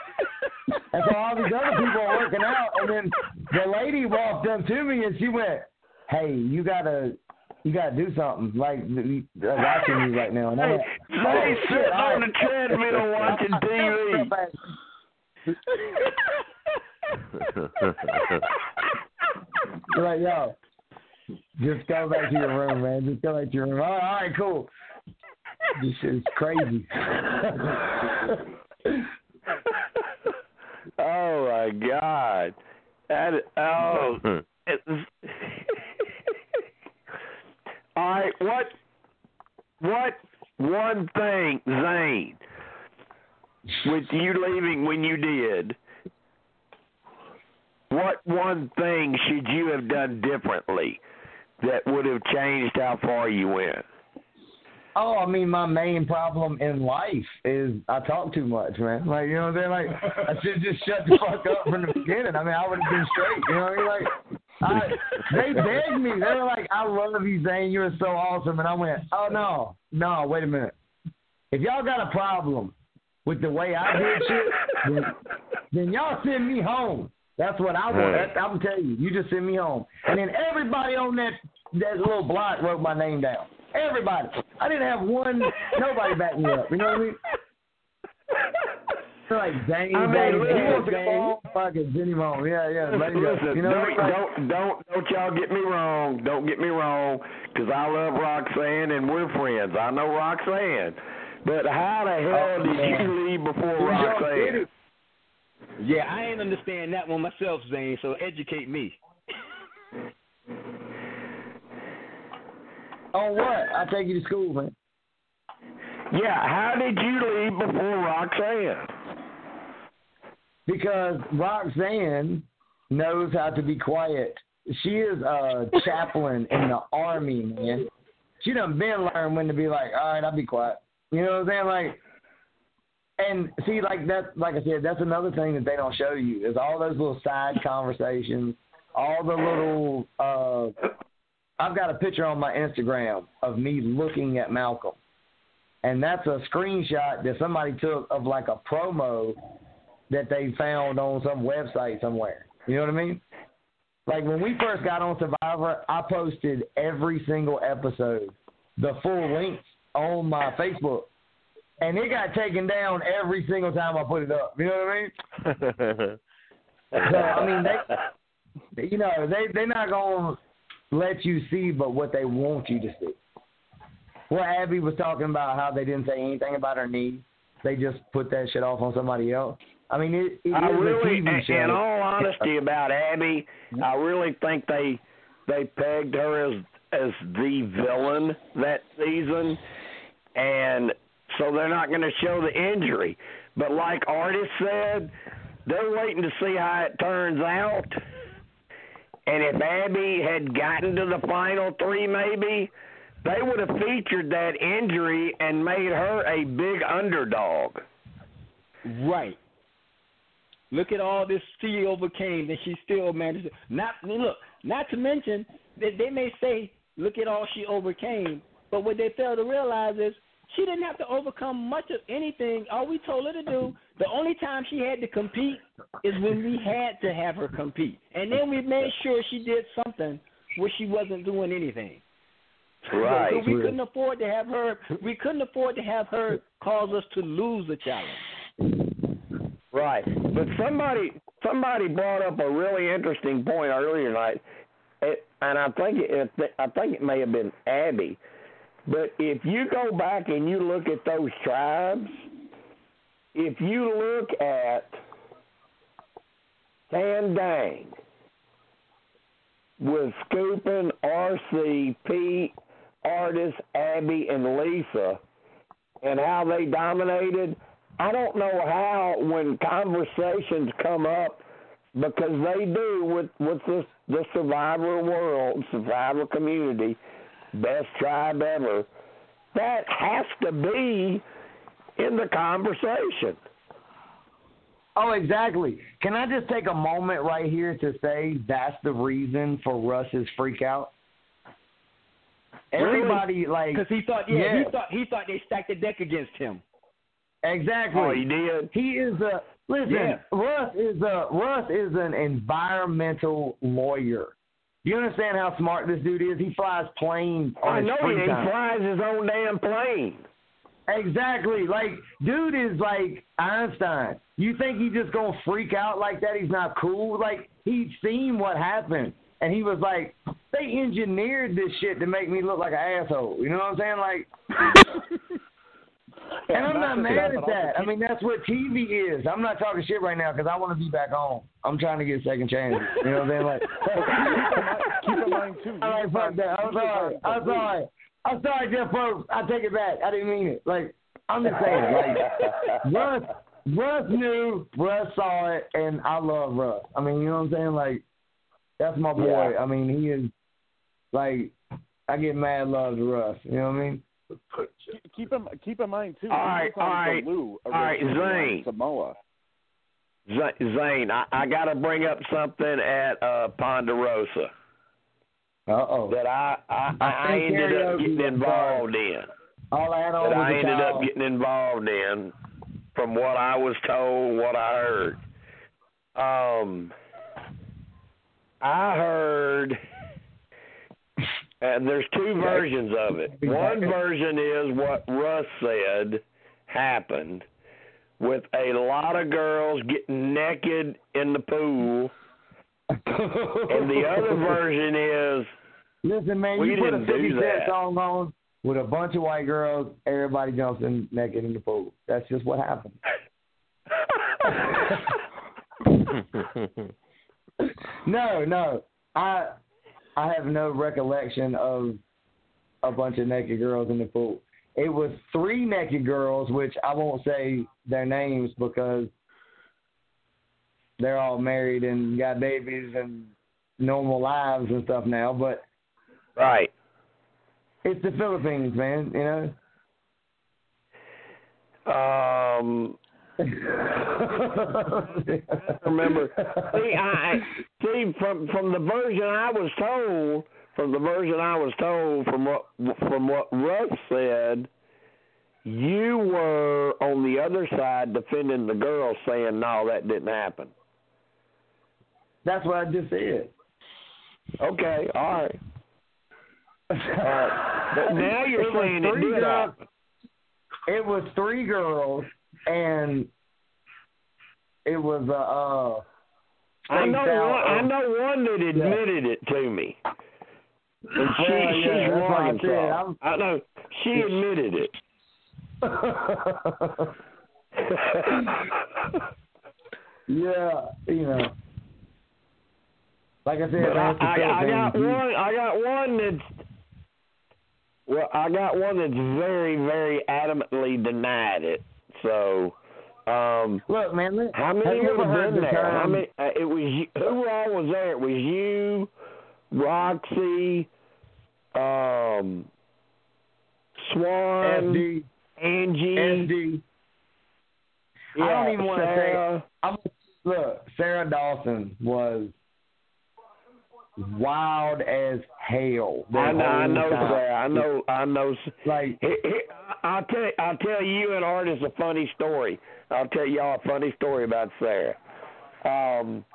and so all these other people are working out, and then the lady walked up to me and she went, "Hey, you gotta." You gotta do something like watching you right now. And I'm like,
Hey,
oh,
sitting on the treadmill watching TV.
Like, yo, just go back to your room, man. Just go back to your room. All right, all right cool. This is crazy.
oh my God! That oh. it's- hmm. All right, what what one thing, Zane, with you leaving when you did? What one thing should you have done differently that would have changed how far you went?
Oh, I mean, my main problem in life is I talk too much, man. Like, you know what I'm saying? Like, I should just shut the fuck up from the beginning. I mean, I would have been straight. You know what I mean? Like, I, they begged me. They were like, "I love you, Zane. You're so awesome." And I went, "Oh no, no, wait a minute. If y'all got a problem with the way I did shit, then, then y'all send me home. That's what I want.
Right.
I'm telling you. You just send me home. And then everybody on that that little block wrote my name down. Everybody. I didn't have one. Nobody back me up. You know what I mean? They're like, Zane,
I mean,
Zane, he
listen,
wants to
Zane.
go home. Fucking send him. Yeah, yeah. Let.
Listen,
You know
don't.
Like,
don't don't don't y'all get me wrong. Don't get me wrong, because I love Roxanne and we're friends. I know Roxanne, but how the hell
Oh,
did
man.
you leave before
Who y'all
Roxanne?
Yeah, I ain't understand that one myself, Zane. So educate me.
On what? I take you to school, man.
Yeah, how did you leave before Roxanne?
Because Roxanne knows how to be quiet. She is a chaplain in the army, man. She done been learned when to be like, all right, I'll be quiet. You know what I'm saying? Like, and see, like that, like I said, that's another thing that they don't show you is all those little side conversations, all the little. uh I've got a picture on my Instagram of me looking at Malcolm, and that's a screenshot that somebody took of like a promo that they found on some website somewhere. You know what I mean? Like when we first got on Survivor, I posted every single episode, the full length on my Facebook. And it got taken down every single time I put it up. You know what I mean? So I mean they you know, they they're not gonna let you see but what they want you to see. Well Abby was talking about how they didn't say anything about her knee. They just put that shit off on somebody else. I mean it, it
I
is
really,
a TV show.
in all honesty about Abby, I really think they they pegged her as as the villain that season, and so they're not going to show the injury. But like Artis said, they're waiting to see how it turns out. And if Abby had gotten to the final three, maybe they would have featured that injury and made her a big underdog.
Right. Look at all this she overcame, and she still managed. To, not look. Not to mention that they may say, "Look at all she overcame," but what they fail to realize is she didn't have to overcome much of anything. All we told her to do, the only time she had to compete is when we had to have her compete, and then we made sure she did something where she wasn't doing anything.
Right.
So we couldn't afford to have her. We couldn't afford to have her cause us to lose the challenge.
Right, but somebody somebody brought up a really interesting point earlier tonight, it, and I think it, I think it may have been Abby. But if you go back and you look at those tribes, if you look at Tandang with Skupin, RC, Pete, Artis, Abby, and Lisa, and how they dominated. I don't know how when conversations come up because they do with with the the survivor world, survivor community, best tribe ever. That has to be in the conversation.
Oh, exactly. Can I just take a moment right here to say that's the reason for Russ's freak out? Everybody like
because he thought, yeah,
Yeah.
he thought he thought they stacked the deck against him.
exactly.
Oh, he did.
He is a listen.
Yeah.
Russ is a Russ is an environmental lawyer. You understand how smart this dude is? He flies planes
I know he, he flies his own damn plane.
Exactly. Like, dude is like Einstein. You think he's just gonna freak out like that? He's not cool. Like, he's seen what happened, and he was like, "They engineered this shit to make me look like an asshole." You know what I'm saying? Like, and I'm not mad at that. I mean, that's what TV is. I'm not talking shit right now because I want to be back home. I'm trying to get a second chance. You know what I'm saying? Like,
Keep in mind too.
all right, fuck that. I'm sorry. I'm sorry. I'm sorry, Jeff folks. I take it back. I didn't mean it. Like, I'm just saying, like, Russ, Russ knew, Russ saw it, and I love Russ. I mean, you know what I'm saying? Like, that's my boy. I mean, he is, like, I get mad love to Russ. You know what I mean?
Keep in keep in mind too.
All
he
right,
was on
all right,
the Lou
all right, Zane.
Samoa.
Z- Zane, I, I got to bring up something at uh, Ponderosa
Uh oh.
that I I, I, I ended up getting involved in.
All I had on
That
was
I
a
ended
towel.
up getting involved in, from what I was told, what I heard. Um, I heard, and there's two versions of it. One version is what Russ said happened, with a lot of girls getting naked in the pool, and the other version is
Listen, man,
We
you put a 50 Cent
that.
song on with a bunch of white girls, everybody jumps in naked in the pool. That's just what happened. No, no. I I have no recollection of a bunch of naked girls in the pool. It was three naked girls, which I won't say their names because they're all married and got babies and normal lives and stuff now, but
right.
it's the Philippines, man, you know.
Um, remember. See, I see from from the version I was told, from the version I was told, from what from what Russ said, you were on the other side defending the girl, saying no, that didn't happen.
That's what I just said.
Okay, all right. All right. But now you're saying it did happen.
It was three girls, and it was a. Uh,
I know one. I know one that admitted it to me. And she,
Well,
she's
yeah,
from
that's what I.
I know she admitted it.
yeah, you know. Like I said,
I, I, I got one. I got one that's. Well, I got one that's very, very adamantly denied it. So, um,
Look, man, li-
how many
you
would have
heard
been
the
there? How many? Uh, it was you, who all was there? It was you, Roxy, um, Swan,
SD,
Angie.
SD.
Yeah,
I don't even want to say. I'm, look, Sarah Dawson was wild as hell.
I know, I know. Sarah. I know, I know.
Like,
Here- here- I'll tell I'll tell you and Artis a funny story. I'll tell y'all a funny story about Sarah. Um,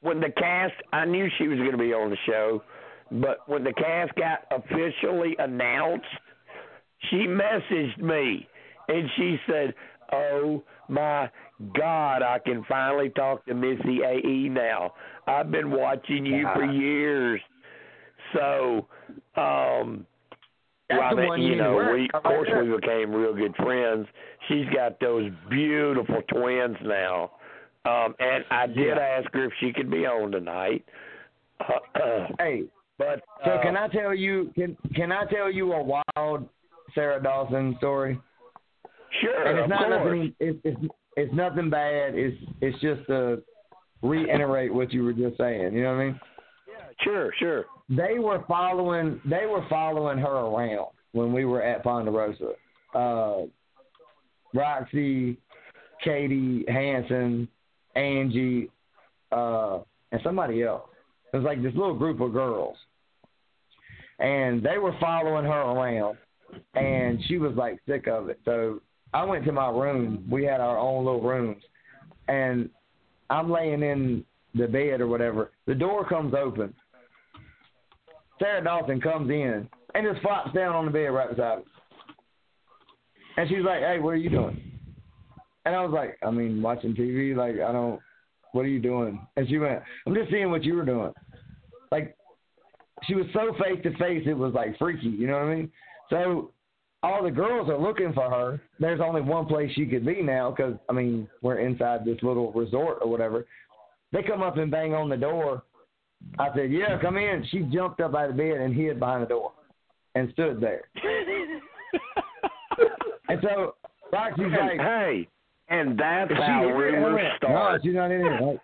when the cast, I knew she was going to be on the show, but when the cast got officially announced, she messaged me and she said, "Oh my God, I can finally talk to Missyae now. I've been watching you for years." So, um,
That's
well, I
the
mean,
one
you know, we of course we became real good friends. She's got those beautiful twins now, um, and I did
Yeah.
ask her if she could be on tonight. Uh,
hey,
but
so
uh,
can I tell you? Can Can I tell you a wild Sarah Dawson story?
Sure,
and it's
of
not
course.
nothing. It's, it's it's nothing bad. It's it's just to reiterate what you were just saying. You know what I mean?
Yeah, Sure, sure.
They were following. They were following her around when we were at Ponderosa. Uh, Roxy, Katie Hanson, Angie, uh, and somebody else. It was like this little group of girls, and they were following her around, and she was like sick of it. So I went to my room. We had our own little rooms, and I'm laying in the bed or whatever. The door comes open. Sarah Dawson comes in and just flops down on the bed right beside me. And she's like, "Hey, what are you doing?" And I was like, "I mean, watching TV. Like, I don't. What are you doing?" And she went, "I'm just seeing what you were doing." Like, she was so face to face, it was like freaky. You know what I mean? So all the girls are looking for her. There's only one place she could be now because I mean we're inside this little resort or whatever. They come up and bang on the door. I said, "Yeah, come in." She jumped up out of bed and hid behind the door and stood there. and so Roxy's like,
"Hey," and that's how rumors start.
No, she's not in here. Like,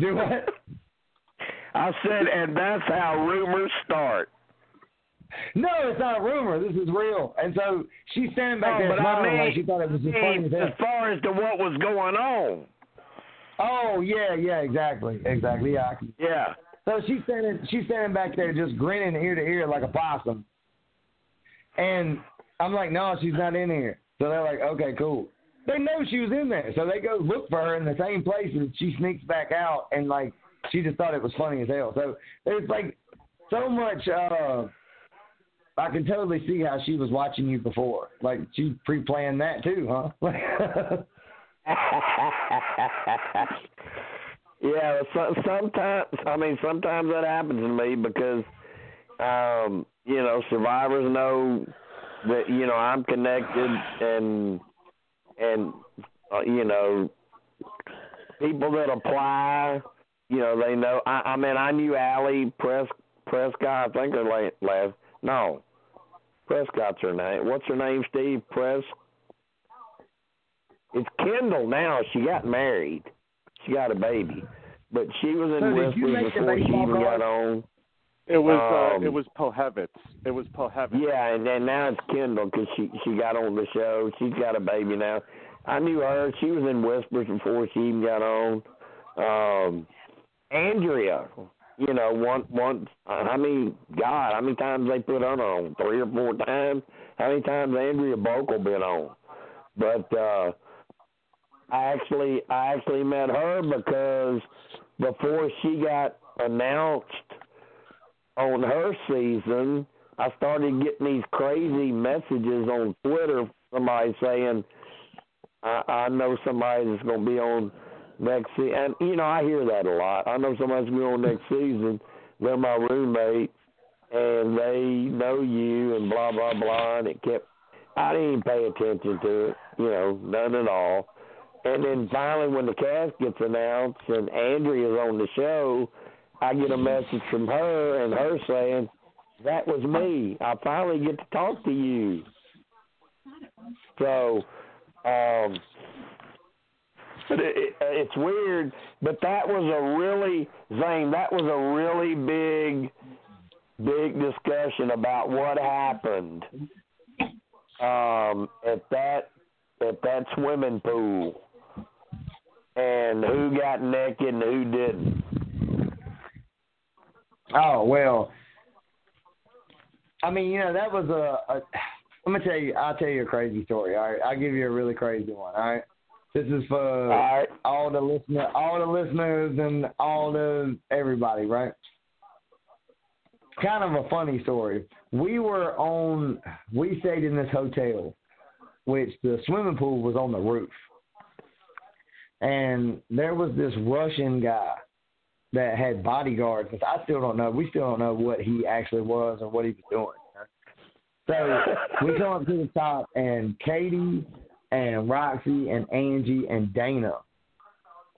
do what?
I said, and that's how rumors start.
No, it's not a rumor. This is real. And so she's standing back
No,
there
but I
smiling
mean,
like she thought it was as
I
funny
mean,
as
as far as to what was going on.
Oh yeah, yeah, exactly, exactly. Yeah.
Yeah.
So she's standing, she's standing back there just grinning ear to ear like a possum. And I'm like, no, she's not in here. So they're like, okay, cool. They know she was in there, so they go look for her in the same place, and she sneaks back out, and like she just thought it was funny as hell. So there's like so much. uh I can totally see how she was watching you before. Like she pre-planned that too, huh?
yeah, so, sometimes I mean sometimes that happens to me because um, you know, survivors know that you know I'm connected and and uh, you know people that apply, you know, they know I, I mean I knew Allie Pres Prescott, I think her la- last no. Prescott's her name. What's her name, Steve? Pres it's Kendall now. She got married. She got a baby. But she was in
So did you
Whispers
make the
before she even got on.
It was
Um,
uh, it was Pohevitz. It was Pohevitz.
Yeah, and then now it's Kendall because she she got on the show. She's got a baby now. I knew her. She was in Whispers before she even got on. Um, Andrea, you know, one one. How many? God, how many times they put her on? Three or four times. How many times Andrea Boehlke been on? But uh, I actually I actually met her because before she got announced on her season, I started getting these crazy messages on Twitter. Somebody saying, "I, I know somebody that's going to be on next season," and you know I hear that a lot. I know somebody's going to be on next season. They're my roommate, and they know you, and blah blah blah. And it kept. I didn't even pay attention to it. You know, none at all. And then finally, when the cast gets announced and Andrea's on the show, I get a message from her and her saying, "That was me. I finally get to talk to you." So, um, but it, it, it's weird. But that was a really Zane. That was a really big, big discussion about what happened um, at that at that swimming pool and who got naked and who didn't.
Oh well, I mean, you know, that was a, a. I'm gonna tell you. I'll tell you a crazy story. All right, I'll give you a really crazy one. All right, this is for
All right.
all the listener, all the listeners, and all the everybody. Right. Kind of a funny story. We were on. We stayed in this hotel, which the swimming pool was on the roof, and there was this Russian guy that had bodyguards. which I still don't know. We still don't know what he actually was or what he was doing. So we come up to the top, and Katie and Roxy and Angie and Dana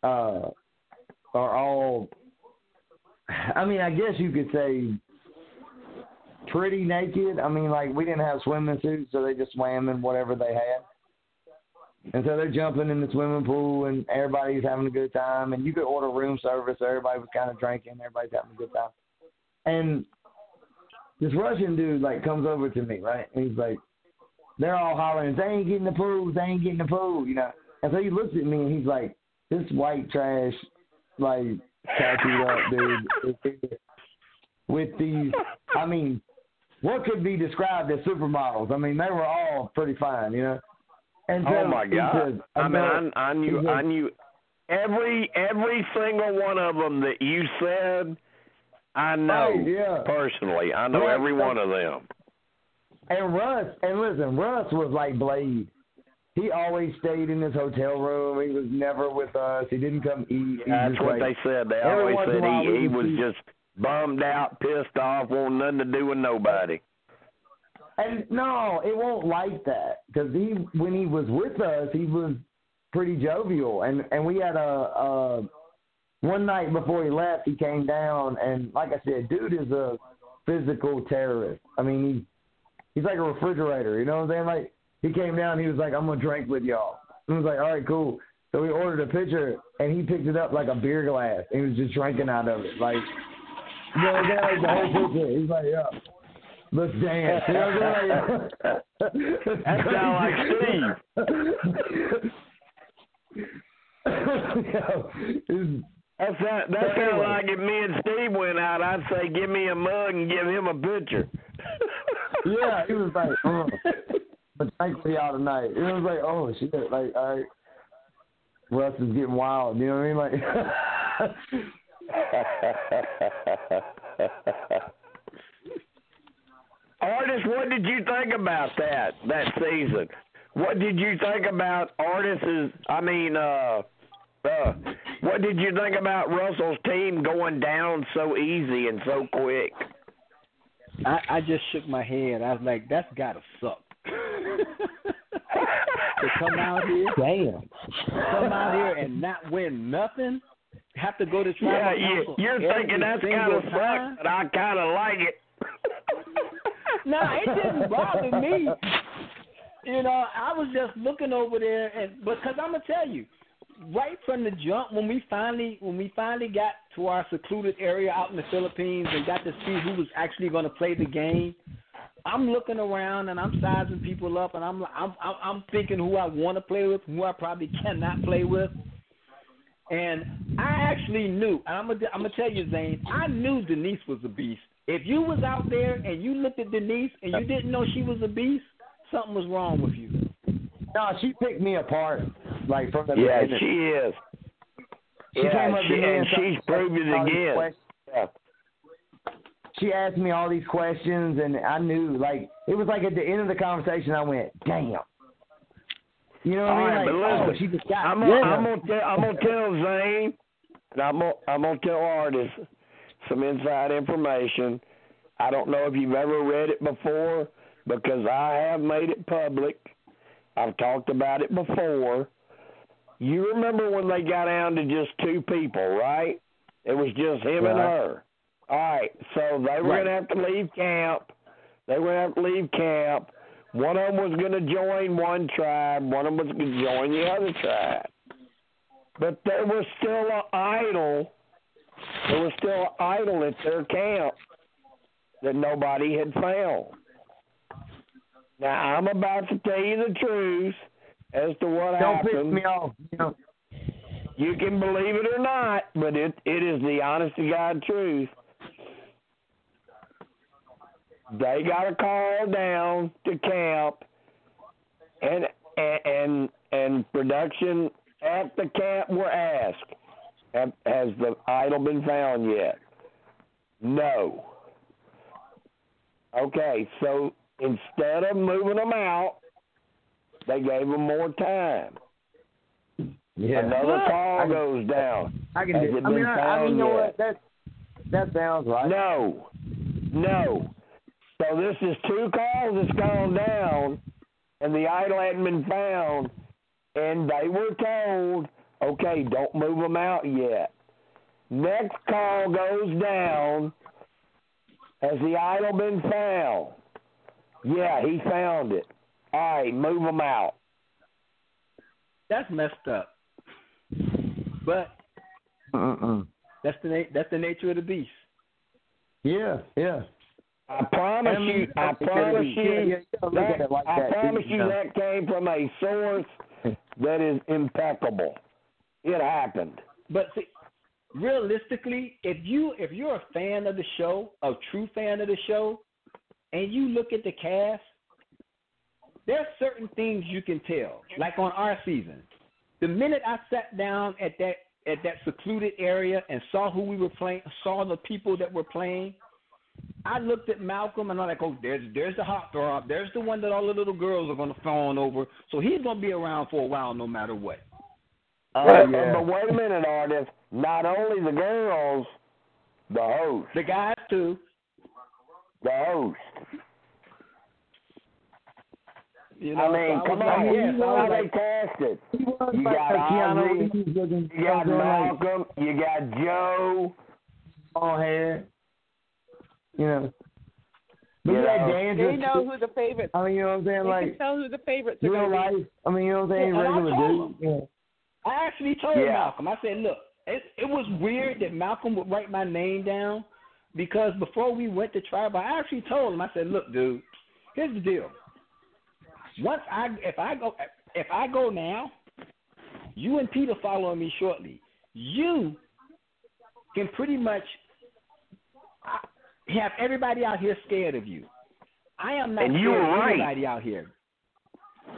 uh, are all. I mean, I guess you could say pretty naked. I mean, like we didn't have swimming suits, so they just swam in whatever they had. And so they're jumping in the swimming pool, and everybody's having a good time. And you could order room service, everybody was kind of drinking. Everybody's having a good time. And this Russian dude like comes over to me, right? And he's like, they're all hollering, "They ain't getting the pool! They ain't getting the pool!" You know. And so he looks at me and he's like, this white trash like tattooed up dude with these. I mean, what could be described as supermodels? I mean, they were all pretty fine, you know. And
oh my God!
says,
I mean, I, I knew,
says,
I knew every every single one of them that you said. I know
Right, yeah.
personally. I know
Right,
every one of them.
And Russ, and listen, Russ was like Blade. He always stayed in his hotel room. He was never with us. He didn't come eat. He
That's what
like,
they said. They always said he he was just bummed out, pissed off, wanting nothing to do with nobody.
And no, it won't like that because he, when he was with us, he was pretty jovial, and and we had a, a one night before he left, he came down, and like I said, dude is a physical terrorist. I mean, he he's like a refrigerator, you know what I'm saying? Like he came down, he was like, I'm gonna drink with y'all. And I was like, all right, cool. So we ordered a pitcher, and he picked it up like a beer glass, and he was just drinking out of it, like. You know, like the whole picture. He's like, yeah. Let's dance. You know what I'm saying?
That sound like
Steve.
That's that. That
But
sounds like if me and Steve went out, I'd say, "Give me a mug and give him a pitcher."
yeah, he was like, oh, but thanks for y'all tonight. It was like, oh shit, like, all right, Russ is getting wild. You know what I mean? Like,
Artis, what did you think about that that season? What did you think about Artis's? I mean, uh, uh, what did you think about Russell's team going down so easy and so quick?
I, I just shook my head. I was like, that's gotta suck. to come out here,
damn,
come out here and not win nothing, have to go to
Yeah,
tribal
you,
council
you're
every
thinking that's kind of suck, but I kind of like it.
No, it didn't bother me. You know, I was just looking over there, and because I'm gonna tell you, right from the jump, when we finally when we finally got to our secluded area out in the Philippines and got to see who was actually to play the game, I'm looking around and I'm sizing people up, and I'm I'm I'm, I'm thinking who I want to play with, who I probably cannot play with. And I actually knew, and I'm gonna, I'm gonna tell you, Zane, I knew Denise was a beast. If you was out there and you looked at Denise and you didn't know she was a beast, something was wrong with you.
no, she picked me apart, like from the
yeah,
beginning.
she is.
She
yeah,
came up to
she,
me
and
and
she's
started
proved it
asking all these
again. Yeah.
she asked me all these questions, and I knew, like, it was like at the end of the conversation, I went, "Damn." You know what
All
I
right,
mean?
but
Like,
listen,
oh, she just got
I'm gonna,
Yeah.
I'm gonna tell I'm gonna tell Zane, and I'm gonna I'm gonna tell Artis some inside information. I don't know if you've ever read it before because I have made it public. I've talked about it before. You remember when they got down to just two people, right? It was just him and her. All right, so they were
Right.
gonna have to leave camp. They were gonna have to leave camp. One of them was going to join one tribe. One of them was going to join the other tribe. But there was still an idol. There was still an idol at their camp that nobody had found. Now I'm about to tell you the truth as to what
Don't piss
happened.
me off. You
You can believe it or not, but it it is the honest to God truth. They got a call down to camp, and and and production at the camp were asked, "Have- "Has the idol been found yet?" No. Okay, so instead of moving them out, they gave them more time.
yeah.
Another call
I,
goes down.
I can.
Has
do-
it
I mean,
been
I, I mean,
found
you know
yet?
what? That that sounds right.
No, no. So this is two calls that's gone down, and the idol hadn't been found, and they were told, okay, don't move them out yet. Next call goes down. Has the idol been found? Yeah, he found it. All right, move them out.
That's messed up. But
Mm-mm.
that's the na- that's the nature of the beast.
Yeah, yeah.
I promise
I mean,
you. I promise you.
yeah, you gotta look at
that, I promise you
you
that came from a source that is impeccable. It happened.
But see, realistically, if you if you're a fan of the show, a true fan of the show, and you look at the cast, there's certain things you can tell. Like on our season, the minute I sat down at that at that secluded area and saw who we were playing, saw the people that were playing, I looked at Malcolm and I'm like, oh, there's there's the hot throb, there's the one that all the little girls are gonna fawn over. So he's gonna be around for a while no matter what.
Uh,
Oh, yeah.
But wait a minute, Artis. Not only the girls, the host,
The guys too.
the host.
You know,
I mean,
so
come on,
yes, I was
how they
like,
cast it. You
like
got
a Keanu
Ozzy, You got Malcolm, you got Joe.
long hair. You know. But
You
you
know.
Dandruff.
They know who the favorites.
I mean, you know what I'm saying?
They
Like
can tell who the favorites are
real
going to be.
life. I mean, you know what I'm saying?
Yeah,
Regular dude. Yeah.
I actually told
Yeah.
Malcolm. I said, look, it, it was weird that Malcolm would write my name down because before we went to tribal, I actually told him. I said, look, dude, here's the deal. Once I if I go if I go now, you and Peter following me shortly. You can pretty much have everybody out here scared of you. I am not
And
scared of
right.
anybody out here.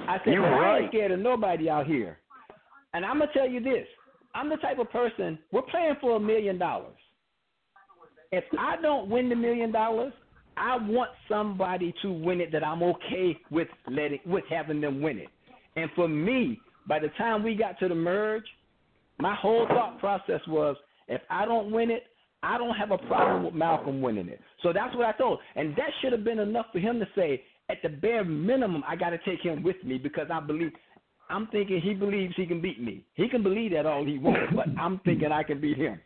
I said,
You
but
were
I ain't scared of nobody out here. And I'm gonna tell you this: I'm the type of person. We're playing for a million dollars. If I don't win the million dollars, I want somebody to win it that I'm okay with letting with having them win it. And for me, by the time we got to the merge, my whole thought process was if I don't win it, I don't have a problem with Malcolm winning it. So that's what I told. And that should have been enough for him to say, at the bare minimum, I got to take him with me because I believe. I'm thinking he believes he can beat me. He can believe that all he wants, but I'm thinking I can beat him.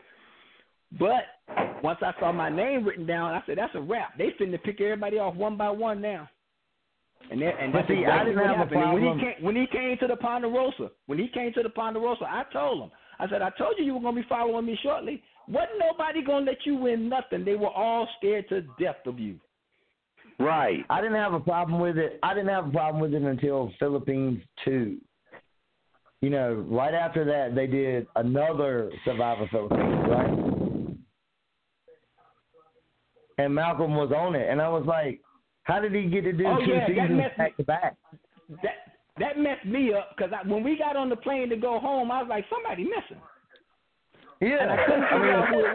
But once I saw my name written down, I said that's a wrap. They finna pick everybody off one by one now. And that, and that's
see, I
exactly
didn't
what
have a
happened. When he came when he came to the Ponderosa, when he came to the Ponderosa, I told him. I said, I told you you were gonna be following me shortly. Wasn't nobody gonna let you win nothing. They were all scared to death of you.
Right.
I didn't have a problem with it. I didn't have a problem with it until Philippines two. You know, right after that they did another Survivor Philippines, right? And Malcolm was on it, and I was like, "How did he get to do
Oh,
two
yeah,
seasons back to back?"
That that messed me up because when we got on the plane to go home, I was like, somebody missing.
Yeah,
And I couldn't figure out who it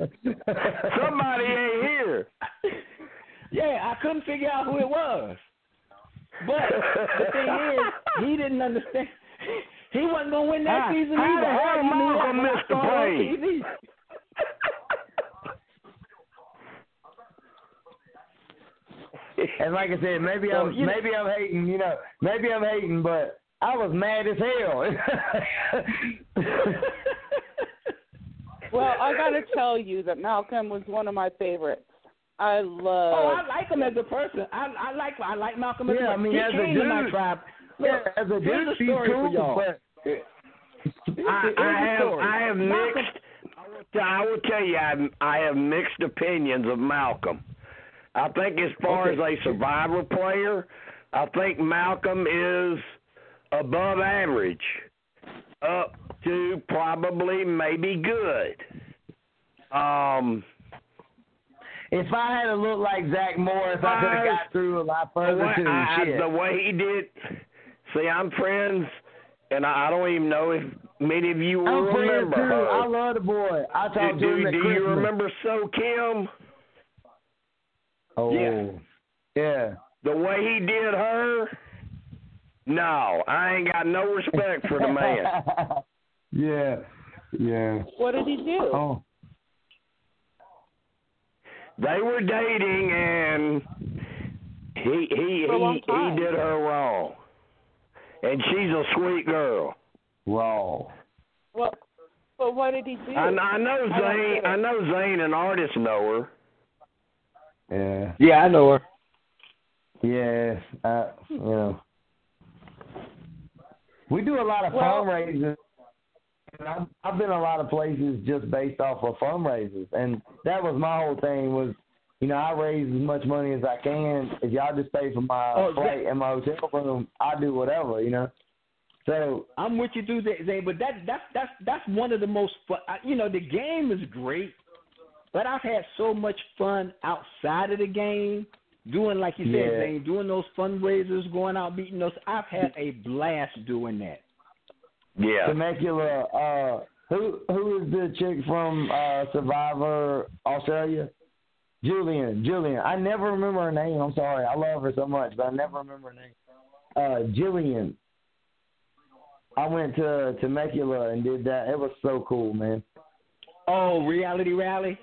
was.
Somebody ain't here.
Yeah, I couldn't figure out who it was. But the thing is, he didn't understand. He wasn't gonna win that
How-
season
how
either.
the
I
hell
already knew that
Malcolm
when
the
saw it on
plane?
And like I said, maybe
So,
I'm
you know-
maybe I'm hating, you know, maybe I'm hating, but I was mad as hell.
Well, I got to tell you that Malcolm was one of my favorites. I love.
Oh, I like him as a person. I I like I like Malcolm as
Yeah,
a
I mean,
he
as a
came to my
dude-
tribe.
yeah,
Look,
as a
here's
dude,
a
he's
story for y'all.
but
I,
Here's
I have
story.
I have mixed. I will, I will tell you, I, I have mixed opinions of Malcolm. I think as far
Okay.
as a survivor player, I think Malcolm is above average, up to probably maybe good. Um,
if I had a look like Zach Morris, I could have got through a lot
the
further
way,
too.
I,
Shit.
the way he did. See, I'm friends, and I, I don't even know if many of you will
I'm
remember
too.
her.
I love the boy. I
do
talked to
do,
him at
do
Christmas.
you remember So Kim?
Oh,
Yeah.
yeah.
The way he did her? No, I ain't got no respect for the man.
yeah, yeah.
what did he do?
Oh,
They were dating, and he he
For a long
he he did her wrong. And she's a sweet girl.
Wrong.
Well, but what did he do?
I, I know
I
Zane.
get.
I know Zane an artist, know her.
Yeah,
Yeah, I know her.
yeah. Uh, you know, we do a lot of
Well-
fundraisers. And I've, I've been a lot of places just based off of fundraisers, and that was my whole thing. Was you know I raise as much money as I can. If y'all just pay for my
Oh,
flight and my hotel room, I do whatever. You know. So
I'm with you through that, Zay, but that that's that's that's one of the most fun. You know, the game is great, but I've had so much fun outside of the game, doing like you said,
Yeah.
Zay, doing those fundraisers, going out meeting those. I've had a blast doing that.
Yeah.
Temecula, uh, who who is the chick from uh, Survivor Australia? Julian, Julian. I never remember her name. I'm sorry. I love her so much, but I never remember her name. Uh, Jillian. I went to Temecula and did that. It was so cool, man.
Oh, reality rally.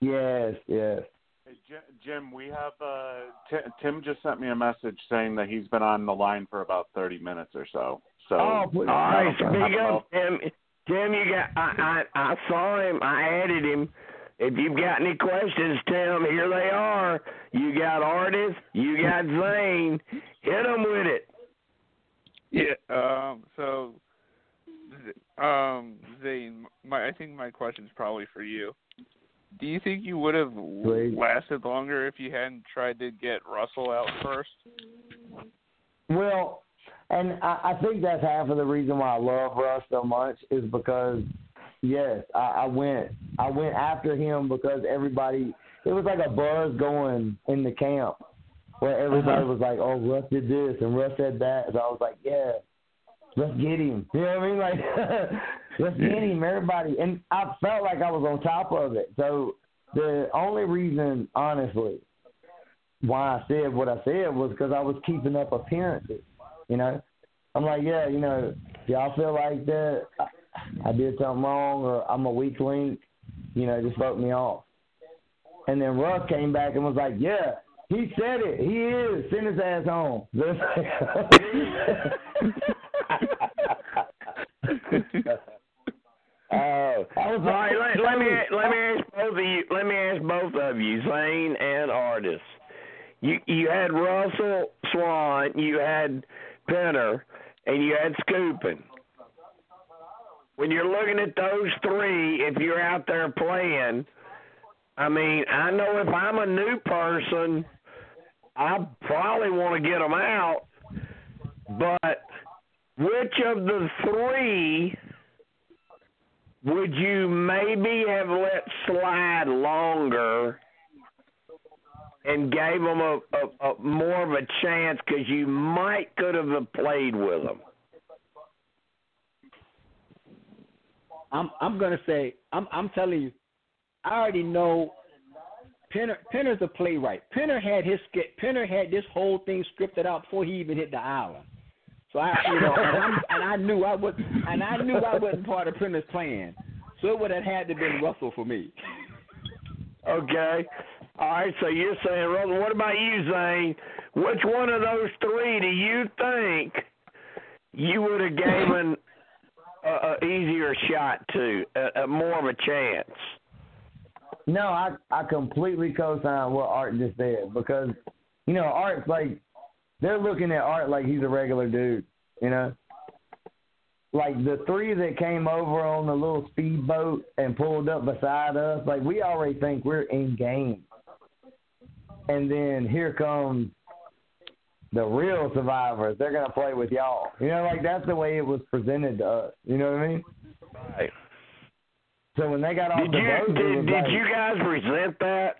Yes, yes.
Hey, Jim, Jim, we have uh, T- Tim just sent me a message saying that he's been on the line for about thirty minutes or so. So
Oh, put-
All right,
I don't
speak up, Tim. Tim, you got. I, I I saw him. I added him. If you've got any questions, Tim, here they are. You got Artis. You got Zane. Hit them with it.
Yeah. Um. So, um, Zane, my I think my question's probably for you. Do you think you would have
Please.
lasted longer if you hadn't tried to get Russell out first?
Well, and I, I think that's half of the reason why I love Russ so much is because yes, I, I went I went after him because everybody it was like a buzz going in the camp where everybody uh-huh. was like, Oh, Russ did this and Russ said that so I was like, Yeah, let's get him. You know what I mean? Like let's get him, everybody and I felt like I was on top of it. So the only reason honestly why I said what I said was because I was keeping up appearances. You know, I'm like, yeah, you know, y'all feel like that I, I did something wrong or I'm a weak link. You know, just vote me off. And then Russ came back and was like, yeah, he said it. He is. Send his ass home.
Oh, all right. Let, let me let me ask both of you. Let me ask both of you, Zane and Artis. You you had Russell Swan, you had Penner, and you had Skupin. When you're looking at those three, if you're out there playing, I mean, I know if I'm a new person, I probably want to get them out. But which of the three would you maybe have let slide longer and gave them a, a, a more of a chance because you might could have played with them?
I'm I'm gonna say I'm I'm telling you, I already know. Penner Penner's a playwright. Penner had his Penner had this whole thing scripted out before he even hit the island. So I you know and, I'm, and I knew I was and I knew I wasn't part of Penner's plan. So it would have had to been Russell for me.
Okay. All right, so you're saying, Russell, what about you, Zane? Which one of those three do you think you would have given a, a easier shot to, a, a more of a chance?
No, I I completely co-sign what Art just said because you know Art's like they're looking at Art like he's a regular dude, you know. Like the three that came over on the little speedboat and pulled up beside us, like we already think we're in game. And then here comes the real survivors. They're gonna play with y'all. You know, like that's the way it was presented to us. You know what I mean?
Right.
So when they got off
Did
the
you
boat,
did, did
like,
you guys resent that?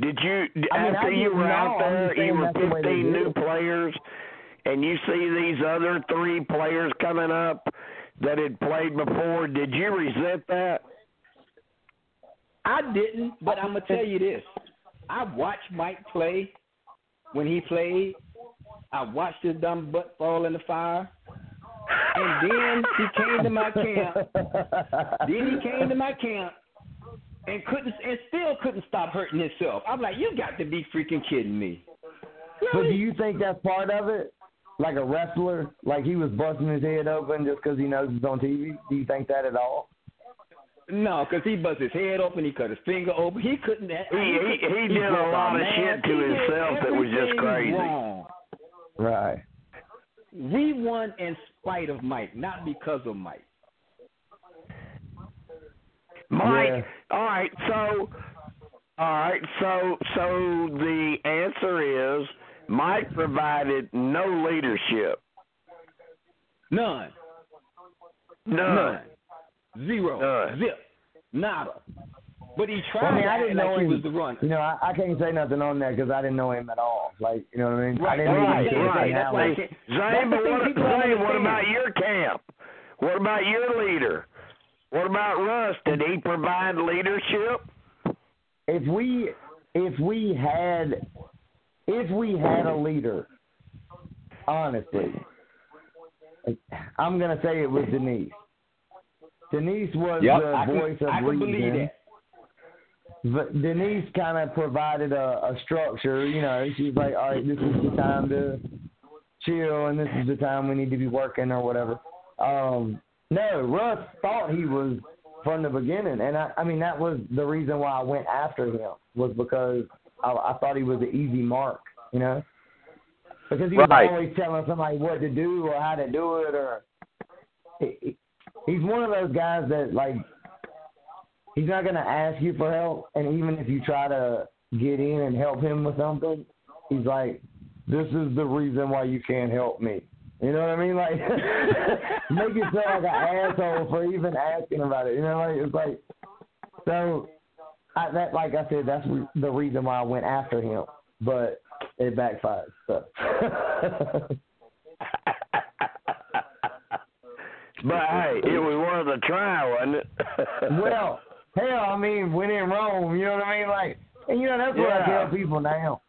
Did you
I mean, I
after you were out
know. I'm
there,
just
you were
that's the way they
15 new players, and you see these other three players coming up that had played before? Did you resent that?
I didn't, but I'm gonna tell you this. I watched Mike play when he played. I watched his dumb butt fall in the fire. And then he came to my camp. Then he came to my camp and couldn't and still couldn't stop hurting himself. I'm like, you got to be freaking kidding me.
But do you think that's part of it? Like a wrestler, like he was busting his head open just because he knows it's on TV. Do you think that at all?
No, because he bust his head open, he cut his finger open. He couldn't.
He he, he did a lot of shit to
He
himself that was just crazy.
Wrong.
Right.
We won in spite of Mike, not because of Mike.
Mike,
Yeah.
all right, so all right, so so the answer is Mike provided no leadership.
None.
None.
None. Zero.
None.
Zip. Nada. But he tried
Well, I mean, I didn't
like
know
he
him.
was the runner.
You know, I, I can't say nothing on that because I didn't know him at all. Like, you know what I mean? I
Right,
didn't
right,
even
right.
That's why I
personality.
can't-
Zane, but what,
thing people don't
Zane, what about your camp? What about your leader? What about Russ? Did he provide leadership?
If we if we had if we had a leader, honestly, I'm gonna say it was Denise. Denise was
Yep,
the
I can,
voice of
can
reason.
believe.
But Denise kind of provided a, a structure. You know, she's like, all right, this is the time to chill, and this is the time we need to be working or whatever. Um, no, Russ thought he was from the beginning, and I, I mean that was the reason why I went after him was because I, I thought he was an easy mark. You know, because he was
Right.
always telling somebody what to do or how to do it, or he's one of those guys that like he's not to ask you for help, and even if you try to get in and help him with something, he's like, "This is the reason why you can't help me." You know what I mean? Like, make you feel like an asshole for even asking about it. You know, like it's like so. I, that, like I said, that's the reason why I went after him, but it backfired. So.
But hey, it was worth a try, wasn't it?
well, hell, I mean, when in Rome, you know what I mean? Like, and you know that's what I tell people now.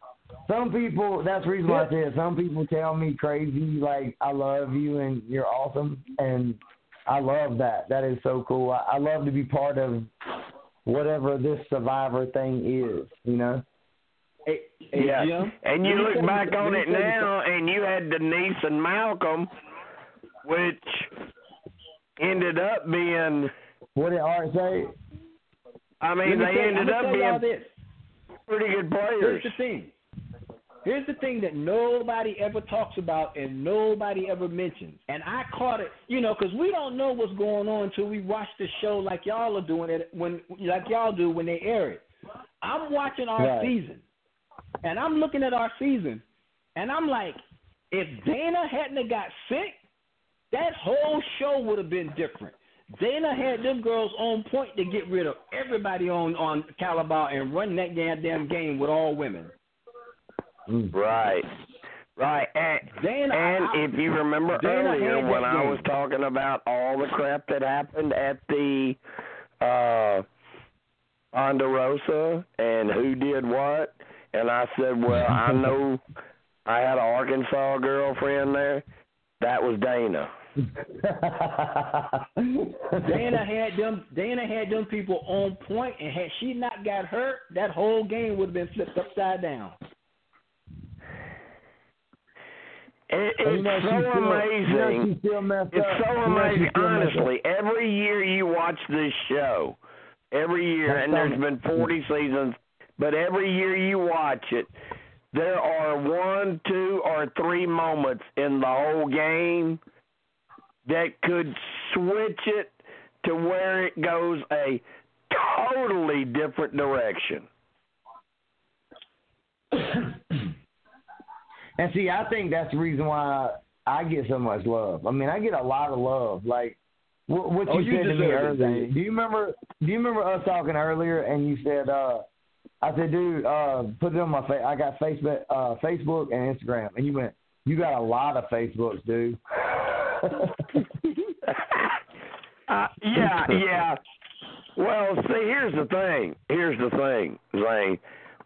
Some people, that's the reason why I said some people tell me crazy, like I love you and you're awesome, and I love that. That is so cool. I, I love to be part of whatever this survivor thing is. You know.
Hey, hey,
yeah.
Jim,
and you look back on it now, and you had Denise and Malcolm, which ended up being.
What did Art say?
I mean, they
tell-
ended up being
this.
pretty good players.
Here's the thing. Here's the thing that nobody ever talks about and nobody ever mentions. And I caught it, you know, because we don't know what's going on until we watch the show like y'all are doing it when, like y'all do when they air it. I'm watching our
Right.
season, and I'm looking at our season, and I'm like, if Dana hadn't have got sick, that whole show would have been different. Dana had them girls on point to get rid of everybody on on Kalabaw and run that goddamn game with all women.
Right. Right. And,
Dana,
and
I-
if you remember
Dana
earlier when I
game.
was talking about all the crap that happened at the uh Ponderosa and who did what, and I said, well, I know I had an Arkansas girlfriend there. That was Dana.
Dana had them. Dana had them people on point, and had she not got hurt, that whole game would have been flipped upside down.
It,
And you
it's
know,
so
still- You know,
amazing.
she still messed
It's
up.
so
You know, she
amazing.
still messed up.
Honestly, every year you watch this show, every year, and there's been 40 seasons, but every year you watch it, there are one, two, or three moments in the whole game that could switch it to where it goes a totally different direction.
And see, I think that's the reason why I get so much love. I mean, I get a lot of love. Like what, what
Oh,
you,
you
said to me earlier. Do you remember? Do you remember us talking earlier? And you said, uh, "I said, dude, uh, put it on my face. I got Facebook, uh, Facebook and Instagram." And you went, "You got a lot of Facebooks, dude."
Uh, yeah, yeah. Well, see, here's the thing. Here's the thing, Zane.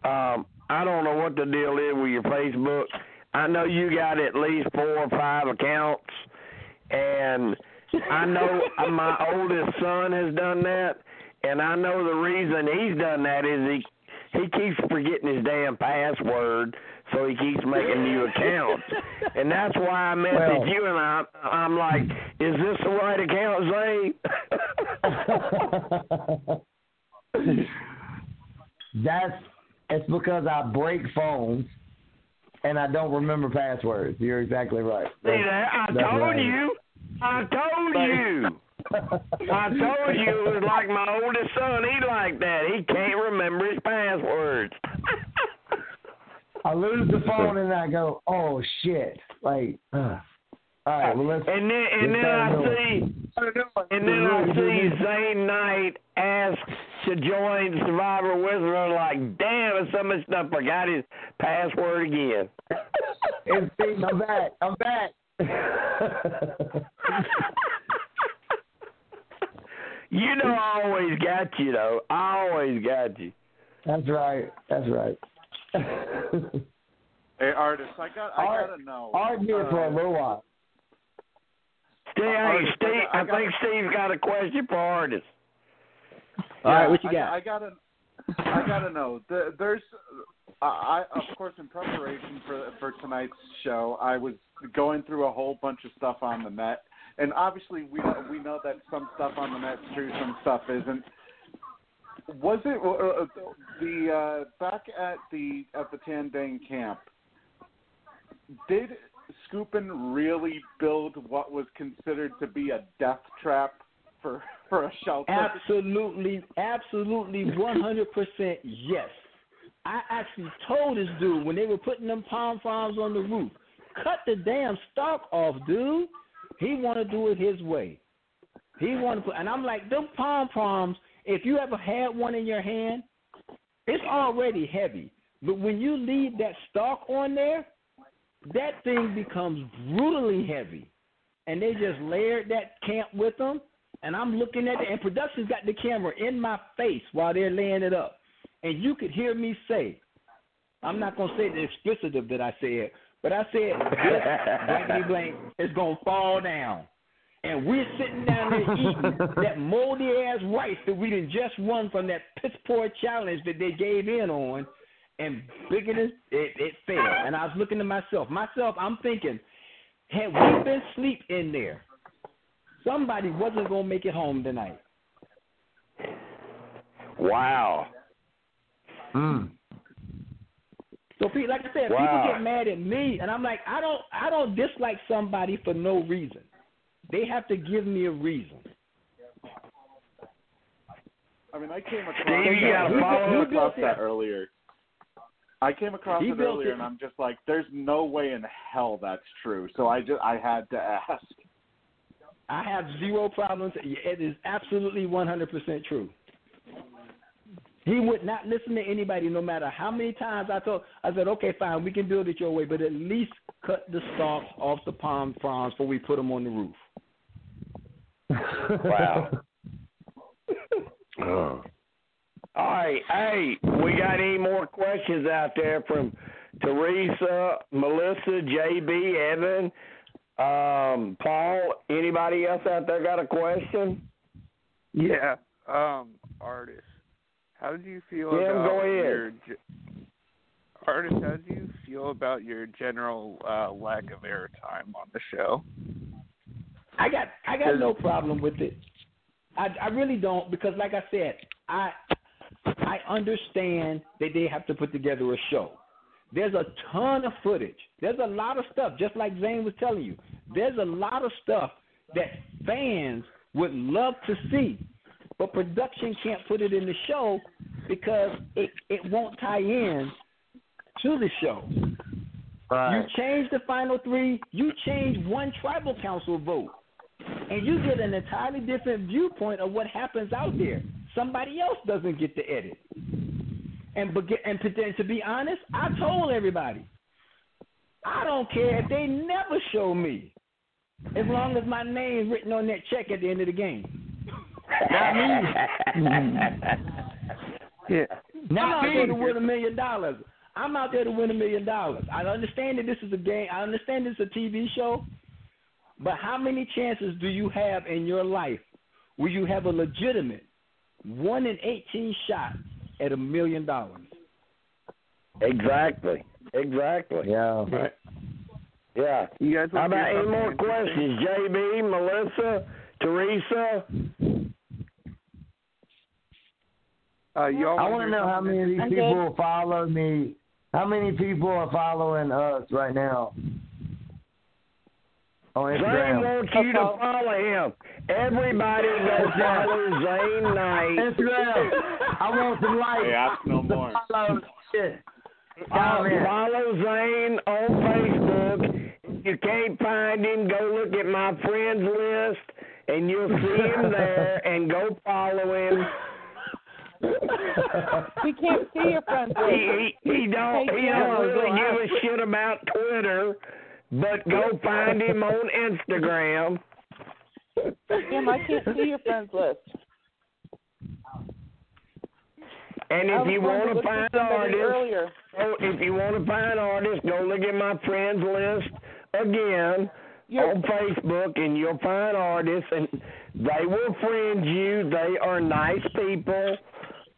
Um, I don't know what the deal is with your Facebook. I know you got at least four or five accounts, and I know my oldest son has done that, and I know the reason he's done that is he he keeps forgetting his damn password, so he keeps making new accounts, and that's why I message
Well-
you, and I I'm like, is this the right account, Zay?
That's it's because I break phones and I don't remember passwords. You're exactly right.
See that? I told
right.
you. I told you. I told you it was like my oldest son. He like that. He can't remember his passwords.
I lose the phone and I go, oh shit! Like, uh, All right, well, let's,
And then and then I
start
see and then I see Zane Knight ask to join Survivor with her. I'm like, damn, it's so much stuff. Forgot his password again.
and see, I'm back. I'm back.
you know, I always got you though. I always got you.
That's right. That's right.
Hey, Artis, I got I
Art-
gotta know.
Art here for a
uh,
little while.
Steve, hey,
Artis, I
Steve,
I
I,
got-
think Steve's got a question for Artis.
All right,
yeah,
what you got?
I, gotta, I gotta know. The, there's, I, I of course, in preparation for for tonight's show, I was going through a whole bunch of stuff on the net, and obviously we know, we know that some stuff on the net's true, some stuff isn't. Was it uh, uh, the uh, back at the at the Tandang camp? Did Skupin really build what was considered to be a death trap for for a shelter?
Absolutely, absolutely, 100% yes. I actually told this dude when they were putting them palm fronds on the roof, cut the damn stalk off, dude. He want to do it his way. He want to put, and I'm like, them palm palms. If you ever had one in your hand, it's already heavy. But when you leave that stalk on there, that thing becomes brutally heavy. And they just layered that camp with them. And I'm looking at it, and production's got the camera in my face while they're laying it up. And you could hear me say, I'm not going to say the explicitive that I said, but I said, this blankety blank is going to fall down. And we're sitting down there eating that moldy ass rice that we done just won from that piss poor challenge that they gave in on. And bigger than it, it failed. And I was looking to myself. Myself, I'm thinking, had we been asleep in there, somebody wasn't gonna make it home tonight.
Wow.
Mm.
So, Pete, like I said,
Wow.
people get mad at me, and I'm like, I don't, I don't dislike somebody for no reason. They have to give me a reason.
I mean, I came across,
Steve, you gotta
I
follow
across that
that.
earlier. I came across
He
it earlier,
it.
and I'm just like, "There's no way in hell that's true." So I just I had to ask.
I have zero problems. It is absolutely 100% true. He would not listen to anybody, no matter how many times I told. I said, "Okay, fine, we can build it your way, but at least cut the stalks off the palm fronds before we put them on the roof."
Wow. Oh. All right, hey, we got any more questions out there from Teresa, Melissa, JB, Evan, um, Paul? Anybody else out there got a question?
Yeah. Um, Artis, how did you feel
Yeah,
about
go ahead.
your ge- Artis? How do you feel about your general uh, lack of airtime on the show?
I got I got no problem with it. I I really don't because like I said, I I understand that they have to put together a show. There's a ton of footage. There's a lot of stuff, just like Zane was telling you. There's a lot of stuff that fans would love to see, but production can't put it in the show because it, it won't tie in to the show.
Right.
You change the final three, you change one tribal council vote, and you get an entirely different viewpoint of what happens out there. Somebody else doesn't get to edit. And but and to, and to be honest, I told everybody, I don't care if they never show me, as long as my name's written on that check at the end of the game. Not me.
Yeah.
Not I'm out there to win a million dollars. I'm out there to win a million dollars. I understand that this is a game. I understand this is a TV show. But how many chances do you have in your life where you have a legitimate one in eighteen shot at a million dollars?
Exactly. Exactly.
Yeah.
Right.
Yeah.
You guys
How about any more questions? JB, Melissa, Teresa?
Uh, y'all
I
wanna
want to
hear
know how many of these
I'm good.
people follow me. How many people are following us right now on
Zane wants you to follow him. Everybody go follow Zane Knight.
Instagram. I want some likes.
Hey, ask no more.
Follow shit.
Follow, follow Zane on Facebook. If you can't find find him, go look at my friends list, and you'll see him there. And go follow him.
we can't see your friends list.
He he, he don't
Hey,
he
Jim.
don't really give a shit about Twitter, but go find him on Instagram.
Jim, I can't see your friends list.
And if you want to find
Artis,
go, if you want to find Artis, go look at my friends list again
You're-
on Facebook, and you'll find Artis, and they will friend you. They are nice people.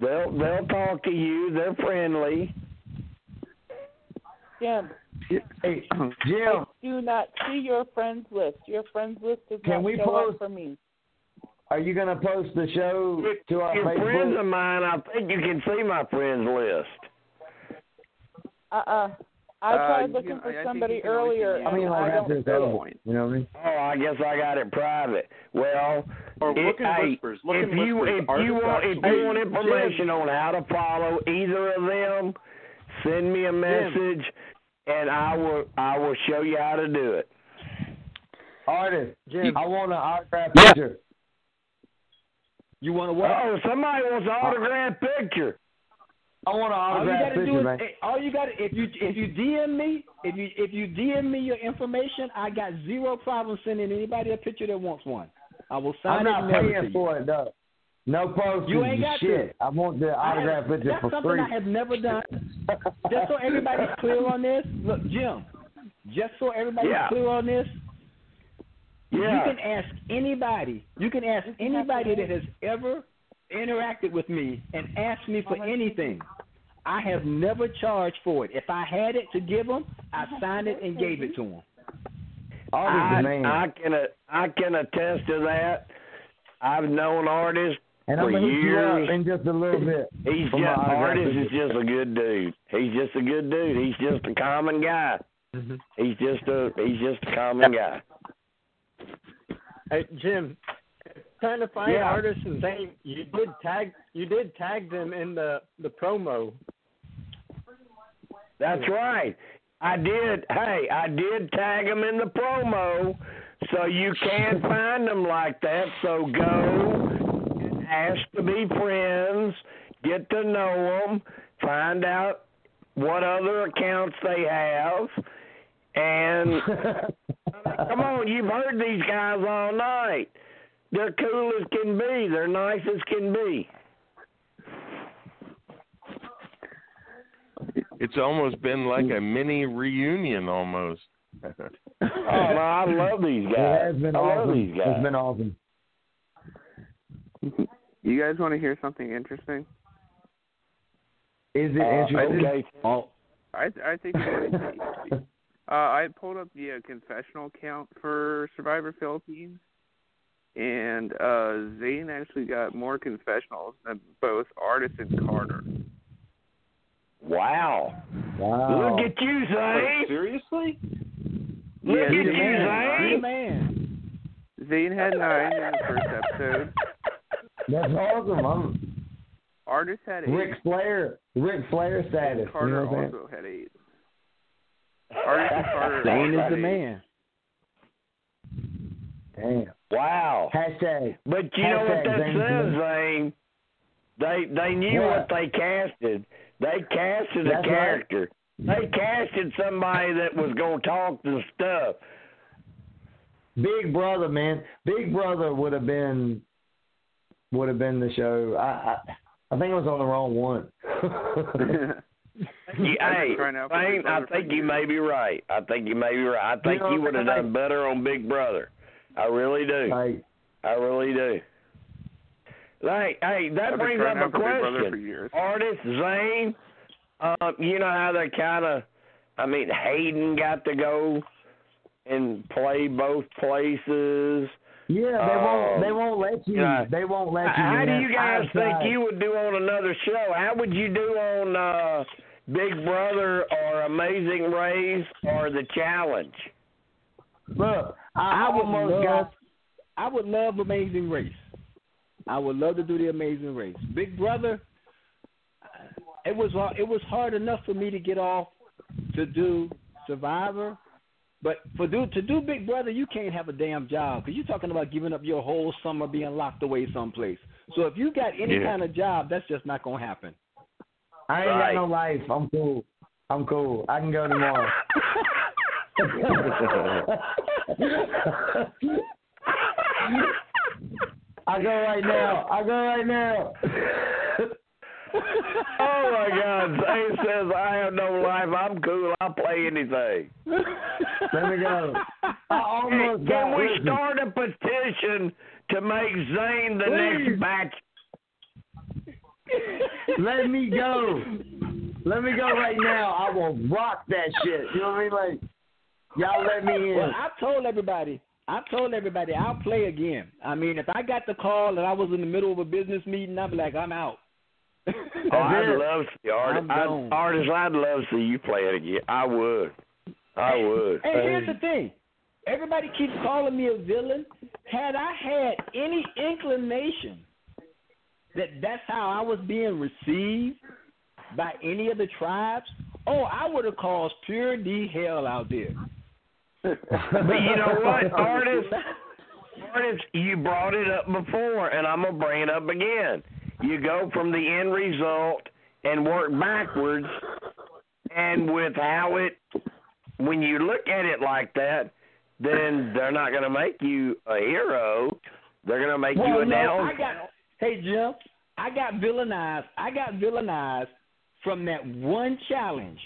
They'll they'll talk to you. They're friendly.
Jim,
Hey,
I do not see your friends list. Your friends list does
Can
not
we
show
post-
up for me.
are you gonna post the show
If
to our
you're friends of mine, I think you can see my friends list.
Uh-uh. I
Uh,
tried
you
looking
can- I- I
for
think
somebody
you can always see
earlier,
I mean,
and
like
I
after
don't
it's
see
over.
it.
point.
You know what I mean?
Oh, I guess I got it private. Well,
Or
it-
look in
hey,
whispers. Look
if
in
you
whispers.
if you
Artists
want if you want information on how to follow either of them, send me a message, and I will I will show you how to do it.
Artis,
Jim.
I want an autograph
Yeah.
picture.
You want to what?
Oh, somebody wants an autographed picture.
I want an autograph
all you gotta
picture,
do is
man.
eh, all you got to if you if you DM me if you if you DM me your information, I got zero problem sending anybody a picture that wants one. I will sign
I'm
it
not
it
paying for it though. No postage.
You ain't got
shit. I want the
I
autograph
have-
picture
that's
for
something
free.
I have never done. Just so everybody's clear on this, look, Jim. Just so everybody's
Yeah.
clear on this,
yeah.
you can ask anybody. You can ask anybody that has ever interacted with me and asked me for anything. I have never charged for it. If I had it to give them, I signed it and gave it to them.
I. I can I can attest to that. I've known Artis
and
for
I'm gonna hit you
years.
up in just a little bit.
He's just
autograph
Artis is just a good dude. He's just a good dude. He's just a common guy.
Mm-hmm.
He's just a he's just a common guy.
Hey, Jim, trying to find
Yeah.
Artis and things. You did tag you did tag them in the the promo.
That's right. I did. Hey, I did tag them in the promo, so you can't find them like that. So go and ask to be friends, get to know them, find out what other accounts they have, and come on, you've heard these guys all night. They're cool as can be. They're nice as can be.
It's almost been like a mini reunion almost.
Oh no, I love these
It
guys.
has been
I love
awesome.
these guys.
It's been awesome.
You guys want to hear something interesting?
Is it
Uh,
interesting?
okay.
Oh,
I I think it. Uh, I pulled up the uh, confessional count for Survivor Philippines, and uh, Zane actually got more confessionals than both Artis and Carter.
Wow.
Wow.
Look at you, Zane.
Seriously?
Look
Yeah,
at you,
a man.
You're
Zane.
Zane had nine in the first episode.
That's awesome. I'm
Artis had eight.
Ric Flair. Ric Flair status. You
Carter
know what I'm
also had eight. Artis and Carter.
Zane is the
eight.
man.
Damn.
Wow.
Hashtag.
But you know what
Hashtag
that
Zane
says,
Smith.
Zane? They they knew
What?
what they casted. They casted
That's
a
right.
character. They casted somebody that was gonna talk the stuff.
Big Brother, man. Big Brother would have been would have been the show. I I, I think I was on the wrong one.
You,
I've
hey,
trying
Zane, I think you may be right. I think you may be right. I think
know,
you would have done better on Big Brother. I really do.
like
I really do. Like, hey, that
I've
brings up a
out for Big
question. Artis Zane, um, you know how they kind of, I mean, Hayden got to go and play both places.
Yeah, they won't
Um,
they won't let you
yeah.
they won't let you.
How do you guys
Outside-
think you would do on another show? How would you do on uh, Big Brother or Amazing Race or The Challenge?
Look, I,
I would
almost
love,
got
I would love Amazing Race. I would love to do the Amazing Race. Big Brother, it was it was hard enough for me to get off to do Survivor, But for do to do Big Brother, you can't have a damn job because you're talking about giving up your whole summer being locked away someplace. So if you got any
Yeah.
kind of job, that's just not gonna happen.
I ain't
Right.
got no life. I'm cool. I'm cool. I can go tomorrow. I go right now. I go right now.
oh my God! Zane says I have no life. I'm cool. I'll play anything.
Let me go. I almost
Can
got
we
listen,
start a petition to make Zane the
Please.
next batch?
Let me go. Let me go right now. I will rock that shit. You know what I mean? Like, y'all let me in.
Well, I told everybody. I told everybody I'll play again. I mean, if I got the call and I was in the middle of a business meeting, I'd be like, I'm out.
Oh, I'd love to see Art,
I'm
I'd, Artis. I'd love to see you play it again. I would. I would.
Hey, here's the thing. Everybody keeps calling me a villain. Had I had any inclination that that's how I was being received by any of the tribes, oh, I would have caused pure D hell out there.
But you know what, Artis? Artis, you brought it up before, and I'm gonna bring it up again. You go from the end result and work backwards, and with how it, when you look at it like that, then they're not gonna make you a hero. They're gonna make you
Well,
a
no,
down.
Got. Hey Jim, I got villainized. I got villainized from that one challenge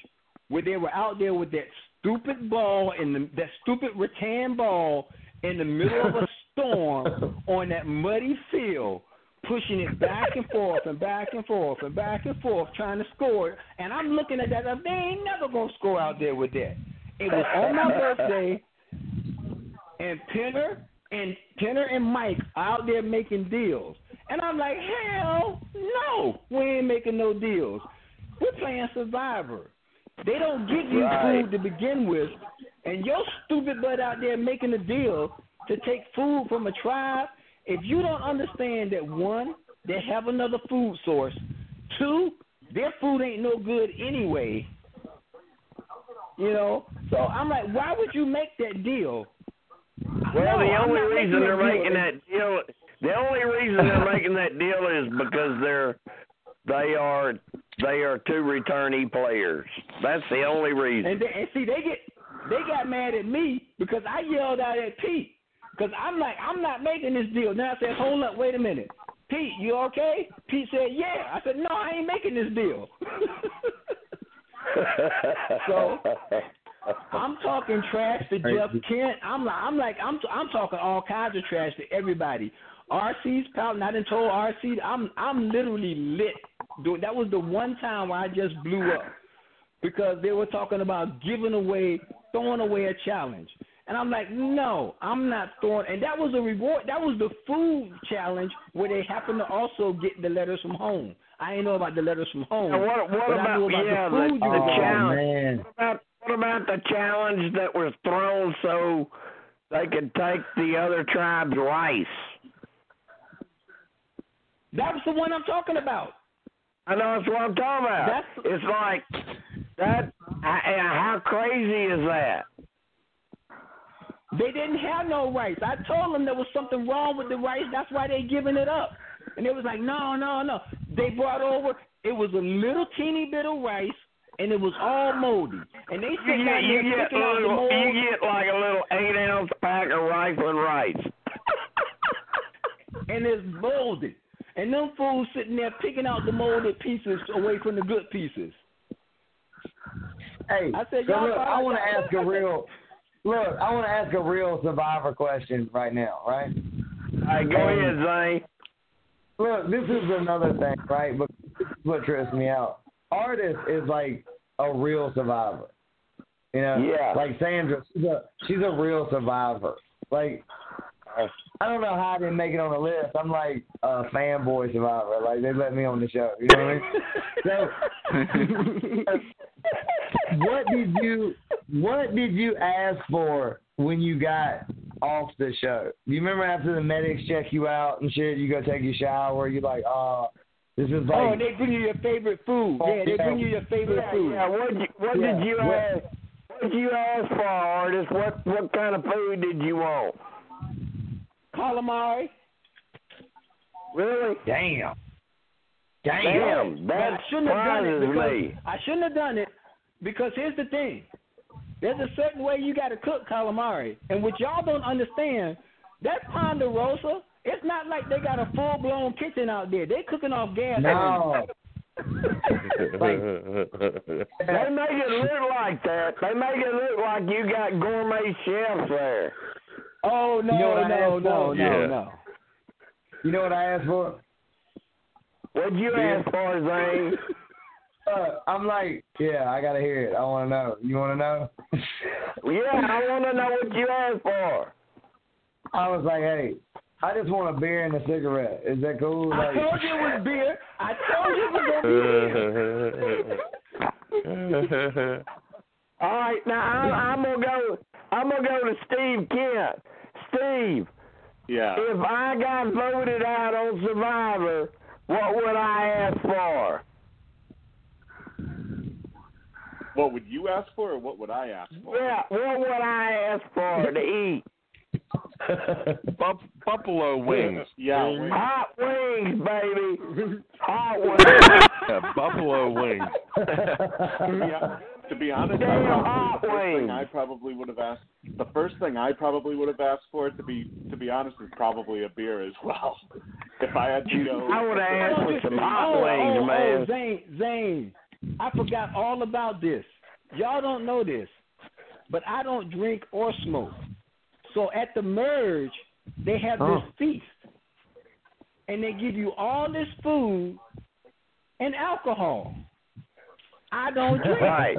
where they were out there with that stupid ball in the that stupid rattan ball in the middle of a storm on that muddy field, pushing it back and forth and back and forth and back and forth, trying to score it. And I'm looking at that. They ain't never gonna score out there with that. It was on my birthday, and Penner and Penner and Mike out there making deals. And I'm like, hell no, we ain't making no deals. We're playing Survivor. They don't give you
Right.
food to begin with, and your stupid butt out there making a deal to take food from a tribe. If you don't understand that one, they have another food source. Two, their food ain't no good anyway. You know, so I'm like, why would you make that deal?
Well, the
No, I'm
only reason they're
deal.
making that deal, the only reason they're making that deal is because they're they are they are two returnee players. That's the only reason.
And, they, and see, they get they got mad at me because I yelled out at Pete because I'm like, I'm not making this deal. Now I said, hold up, wait a minute, Pete, you okay? Pete said, yeah. I said, no, I ain't making this deal. So, I'm talking trash to Jeff Kent. I'm like, I'm like, I'm I'm talking all kinds of trash to everybody. RC's pouting. I didn't told RC. I'm I'm literally lit. Dude, That was the one time where I just blew up because they were talking about giving away, throwing away a challenge. And I'm like, no, I'm not throwing. And that was a reward. That was the food challenge where they happened to also get the letters from home. I ain't know about the letters from home.
Now, what what
but I
about
knew about
yeah
the
the,
food
the
you were getting.
challenge?
Oh, man.
What about what about the challenge that was thrown so they could take the other tribe's rice?
That's the one I'm talking about.
I know that's what I'm talking about.
That's-
it's like that. I- How crazy is that?
They didn't have no rice. I told them there was something wrong with the rice. That's why they giving it up. And they was like, no, no, no. They brought over. It was a little teeny bit of rice, and it was all moldy. And they
You
sitting out
get, you
there
get,
picking out the
little,
mold.
you get like a little eight ounce pack of rifling rice.
and it's moldy. And them fools sitting there picking out the molded pieces away from the good pieces.
Hey,
I said,
so
y'all
look, I want to ask a real look. I want to ask a real survivor question right now, right?
All right, go ahead, um, Zane.
Look, this is another thing, right? But this is what trips me out. Artis is like a real survivor. You know,
Yeah.
like Sandra, she's a she's a real survivor. Like, I don't know how I didn't make it on the list. I'm like a fanboy survivor. Like they let me on the show. You know what I mean? So, what did you what did you ask for when you got off the show? Do you remember after the medics check you out and shit, you go take your shower, you're like, oh, this is oh, like
oh, they bring you your favorite food. Yeah, they bring you your favorite
Yeah,
food.
yeah. What what
Yeah,
did you
what-
ask? What did you ask for, Artis? What what kind of food did you want?
Calamari.
Really?
Damn.
Damn,
But I
that
shouldn't have done it because
me.
I shouldn't have done it because here's the thing. There's a certain way you got to cook calamari, and what y'all don't understand, that Ponderosa, it's not like they got a full blown kitchen out there. They cooking off gas.
No.
They make it look like that. They make it look like you got gourmet chefs there.
Oh no,
You know
no, no, no,
Yeah.
no.
You know what I asked for?
What'd you ask for, Zane?
Uh, I'm like, yeah, I gotta hear it. I want to know. You want to know?
Yeah, I want to know what you asked for.
I was like, hey, I just want a beer and a cigarette. Is that cool?
I told you it was beer. I told you it was gonna be beer.
All right, now I'm, I'm gonna go. I'm gonna go to Steve Kent. Steve,
Yeah.
if I got voted out on Survivor, what would I ask for?
What would you ask for, or what would I ask for?
Yeah, what would I ask for to eat?
Buff- buffalo wings.
Yeah. wings.
Hot wings, baby. Hot wings.
Yeah, buffalo wings.
yeah. To be honest, I probably, the first thing I probably would have asked. The first thing I probably would have asked for, to be to be honest, is probably a beer as well. If I had to go,
I would have asked for some hot
oh,
wings,
oh, oh
man.
Oh, Zane, Zane, I forgot all about this. Y'all don't know this, but I don't drink or smoke. So at the merge, they have
Oh.
this feast, and they give you all this food and alcohol. I don't drink.
Right.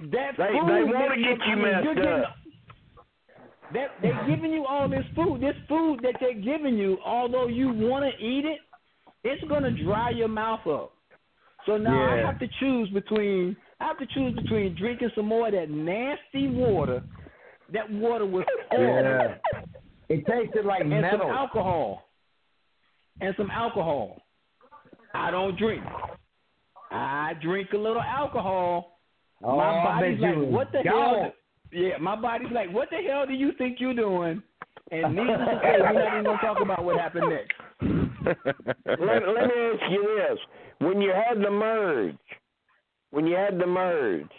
That
They-
food
they wanna get you
I mean,
messed
you're getting-
up.
That they're giving you all this food. This food that they're giving you, although you want to eat it, it's gonna dry your mouth up. So now I have to choose between I have to choose between drinking some more of that nasty water. That water was horrible.
yeah. It tasted like
and
metal.
some alcohol. And some alcohol. I don't drink. I drink a little alcohol.
Oh,
my body's like,
you
what the
gone.
hell? Yeah, my body's like, what the hell do you think you're doing? And needless to say, we're not even gonna talk about what happened next.
let, let me ask you this: When you had the merge, when you had the merge,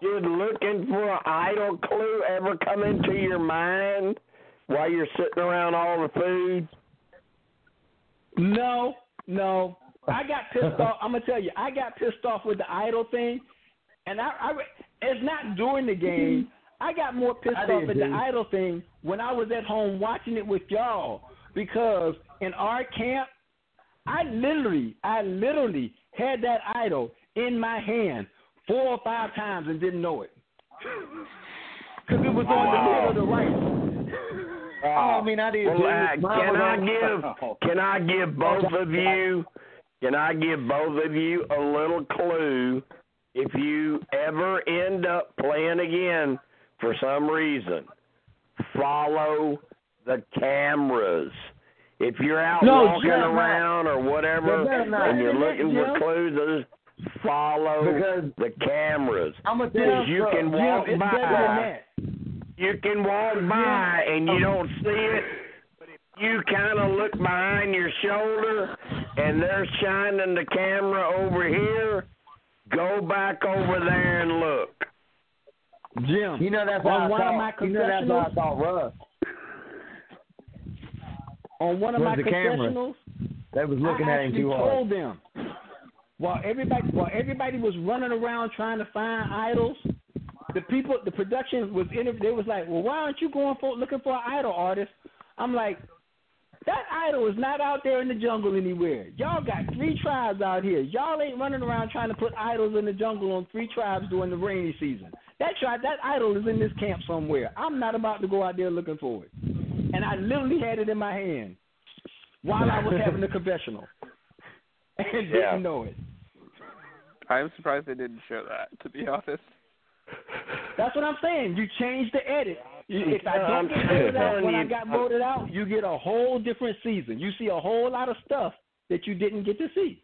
did looking for an idol clue ever come into your mind while you're sitting around all the food?
No, no. I got pissed off. I'm gonna tell you, I got pissed off with the idol thing, and I, I it's not during the game. I got more pissed
I
off at the idol thing when I was at home watching it with y'all because in our camp, I literally, I literally had that idol in my hand four or five times and didn't know it because it was on the middle of the right.
Oh, I mean, I did.
Well, uh, can I give can I give both of you can I give both of you a little clue if you ever end up playing again for some reason? Follow the cameras. If you're out
No,
walking
Jim,
around or whatever and you're looking for
Jim.
clues, uh, follow
Because
the cameras.
I'm
Because
you,
can walk
it's
by.
better than that.
You can walk by and you oh. don't see it. You kind of look behind your shoulder and they're shining the camera over here. Go back over there and look.
Jim,
You know that's
on
how I
one of
thought.
my
you know that's I thought Russ.
on one of
Where's
my
the camera? They was looking
I
at him
actually
too hard.
told them while everybody while everybody was running around trying to find idols, the people the production was in they was like, Well, why aren't you going for looking for an idol Artis? I'm like, that idol is not out there in the jungle anywhere. Y'all got three tribes out here. Y'all ain't running around trying to put idols in the jungle on three tribes during the rainy season. That tribe, that idol is in this camp somewhere. I'm not about to go out there looking for it. And I literally had it in my hand while I was having the confessional and didn't
Yeah.
know it.
I'm surprised they didn't show that. To be honest.
That's what I'm saying. You change the edit. You- If I don't get voted out
telling
when I got voted out, you get a whole different season. You see a whole lot of stuff that you didn't get to see.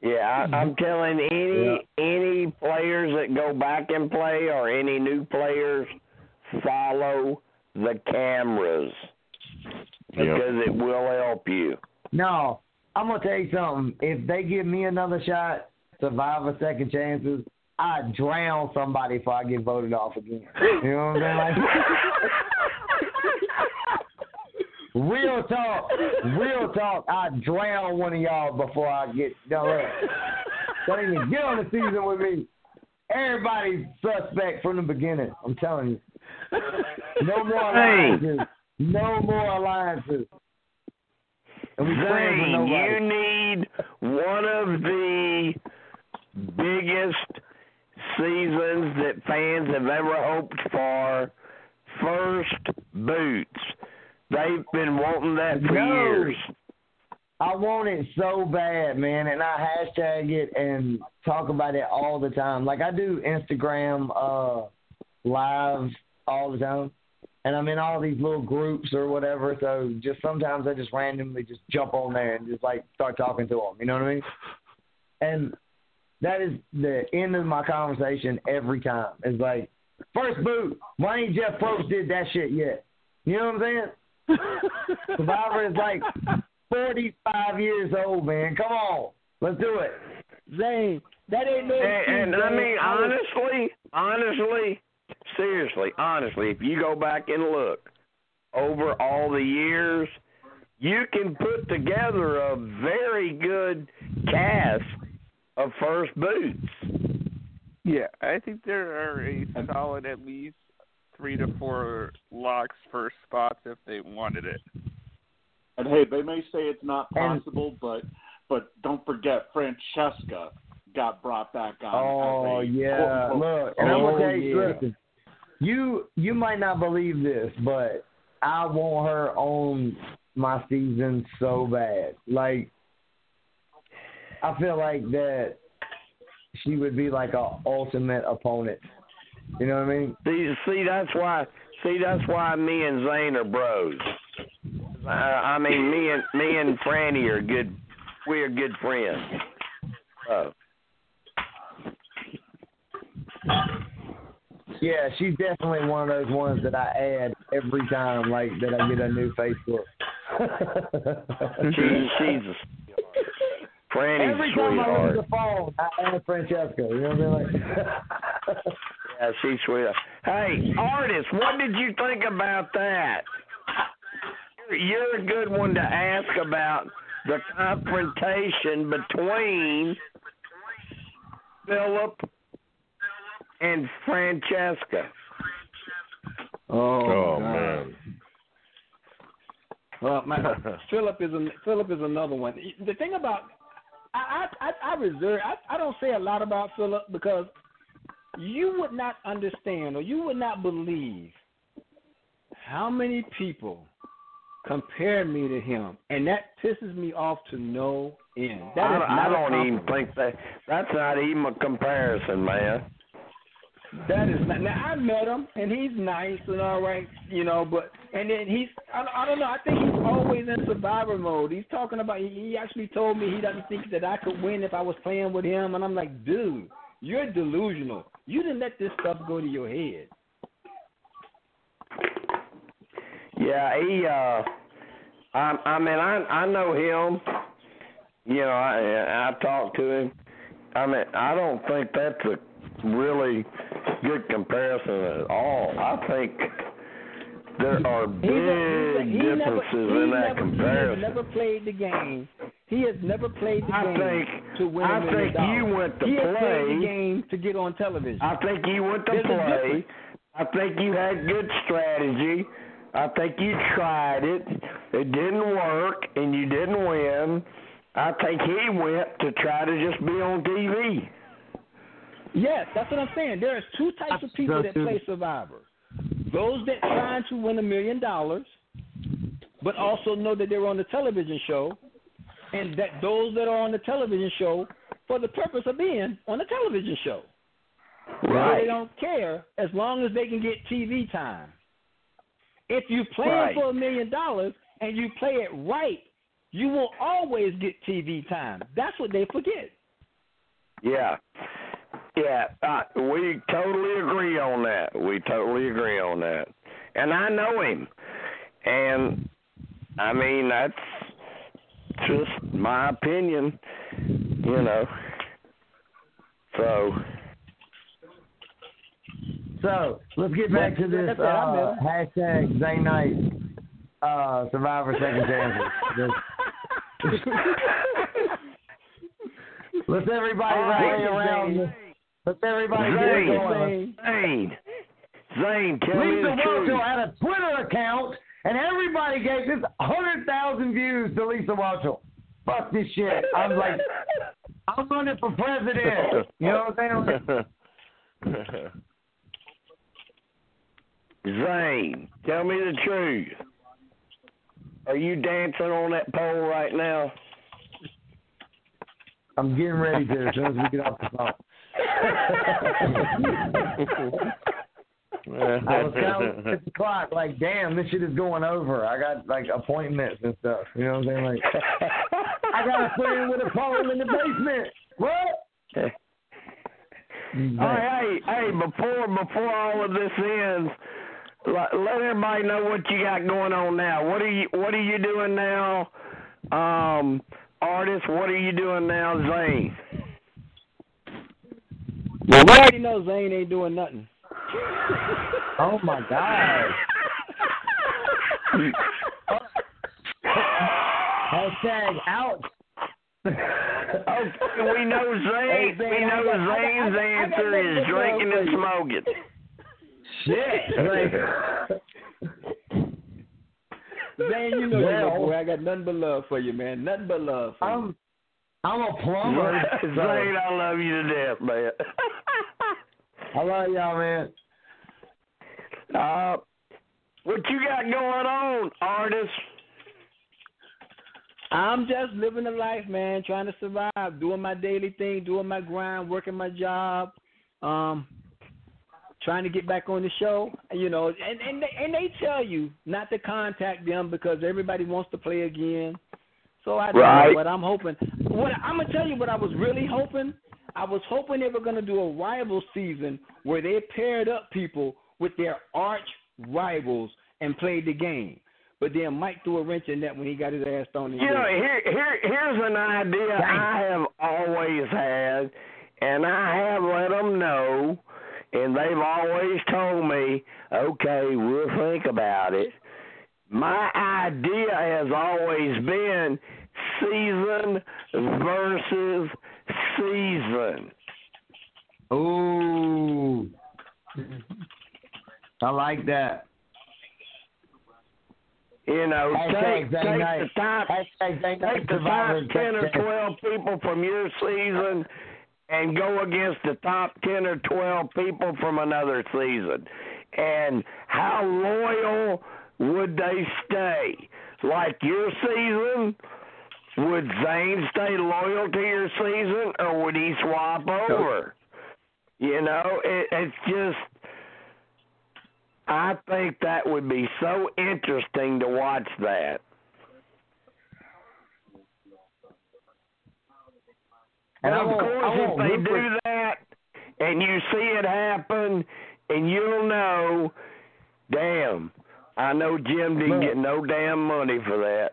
Yeah, I, I'm mm-hmm. telling any any players that go back and play or any new players follow the cameras because it will help you.
No, I'm gonna tell you something. If they give me another shot, Survivor Second Chances, I drown somebody before I get voted off again. You know what I'm saying? Like, real talk, real talk. I drown one of y'all before I get done. Don't even get on the season with me. Everybody's suspect from the beginning. I'm telling you. No more
Hey.
alliances. No more alliances. And we friends
Zane, you need one of the biggest seasons that fans have ever hoped for. First boots. They've been wanting that for years.
I want it so bad, man, and I hashtag it and talk about it all the time. Like I do Instagram uh lives all the time. And I'm in all these little groups or whatever, so just sometimes I just randomly just jump on there and just like start talking to them. You know what I mean? And that is the end of my conversation every time. It's like, first boot, why ain't Jeff Probst did that shit yet? You know what I'm saying? Survivor is like 45 years old, man. Come on, let's do it.
Zane, that ain't no
And, and I mean,
Zane. I was-
honestly, honestly, seriously, honestly, if you go back and look over all the years, you can put together a very good cast of first boots.
Yeah, I think there are a solid at least three to four locks for spots if they wanted it.
And hey, they may say it's not
And-
possible, but but don't forget Francesca got brought back on.
Oh
as a oh,
yeah,
quote-unquote
look, and I'm
Oh,
gonna tell you,
yeah.
listen, you you might not believe this, but I want her on my season so bad. Like, I feel like that she would be like a ultimate opponent. You know what I mean?
See, see, that's why. See, that's why me and Zane are bros. I, I mean, me and me and Franny are good. We are good friends. Oh.
Yeah, she's definitely one of those ones that I add every time, like that I get a new Facebook.
She, she's a Franny's
Every
a
time I
sweetheart.
look at the phone, I add Francesca. You know what I mean? Like,
Yeah, she's sweet. Hey, Artis, what did you think about that? You're a good one to ask about the confrontation between Philip and Francesca.
Oh,
Oh, man.
Well, my, Philip is an, Philip is another one. The thing about I I I, reserve I, I don't say a lot about Philip because you would not understand or you would not believe how many people compare me to him, and that pisses me off to no end. That
I, I don't even think that that's not even a comparison, man.
That is not. Now I met him, and he's nice and all right, you know. But and then he's I, I don't know. I think he's always in survivor mode. He's talking about. He, actually told me he doesn't think that I could win if I was playing with him, and I'm like, dude, you're delusional. You didn't let this stuff go to your head.
Yeah, he. uh I, I mean, I I know him. You know, I I talked to him. I mean, I don't think that's a really good comparison at all. I think there are big
he's a, he
differences
he
in that
never,
comparison.
He has never played the game. He has never played the
I
game
think-
to win
I
a
think you went to
he has played
play-
the game to get on television.
I think you went to
There's
play. I think you had good strategy. I think you tried it. It didn't work, and you didn't win. I think he went to try to just be on TV.
Yes, that's what I'm saying. There's two types of people that play Survivor. Those that trying to win a million dollars, but also know that they're on the television show, and that those that are on the television show for the purpose of being on the television show.
Right.
They don't care as long as they can get TV time. If you play
Right.
for a million dollars and you play it right, you will always get TV time. That's what they forget.
Yeah. Yeah, uh, we totally agree on that. We totally agree on that. And I know him. And I mean that's just my opinion, you know. So
So let's get back to this uh, hashtag Zane Knight uh, Survivor Second Chances. Let's everybody rally around. Let's everybody going.
Zane, Zane, tell me
Lisa
the truth.
Whelchel had a Twitter account, and everybody gave this hundred thousand views to Lisa Whelchel. Fuck this shit. I'm like, I'm running for president. You know what I'm saying?
Zane, tell me the truth. Are you dancing on that pole right now?
I'm getting ready to as soon as we get off the phone. I was counting at the clock, like, damn, this shit is going over. I got like appointments and stuff. You know what I'm saying? Like, I got a friend with a pole in the basement. What?
Oh, hey, hey, before before all of this ends, let, let everybody know what you got going on now. What are you What are you doing now, um, Artis? What are you doing now, Zane?
Well, we already know Zane ain't doing nothing.
Oh my god. Hashtag ouch.
Okay, we know Zane.
Hey, Zane,
we know
got-
Zane's
I got- I got
answer is drinking and smoking.
Shit. Like,
Zane, you know you
Well-
my boy. I got nothing but love for you, man. Nothing but love for.
I'm I'm a plumber.
Zane,
so
I love you to death, man.
I love y'all, man.
Uh, what you got going on, Artis?
I'm just living the life, man, trying to survive, doing my daily thing, doing my grind, working my job, um, trying to get back on the show. You know, and and they, and they tell you not to contact them because everybody wants to play again. So I don't
Right.
know, but I'm hoping. What I'm gonna tell you, what I was really hoping. I was hoping they were gonna do a rival season where they paired up people with their arch rivals and played the game. But then Mike threw a wrench in that when he got his ass thrown in.
You know, here, here, here's an idea I have always had, and I have let them know, and they've always told me, okay, we'll think about it. My idea has always been season versus season.
Ooh. I like that.
You know,
Hashtag
take, take the top
Hashtag Zane Knight
take the top ten or twelve people from your season and go against the top ten or twelve people from another season. And how loyal would they stay? Like your season, would Zane stay loyal to your season or would he swap over? You know, it, it's just I think that would be so interesting to watch that.
And
of course, if they do that and you see it happen, and you'll know, damn, I know Jim didn't
Look.
get no damn money for that.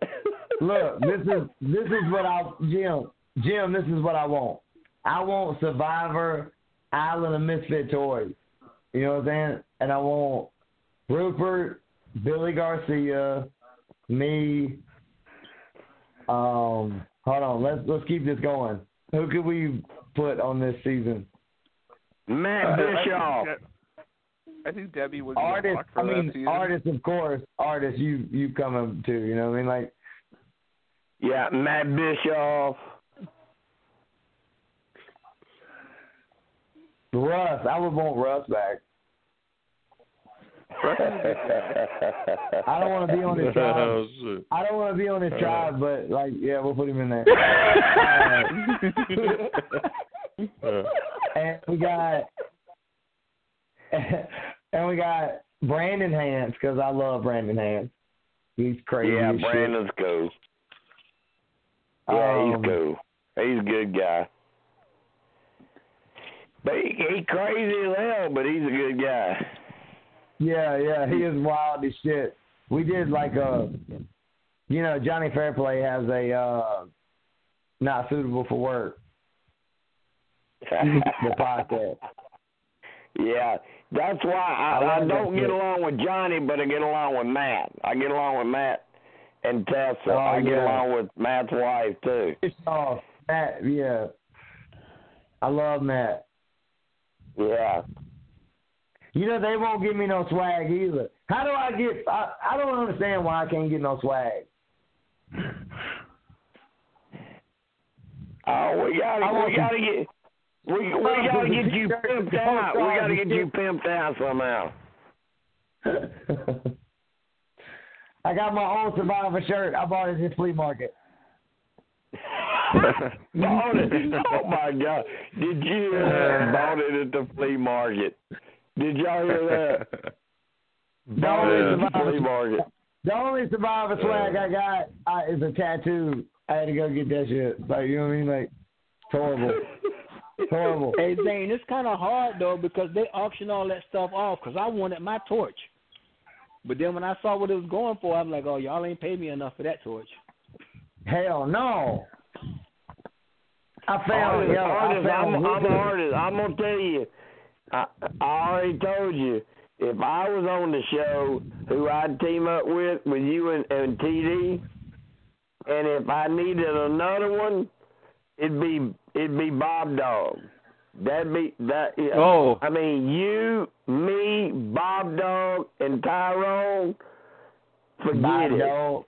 Look, this is this is what I Jim Jim. This is what I want. I want Survivor Island of Misfit Toys. You know what I'm saying? And I want Rupert, Billy Garcia, me. Um, hold on. Let's let's keep this going. Who could we put on this season?
Matt
I- I
Bischoff.
De- I think Debbie would be a Artis. for
I mean,
season.
Artis, of course. Artis. You you coming too? You know what I mean? Like
Yeah, Matt Bischoff.
Russ. I would want Russ back. I don't want to be on his tribe.
Oh.
I don't want to be on his
Uh.
tribe, but like, yeah, we'll put him in there.
Uh,
and we got, and we got Brandon Hantz because I love Brandon Hantz. He's crazy.
yeah,
as shit.
Brandon's cool. Yeah,
Um,
he's cool. He's a good guy. But he, he crazy as hell, but he's a good guy.
Yeah, yeah, he is wild as shit. We did like a, you know, Johnny Fairplay has a uh not suitable for work. the podcast.
Yeah, that's why I,
I
I, don't get along with Johnny, but I get along with Matt. I get along with Matt and Tessa.
Oh,
I get along with Matt's wife too.
Oh, Matt, yeah. I love Matt.
Yeah.
You know they won't give me no swag either. How do I get? I, I don't understand why I can't get no swag.
Oh, we gotta,
I
we gotta get, we we gotta get you pimped out. We gotta get you pimped out somehow.
I got my old Survivor shirt. I bought it at the flea market.
bought it. Oh my God! Did you uh, bought it at the flea market? Did y'all hear that? Bought it at the flea market.
The only Survivor swag I got uh, is a tattoo. I had to go get that shit. Like you know what I mean? Like it's horrible. It's horrible.
Hey Zane, it's kind of hard though because they auction all that stuff off. Because I wanted my torch, but then when I saw what it was going for, I'm like, oh, y'all ain't paid me enough for that torch.
Hell no. I found
Artis,
yo,
Artis,
I found
I'm, I'm an
Wicked.
artist. I'm gonna tell you. I, I already told you. If I was on the show, who I'd team up with, with you and, and TD, and if I needed another one, it'd be it'd be Bob Dog. That'd be that. Yeah.
Oh.
I mean, you, me, Bob Dog, and Tyrone. Forget
Bob
it.
Dog.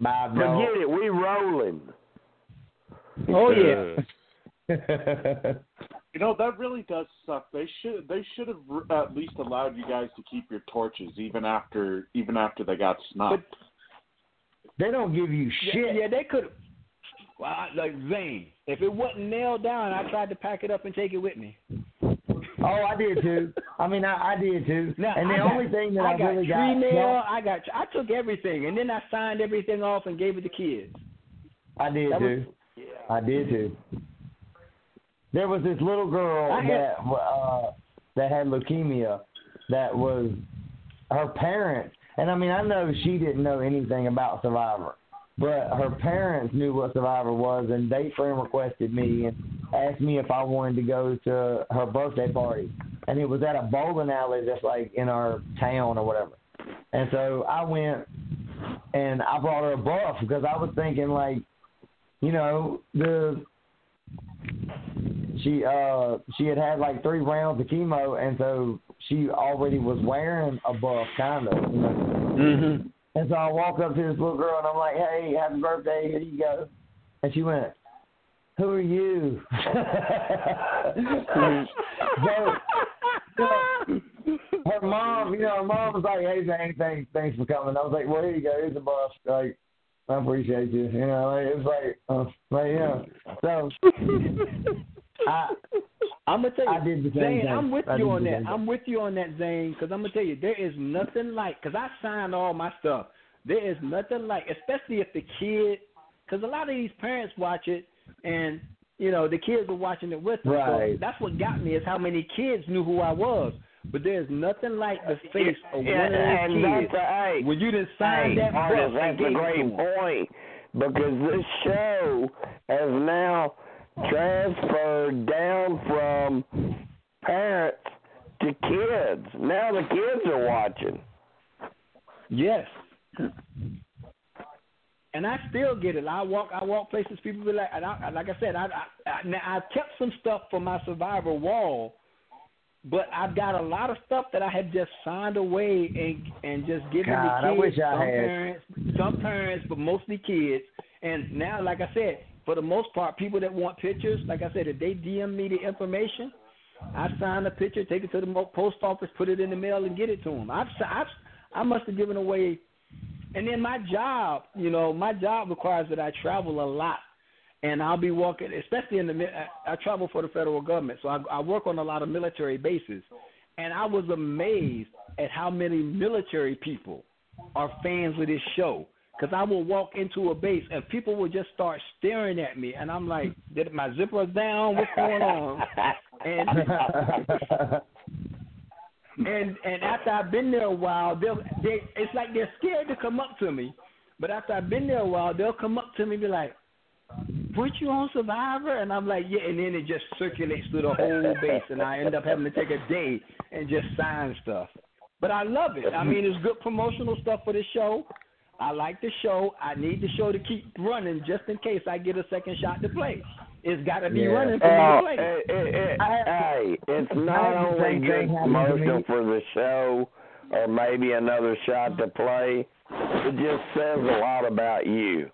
Bob Dog.
Forget it. We rolling.
Oh yeah.
You know that really does suck. They should they should have at least allowed you guys to keep your torches even after even after they got snubbed.
They don't give you
Yeah,
shit.
yeah, they could. Well, I- like Zane, if it wasn't nailed down, I tried to pack it up and take it with me.
Oh, I did too. I mean, I, I did too.
Now,
and the
got-
only thing that
I
I,
got
really
tree
got,
nail. I got. I took everything, and then I signed everything off and gave it to kids.
I did
That was-
too. I did too. There was this little girl
had-
that uh, that had leukemia. That was her parents, and I mean, I know she didn't know anything about Survivor, but her parents knew what Survivor was, and they friend requested me and asked me if I wanted to go to her birthday party, and it was at a bowling alley that's like in our town or whatever. And so I went, and I brought her a buff because I was thinking like, you know, the she uh she had had like three rounds of chemo, and so she already was wearing a buff, kind of. You know?
Mhm.
And so I walk up to this little girl, and I'm like, "Hey, happy birthday! Here you go." And she went, "Who are you?" so, her mom, you know, her mom was like, "Hey, Zane, thanks, thanks for coming." I was like, "Well, here you go. Here's a buff. Like, I appreciate you." You know, like, it was like, uh, like, yeah. So I,
I'm gonna tell you,
I did the same
Zane.
thing.
I'm with
I
you on that.
thing.
I'm with you on that, Zane, because I'm gonna tell you, there is nothing like. Because I signed all my stuff. There is nothing like, especially if the kid, because a lot of these parents watch it, and you know the kids are watching it with them. So
Right.
that's what got me is how many kids knew who I was. But there's nothing like the face of
Yeah,
one of
and
those
that's
kids
a, hey,
when you didn't sign
hey,
that
artist,
book and
that's a
great it to
great
'em.
point because this show has now transferred down from parents to kids. Now the kids are watching.
Yes. And I still get it. I walk, I walk places. People be like, and I, like I said, I, I, I, now I've kept some stuff for my survivor wall, but I've got a lot of stuff that I had just signed away and and just given
God,
to
I
kids.
wish I
some
had.
parents, some parents, but mostly kids. And now, like I said, for the most part, people that want pictures, like I said, if they DM me the information, I sign the picture, take it to the post office, put it in the mail, and get it to them. I've, I've I must have given away. And then my job, you know, my job requires that I travel a lot, and I'll be walking, especially in the. I, I travel for the federal government, so I, I work on a lot of military bases, and I was amazed at how many military people are fans of this show. Because I will walk into a base and people will just start staring at me, and I'm like, "Did my zipper down? What's going on?" and and and after I've been there a while, they'll they it's like they're scared to come up to me. But after I've been there a while, they'll come up to me and be like, "Weren't you on Survivor?" And I'm like, "Yeah." And then it just circulates through the whole base, and I end up having to take a day and just sign stuff. But I love it. I mean, it's good promotional stuff for the show. I like the show. I need the show to keep running just in case I get a second shot to play. It's got to be
Yeah.
running for
Oh,
me to play.
it, it, it,
I
hey, it's not
have the
only
same
good
thing happen to
promotion for the show or maybe another shot to play. It just says a lot about you.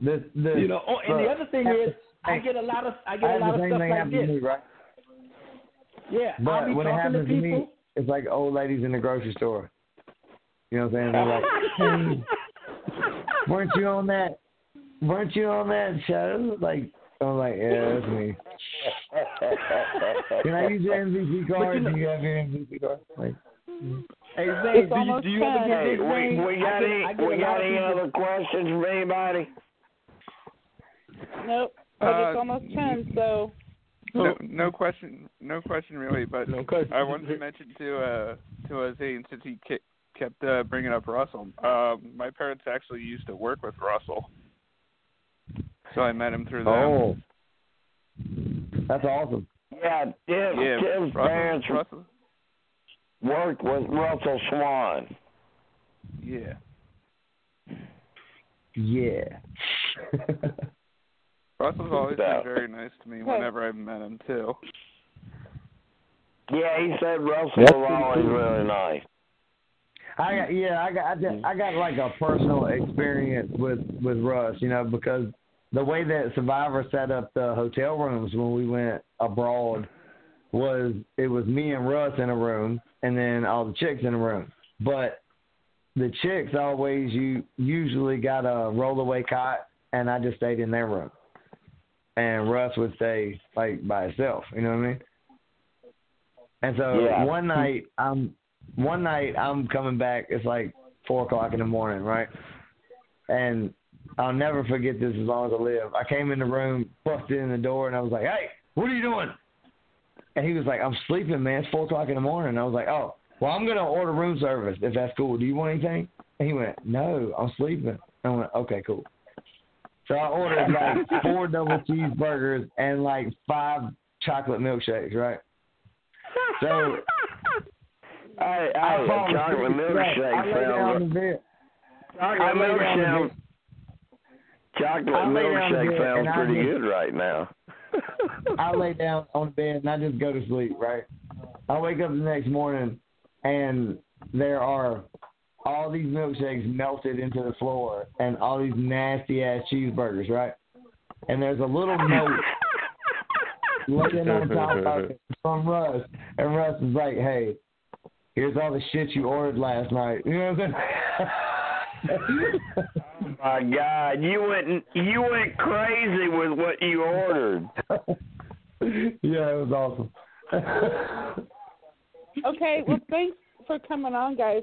the, the,
You know. Oh, and the
look,
other thing is, I get a lot of I
I
get a lot of stuff like this.
me, right?
Yeah,
But
I'll be
when it
talking to
happens to
people.
me, it's like old ladies in the grocery store. You know what I'm saying? They're like, hey, weren't you on that? Weren't you on that show? Like, I'm like, yeah, that's me. Can I use your MVP card? Do you have your MVP card? Like,
Hey, Zay,
It's
do you, do you ever
10.
get
Hey,
this
we,
thing?
we got
get-
any we got any other questions from anybody?
Nope. But
Uh,
it's almost ten, so
No, no question, no question really. But
No question.
I wanted to mention to uh to uh, Zane since he ke- kept uh, bringing up Russell. Um, my parents actually used to work with Russell, so I met him through them.
oh, that's awesome.
Yeah, Tim,
yeah,
Tim's
Russell,
parents
Russell.
worked with Russell Swan.
Yeah.
Yeah.
Russell's always been very nice to me whenever I've met him too.
Yeah, he said Russell
That's
was always
cool.
really nice.
I got yeah, I got I, just, mm-hmm. I got like a personal experience with with Russ, you know, because the way that Survivor set up the hotel rooms when we went abroad was it was me and Russ in a room and then all the chicks in a room. But the chicks always you usually got a rollaway cot and I just stayed in their room. And Russ would stay like by himself, you know what I mean? And so
Yeah.
one night I'm one night I'm coming back. It's like four o'clock in the morning, right? And I'll never forget this as long as I live. I came in the room, busted in the door, and I was like, "Hey, what are you doing?" And he was like, "I'm sleeping, man. It's four o'clock in the morning." And I was like, "Oh, well, I'm gonna order room service if that's cool. Do you want anything?" And he went, "No, I'm sleeping." I went, "Okay, cool." So I ordered like four double cheeseburgers and like five chocolate milkshakes, right? So
Hey,
I
hey,
fall
chocolate.
I
milkshake
lay down on
sounds. Chocolate
I lay down on the
milkshake. Chocolate
I lay down on the
milkshake sounds
I
pretty
just-
good right now.
I lay down on the bed and I just go to sleep, right? I wake up the next morning and there are all these milkshakes melted into the floor and all these nasty ass cheeseburgers, right? And there's a little note laying on top of it from Russ. And Russ is like, Hey, here's all the shit you ordered last night. You know what I'm oh saying?
oh My God, you went you went crazy with what you ordered.
yeah, it was awesome.
okay. Well, thanks for coming on, guys.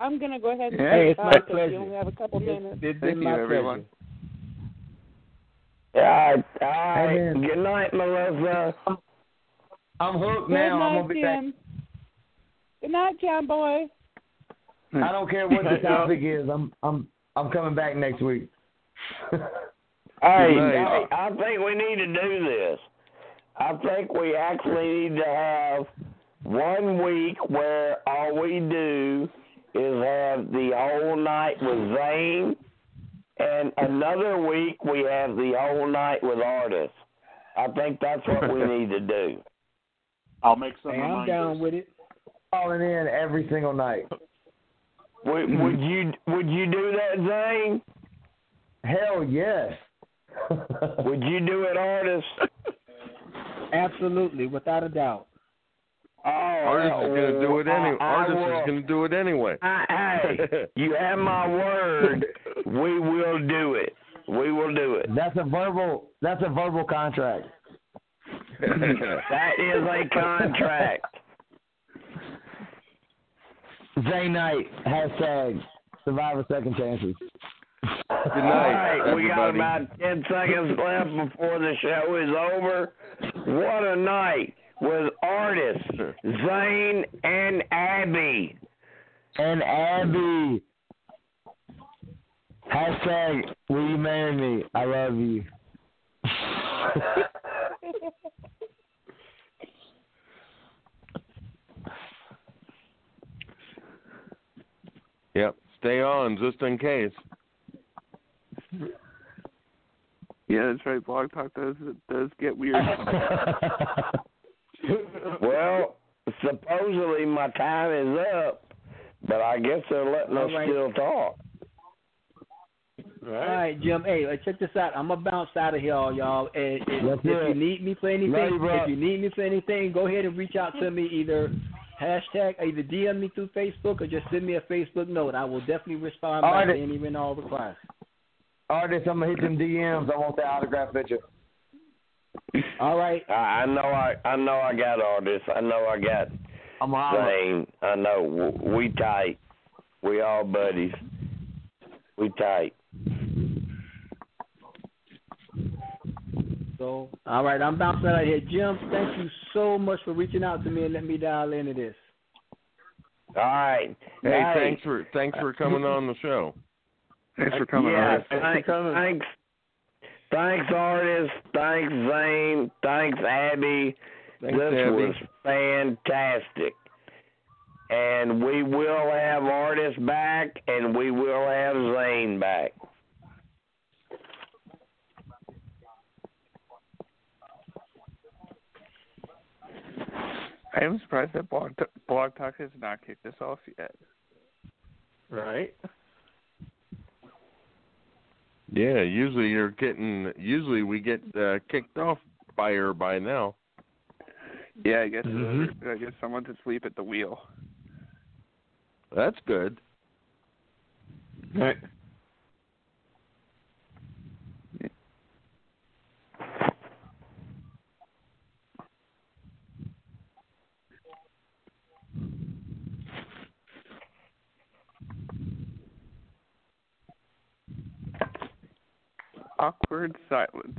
I'm gonna go ahead and
Yeah.
Hey, it's my pleasure.
We only have a couple minutes.
It's
Thank you, everyone.
pleasure.
All right, all right.
Hey.
Good night, Melissa.
I'm hooked
Good
now. I'm
night,
gonna be back.
Jim. Good night, John Boy.
I don't care what the topic is. I'm I'm I'm coming back next week.
Hey,
Good
hey. I think we need to do this. I think we actually need to have one week where all we do is have the whole night with Zane, and another week we have the whole night with Artis. I think that's what we need to do.
I'll make some
Hey, I'm down with it.
Calling in every single night.
Would, would you would you do that, Zane?
Hell yes.
Would you do it, Artis?
Absolutely, without a doubt.
Oh,
Artis is gonna do it anyway.
I- I
Artis
will-
is gonna do it anyway.
I- hey, you have my word. We will do it. We will do it.
That's a verbal. That's a verbal contract.
That is a contract.
Zane Knight hashtag Survivor Second Chances.
Good
All
night,
right, we got about 10 seconds left before the show is over. What a night with Artis Zane and Abi.
And Abi. Hashtag will you marry me? I love you.
Yep. Stay on just in case.
Yeah, that's right. Blog Talk does does get weird.
Well, supposedly my time is up, but I guess they're letting us
All right.
still talk.
All right, Jim. Hey, check this out. I'm gonna bounce out of here, y'all. And if, if
do
you need me for anything,
Love
if you need me for anything, go ahead and reach out to me either hashtag either DM me through Facebook or just send me a Facebook note. I will definitely respond
All
back
right.
to any and all requests.
Artis, I'm gonna hit them DMs. I want that autograph picture.
All right.
I, I know I I know I got artists. I know I got
I'm holler.
Zane. I know we tight. We all buddies. We tight.
So, all right, I'm bouncing out of here. Jim, thank you so much for reaching out to me and let me dial into this.
All right.
Hey, thanks for thanks for coming on the show.
Thanks for coming
yeah,
on.
thanks, thanks, thanks, Artis. Thanks, Zane. Thanks, Abi.
Thanks,
this
Abi.
was fantastic. And we will have Artis back, and we will have Zane back.
I am surprised that Blog, Blog Talk has not kicked us off yet.
Right.
Yeah, usually you're getting. Usually we get uh, kicked off by her by now.
Yeah, I guess
Mhm.
I guess someone's asleep at the wheel.
That's good.
Right.
Awkward silence.